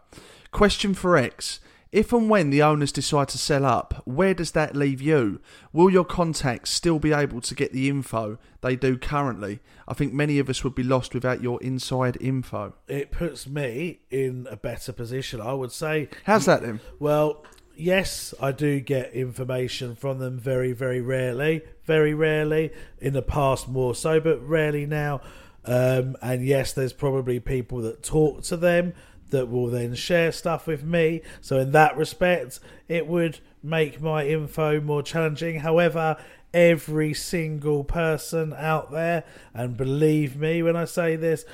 Question for Ex. If and when the owners decide to sell up, where does that leave you? Will your contacts still be able to get the info they do currently? I think many of us would be lost without your inside info. it puts me in a better position, I would say. How's that then? Well, yes, I do get information from them very, very rarely. Very rarely. In the past, more so, but rarely now. Um, and yes, there's probably people that talk to them that will then share stuff with me. So, in that respect, it would make my info more challenging. However, every single person out there, and believe me when I say this,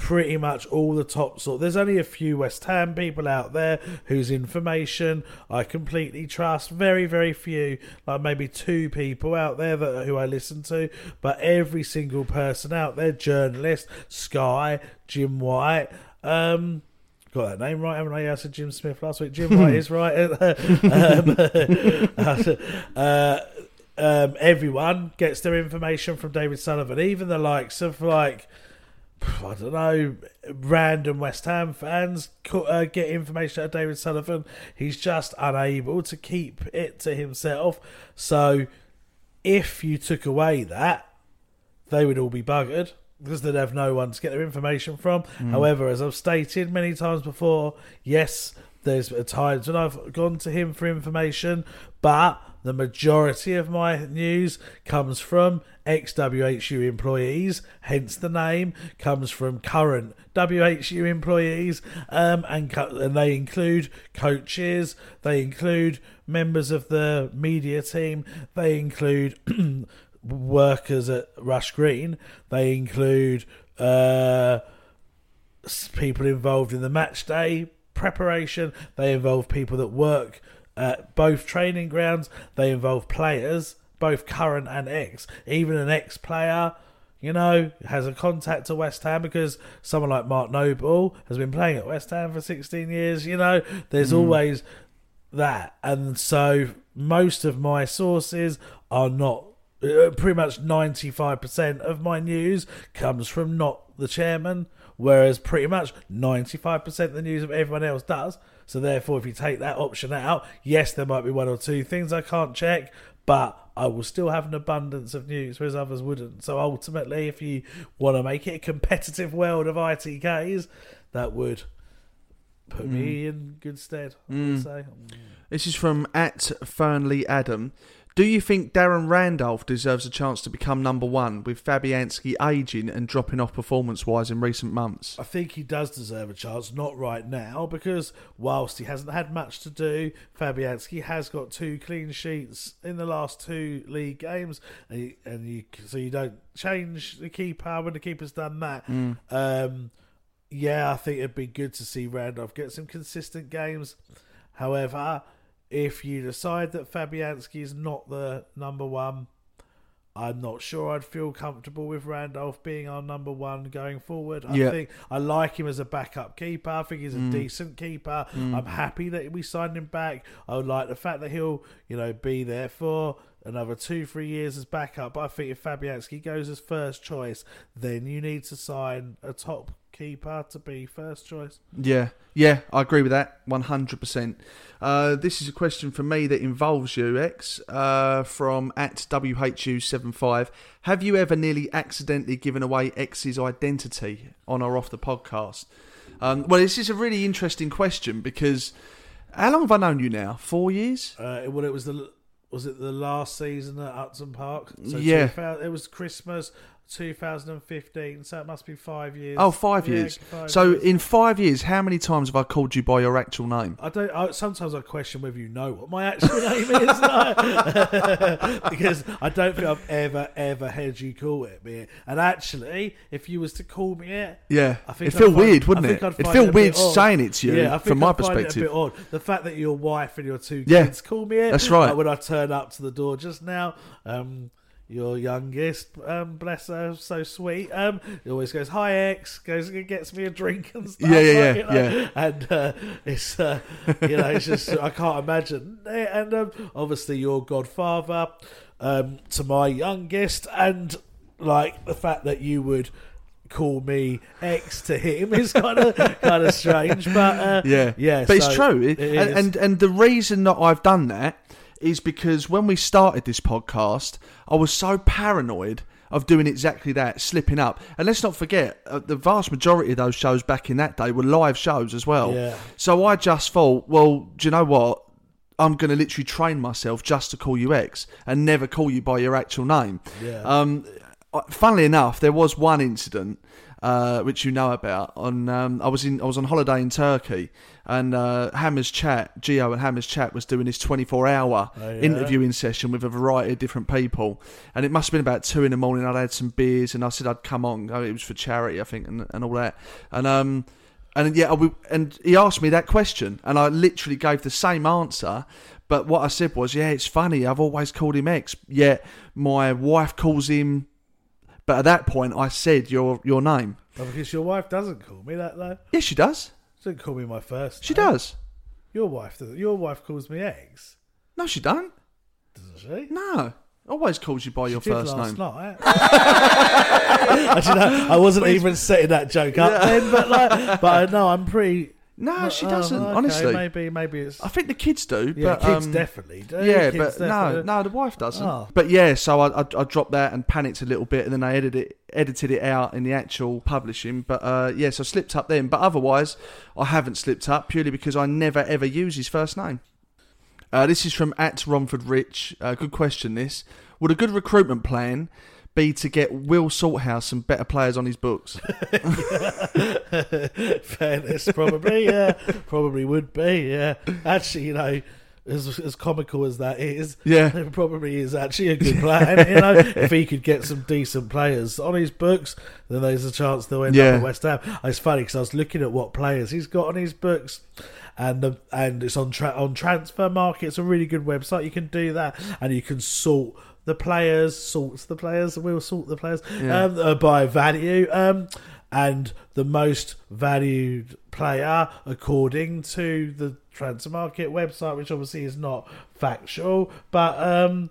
pretty much all the top sort. There's only a few West Ham people out there whose information I completely trust. Very, very few, like maybe two people out there that who I listen to. But every single person out there, journalist, Sky, Jim White, um. Got that name right, haven't I? I said Jim Smith last week. Jim White is right. um, uh, um, everyone gets their information from David Sullivan, even the likes of like I don't know, random West Ham fans uh, get information out of David Sullivan. He's just unable to keep it to himself. So, if you took away that, they would all be buggered because they'd have no one to get their information from. Mm. However, as I've stated many times before, yes, there's times when I've gone to him for information, but the majority of my news comes from ex WHU employees, hence the name, comes from current WHU employees, um, and, co- and they include coaches, they include members of the media team, they include workers at Rush Green, they include uh, people involved in the match day preparation, they involve people that work at both training grounds, they involve players, both current and ex, even an ex player. You know, has a contact to West Ham because someone like Mark Noble has been playing at West Ham for 16 years. You know, there's Mm. always that. And so most of my sources are not, uh, pretty much 95% of my news comes from not the chairman, whereas pretty much 95% of the news of everyone else does. So therefore, if you take that option out, yes, there might be one or two things I can't check, but I will still have an abundance of news, whereas others wouldn't. So ultimately, if you want to make it a competitive world of ITKs, that would put me in good stead, I would Mm. say. This is from at Fernley Adam. Do you think Darren Randolph deserves a chance to become number one with Fabianski aging and dropping off performance wise in recent months? I think he does deserve a chance, not right now, because whilst he hasn't had much to do, Fabianski has got two clean sheets in the last two league games, and you, and you so you don't change the keeper when the keeper's done that. Mm. Um, yeah, I think it'd be good to see Randolph get some consistent games. However, if you decide that Fabianski is not the number one, I'm not sure I'd feel comfortable with Randolph being our number one going forward. I Yeah. think I like him as a backup keeper. I think he's a Mm. decent keeper. Mm. I'm happy that we signed him back. I would like the fact that he'll, you know, be there for another two, three years as backup. But I think if Fabianski goes as first choice, then you need to sign a top keeper to be first choice. Yeah, yeah, I agree with that 100%. Uh, this is a question for me that involves you, Ex, uh, from at WHU75. Have you ever nearly accidentally given away Ex's identity on or off the podcast? Um, well, this is a really interesting question because how long have I known you now? Four years? Uh, well, it was the was it the last season at Upton Park? So Yeah. 2000 it was Christmas 2015, so it must be five years. Oh, five Yeah, years. five so, years. in five years, how many times have I called you by your actual name? I don't. I, sometimes I question whether you know what my actual name is, like, because I don't think I've ever ever heard you call it me. And actually, if you was to call me it, Yeah. I think It'd feel find- weird, wouldn't it? It'd feel it weird saying it to you Yeah, I from think my I'd find it a bit odd. The fact that your wife and your two Yeah. kids call me it. That's right. like when I turn up to the door just now. Um, your youngest, um, bless her, so sweet. Um, he always goes, "Hi, ex," Goes and gets me a drink and stuff. Yeah, yeah, like, yeah, you know, yeah. And uh, it's, uh, you know, it's just I can't imagine. And um, obviously, your godfather um, to my youngest, and like the fact that you would call me Ex to him is kind of kind of strange, but uh, yeah, yeah, but it's true. It- it and, and and the reason that I've done that is because when we started this podcast, I was so paranoid of doing exactly that, slipping up. And let's not forget, uh, the vast majority of those shows back in that day were live shows as well. Yeah. So I just thought, well, do you know what? I'm going to literally train myself just to call you Ex and never call you by your actual name. Yeah. Um, uh, funnily enough, there was one incident uh, which you know about. On um, I was in I was on holiday in Turkey, and uh, Hammers Chat, Geo and Hammers Chat was doing this 24 hour Oh, yeah? interviewing session with a variety of different people, and it must have been about two in the morning. I'd had some beers, and I said I'd come on. Oh, It was for charity, I think, and, and all that, and um. And yeah, I w- and he asked me that question, and I literally gave the same answer. But what I said was, yeah, it's funny. I've always called him Ex. Yet my wife calls him. But at that point, I said your your name. Well, because your wife doesn't call me that though. Yes, she does. She doesn't call me my first. She name. does. Your wife does. Your wife calls me eggs. No, she don't. Doesn't she? No, always calls you by your She did first last name. night. Actually, no, I wasn't even setting that joke up then, but like, but uh, I know I'm pretty. No, she Oh, doesn't. okay, honestly, maybe maybe it's. I think the kids do. Yeah, but, kids um, definitely do. Yeah, Kids but no, definitely- no, the wife doesn't. Oh. But yeah, so I, I I dropped that and panicked a little bit, and then I edited it edited it out in the actual publishing. But uh, yeah, so I slipped up then. But otherwise, I haven't slipped up purely because I never ever use his first name. Uh, this is from at Romford Rich. Uh, good question. This would a good recruitment plan be to get Will Salthouse some better players on his books? Fairness, probably, yeah, probably would be, yeah. Actually, you know, as as comical as that is, Yeah. it probably is actually a good plan. you know, if he could get some decent players on his books, then there's a chance they'll end Yeah. up at West Ham. It's funny because I was looking at what players he's got on his books. And the, and it's on tra- on transfer market. It's a really good website. You can do that, and you can sort the players, sort the players. We'll sort the players Yeah. um, uh, by value. Um, and the most valued player according to the transfer market website, which obviously is not factual, but um,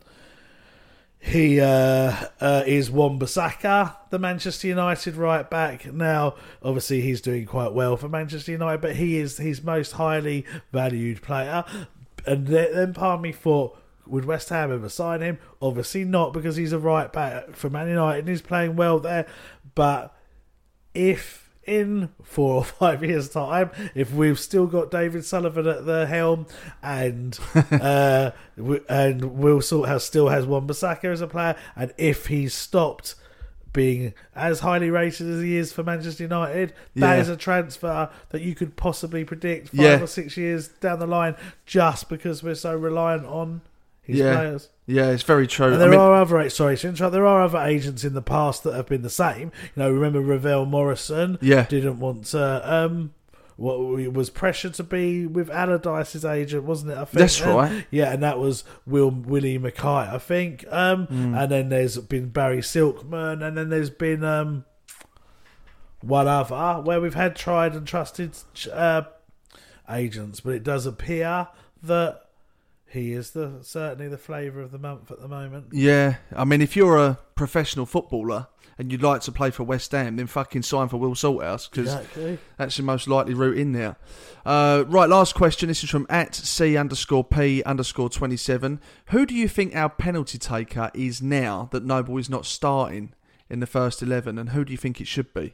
he uh, uh, is Wan-Bissaka, the Manchester United right back. Now, obviously, he's doing quite well for Manchester United, but he is his most highly valued player. And then then part of me thought, would West Ham ever sign him? Obviously not, because he's a right back for Man United and he's playing well there. But if in four or five years' time, if we've still got David Sullivan at the helm and uh, and Will Salthouse still has Wan-Bissaka as a player, and if he's stopped being as highly rated as he is for Manchester United, that Yeah. is a transfer that you could possibly predict five Yeah. or six years down the line, just because we're so reliant on his yeah, players. yeah, it's very true. And I there mean- are other sorry. There are other agents in the past that have been the same. You know, remember Ravel Morrison? Yeah. didn't want to. Um, what was pressure to be with Allardyce's agent, wasn't it? I think That's And- right. Yeah, and that was Will Willie Mackay, I think. Um, Mm. and then there's been Barry Silkman, and then there's been um, one other where we've had tried and trusted uh, agents, but it does appear that he is the certainly the flavour of the month at the moment. Yeah, I mean, if you're a professional footballer and you'd like to play for West Ham, then fucking sign for Will Salthouse because Exactly. that's the most likely route in there. Uh, right, last question. This is from at C underscore P underscore 27. Who do you think our penalty taker is now that Noble is not starting in the first 11, and who do you think it should be?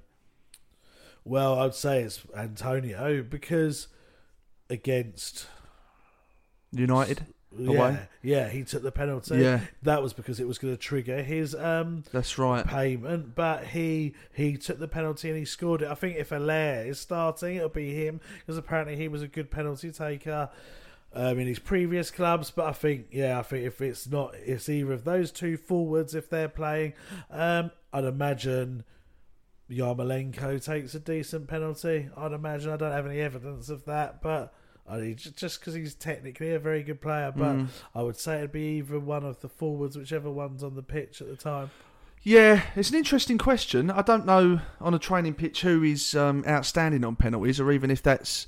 Well, I'd say it's Antonio because against United? Yeah, Away? yeah, he took the penalty. Yeah. that was because it was going to trigger his um That's right. payment, but he he took the penalty and he scored it. I think if Haller is starting, it'll be him because apparently he was a good penalty taker. Um, in his previous clubs, but I think, yeah, I think if it's not, it's either of those two forwards if they're playing. Um, I'd imagine Yarmolenko takes a decent penalty. I'd imagine. I don't have any evidence of that, but just because he's technically a very good player. But Mm. I would say it'd be either one of the forwards, whichever one's on the pitch at the time. Yeah, it's an interesting question. I don't know on a training pitch who is um, outstanding on penalties, or even if that's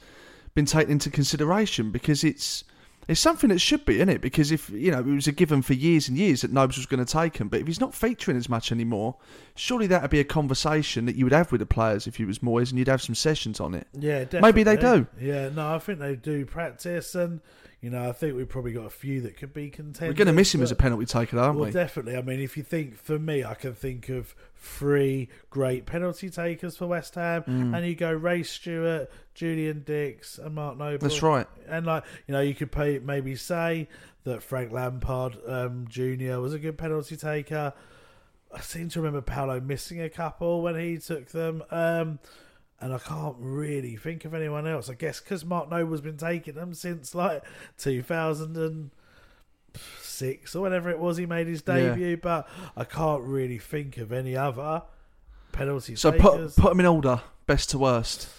been taken into consideration, because it's it's something that should be in it. Because if you know it was a given for years and years that Nobes was going to take him, but if he's not featuring as much anymore, surely that would be a conversation that you would have with the players if he was Moyes, and you'd have some sessions on it. Yeah, definitely. maybe they do. Yeah, no, I think they do practice, and you know, I think we've probably got a few that could be contenders. We're going to miss him as a penalty taker, aren't we? well, we? definitely. I mean, if you think for me, I can think of three great penalty takers for West Ham, Mm. and you go Ray Stewart, Julian Dicks, and Mark Noble. That's right. And like you know, you could pay, maybe say that Frank Lampard um, Jr. was a good penalty taker. I seem to remember Paolo missing a couple when he took them. Um, and I can't really think of anyone else. I guess because Mark Noble's been taking them since like 2006 or whatever it was he made his Yeah. debut, but I can't really think of any other penalty So takers. put put them in order, best to worst.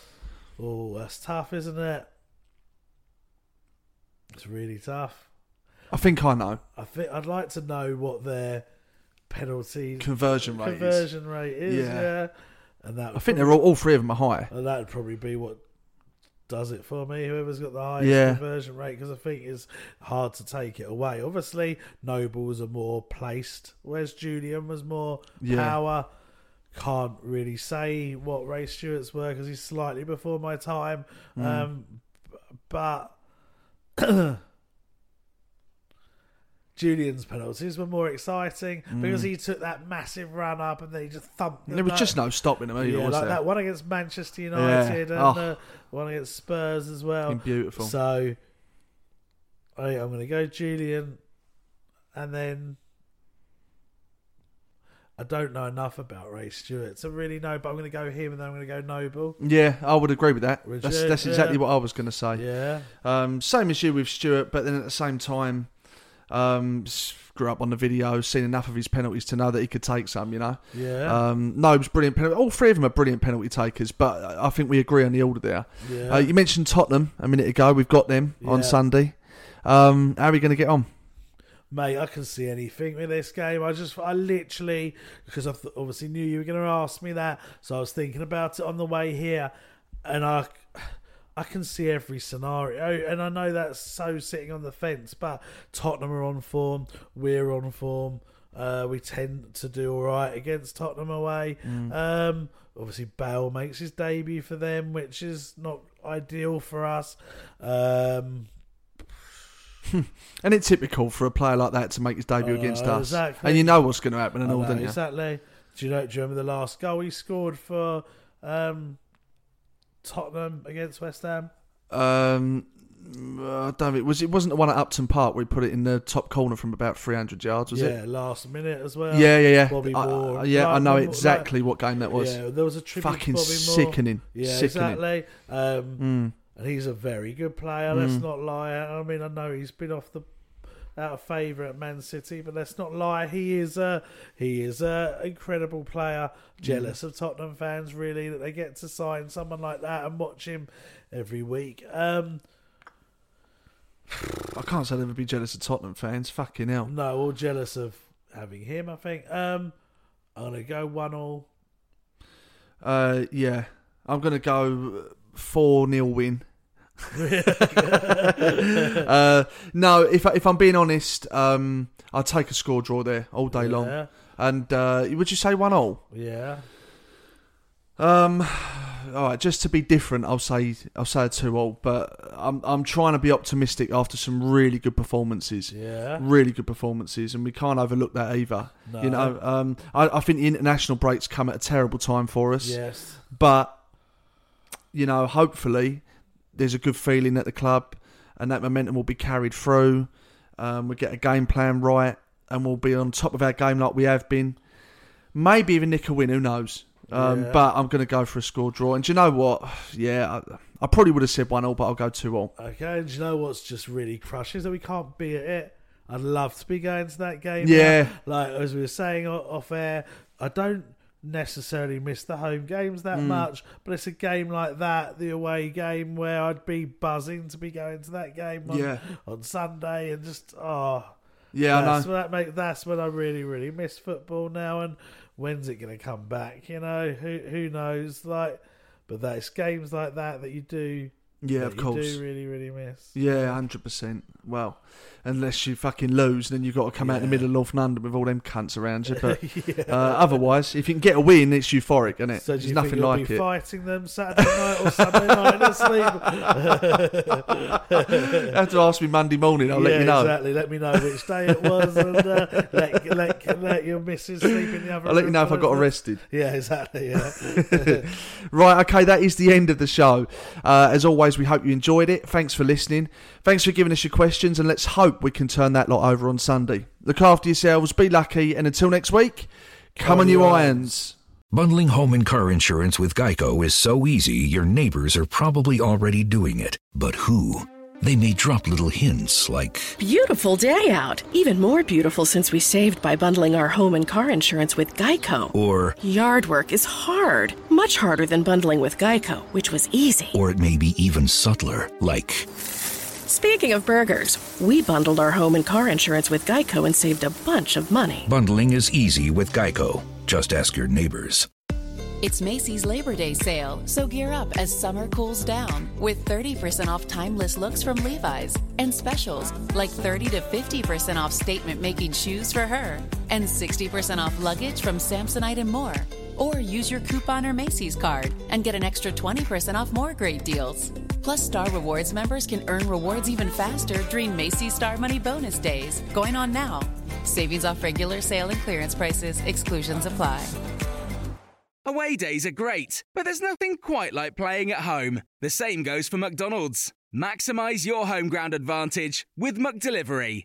Oh, that's tough, isn't it? It's really tough. I think I know. I think I'd like to know what their penalty Conversion rate is. conversion rate is. Yeah. Yeah, and that I think they're all, all three of them are high. And that'd probably be what does it for me. Whoever's got the highest Yeah. conversion rate, because I think it's hard to take it away. Obviously, Nobles are more placed, whereas Julian was more Yeah. power. Can't really say what Ray Stewart's were because he's slightly before my time. Mm. Um, but Julian's penalties were more exciting because Mm. he took that massive run up and then he just thumped. them There was back. just no stopping him either, Yeah, was like there? that one against Manchester United and Oh. uh, one against Spurs as well. Beautiful. So I, I'm going to go Julian, and then I don't know enough about Ray Stewart to really know, but I'm going to go him, and then I'm going to go Noble. Yeah, I would agree with that. Would That's that's exactly Yeah. what I was going to say. Yeah. Um, same as you with Stewart, but then at the same time, um, grew up on the video, seen enough of his penalties to know that he could take some. You know. Yeah. Um, Nobes brilliant penalty. All three of them are brilliant penalty takers, but I think we agree on the order there. Yeah. Uh, you mentioned Tottenham a minute ago. We've got them on Sunday. Um, how are we going to get on? Mate, I can see anything with this game. I just, I literally, because I th- obviously knew you were going to ask me that, so I was thinking about it on the way here, and I, I can see every scenario, and I know that's so sitting on the fence. But Tottenham are on form, we're on form. Uh, we tend to do all right against Tottenham away. Mm. Um, obviously, Bale makes his debut for them, which is not ideal for us. Um, And it's typical for a player like that to make his debut I against us. exactly. And you know what's going to happen and I all, know, don't you? Exactly. Do you know? Do you remember the last goal he scored for um, Tottenham against West Ham? Um, I don't know. It was it wasn't the one at Upton Park where he put it in the top corner from about 300 yards, was it? yeah, it? last minute as well. Yeah, yeah, yeah. Bobby I- Moore. I- yeah, I Like, know like- exactly what game that was. Yeah, there was a tribute Fucking to Bobby Moore. sickening. Yeah, Sickening. exactly. Um, Mm. And he's a very good player. Let's Mm. not lie. I mean, I know he's been off the out of favour at Man City, but let's not lie. He is a he is a incredible player. Jealous of Tottenham fans, really, that they get to sign someone like that and watch him every week. Um, I can't say I'd ever be jealous of Tottenham fans. Fucking hell. no, all jealous of having him. I think. Um, I'm gonna go one all. Uh, yeah, I'm gonna go four 0 win. uh, no, if if I'm being honest, um, I'd take a score draw there all day Yeah. long. And uh, would you say one all? Yeah. Um, all right, just to be different, I'll say I'll say a two all. But I'm I'm trying to be optimistic after some really good performances. Yeah. really good performances, and we can't overlook that either. You know, um, I, I think the international breaks come at a terrible time for us. Yes. but you know, hopefully, there's a good feeling at the club, and that momentum will be carried through. Um, we get a game plan right, and we'll be on top of our game like we have been. Maybe even nick a win. Who knows? Um, Yeah. But I'm going to go for a score draw. And do you know what? Yeah, I, I probably would have said one all, but I'll go two all. Okay, and do you know what's just really crushing is that we can't be at it. I'd love to be going to that game. Yeah. now. like as we were saying off air, I don't necessarily miss the home games that Mm. much, but it's a game like that, the away game, where I'd be buzzing to be going to that game on, Yeah. on Sunday and just oh Yeah, I that's know. What that make, that's when I really really miss football now. And when's it going to come back? You know, who who knows? Like, but that's games like that that you do. Yeah, of course. do really really miss. Yeah, hundred percent. Well, unless you fucking lose, then you've got to come out in the middle of North London with all them cunts around you. But uh, otherwise, if you can get a win, it's euphoric, isn't it? So do There's you nothing think you'll like be it. fighting them Saturday night or Sunday night in the sleep? You have to ask me Monday morning. I'll let you know. Exactly. Let me know which day it was, and uh, let, let let your missus sleep in the other. I'll let you know if I got arrested. Yeah, exactly. Yeah. right, okay, that is the end of the show. Uh, as always, we hope you enjoyed it. Thanks for listening. Thanks for giving us your questions, and let's hope we can turn that lot over on Sunday. Look after yourselves, be lucky, and until next week, come on, you irons. Bundling home and car insurance with Geico is so easy, your neighbors are probably already doing it. But who? They may drop little hints like, Beautiful day out. Even more beautiful since we saved by bundling our home and car insurance with Geico. or, Yard work is hard, much harder than bundling with Geico, which was easy. or it may be even subtler, like, Speaking of burgers, we bundled our home and car insurance with Geico and saved a bunch of money. bundling is easy with Geico. Just ask your neighbors. It's Macy's Labor Day sale, so gear up as summer cools down with 30% off timeless looks from Levi's and specials like 30 to 50% off statement making shoes for her and 60% off luggage from Samsonite and more. Or use your coupon or Macy's card and get an extra 20% off more great deals. Plus, Star Rewards members can earn rewards even faster during Macy's Star Money Bonus Days, going on now. Savings off regular sale and clearance prices, exclusions apply. Away days are great, but there's nothing quite like playing at home. The same goes for McDonald's. Maximize your home ground advantage with McDelivery.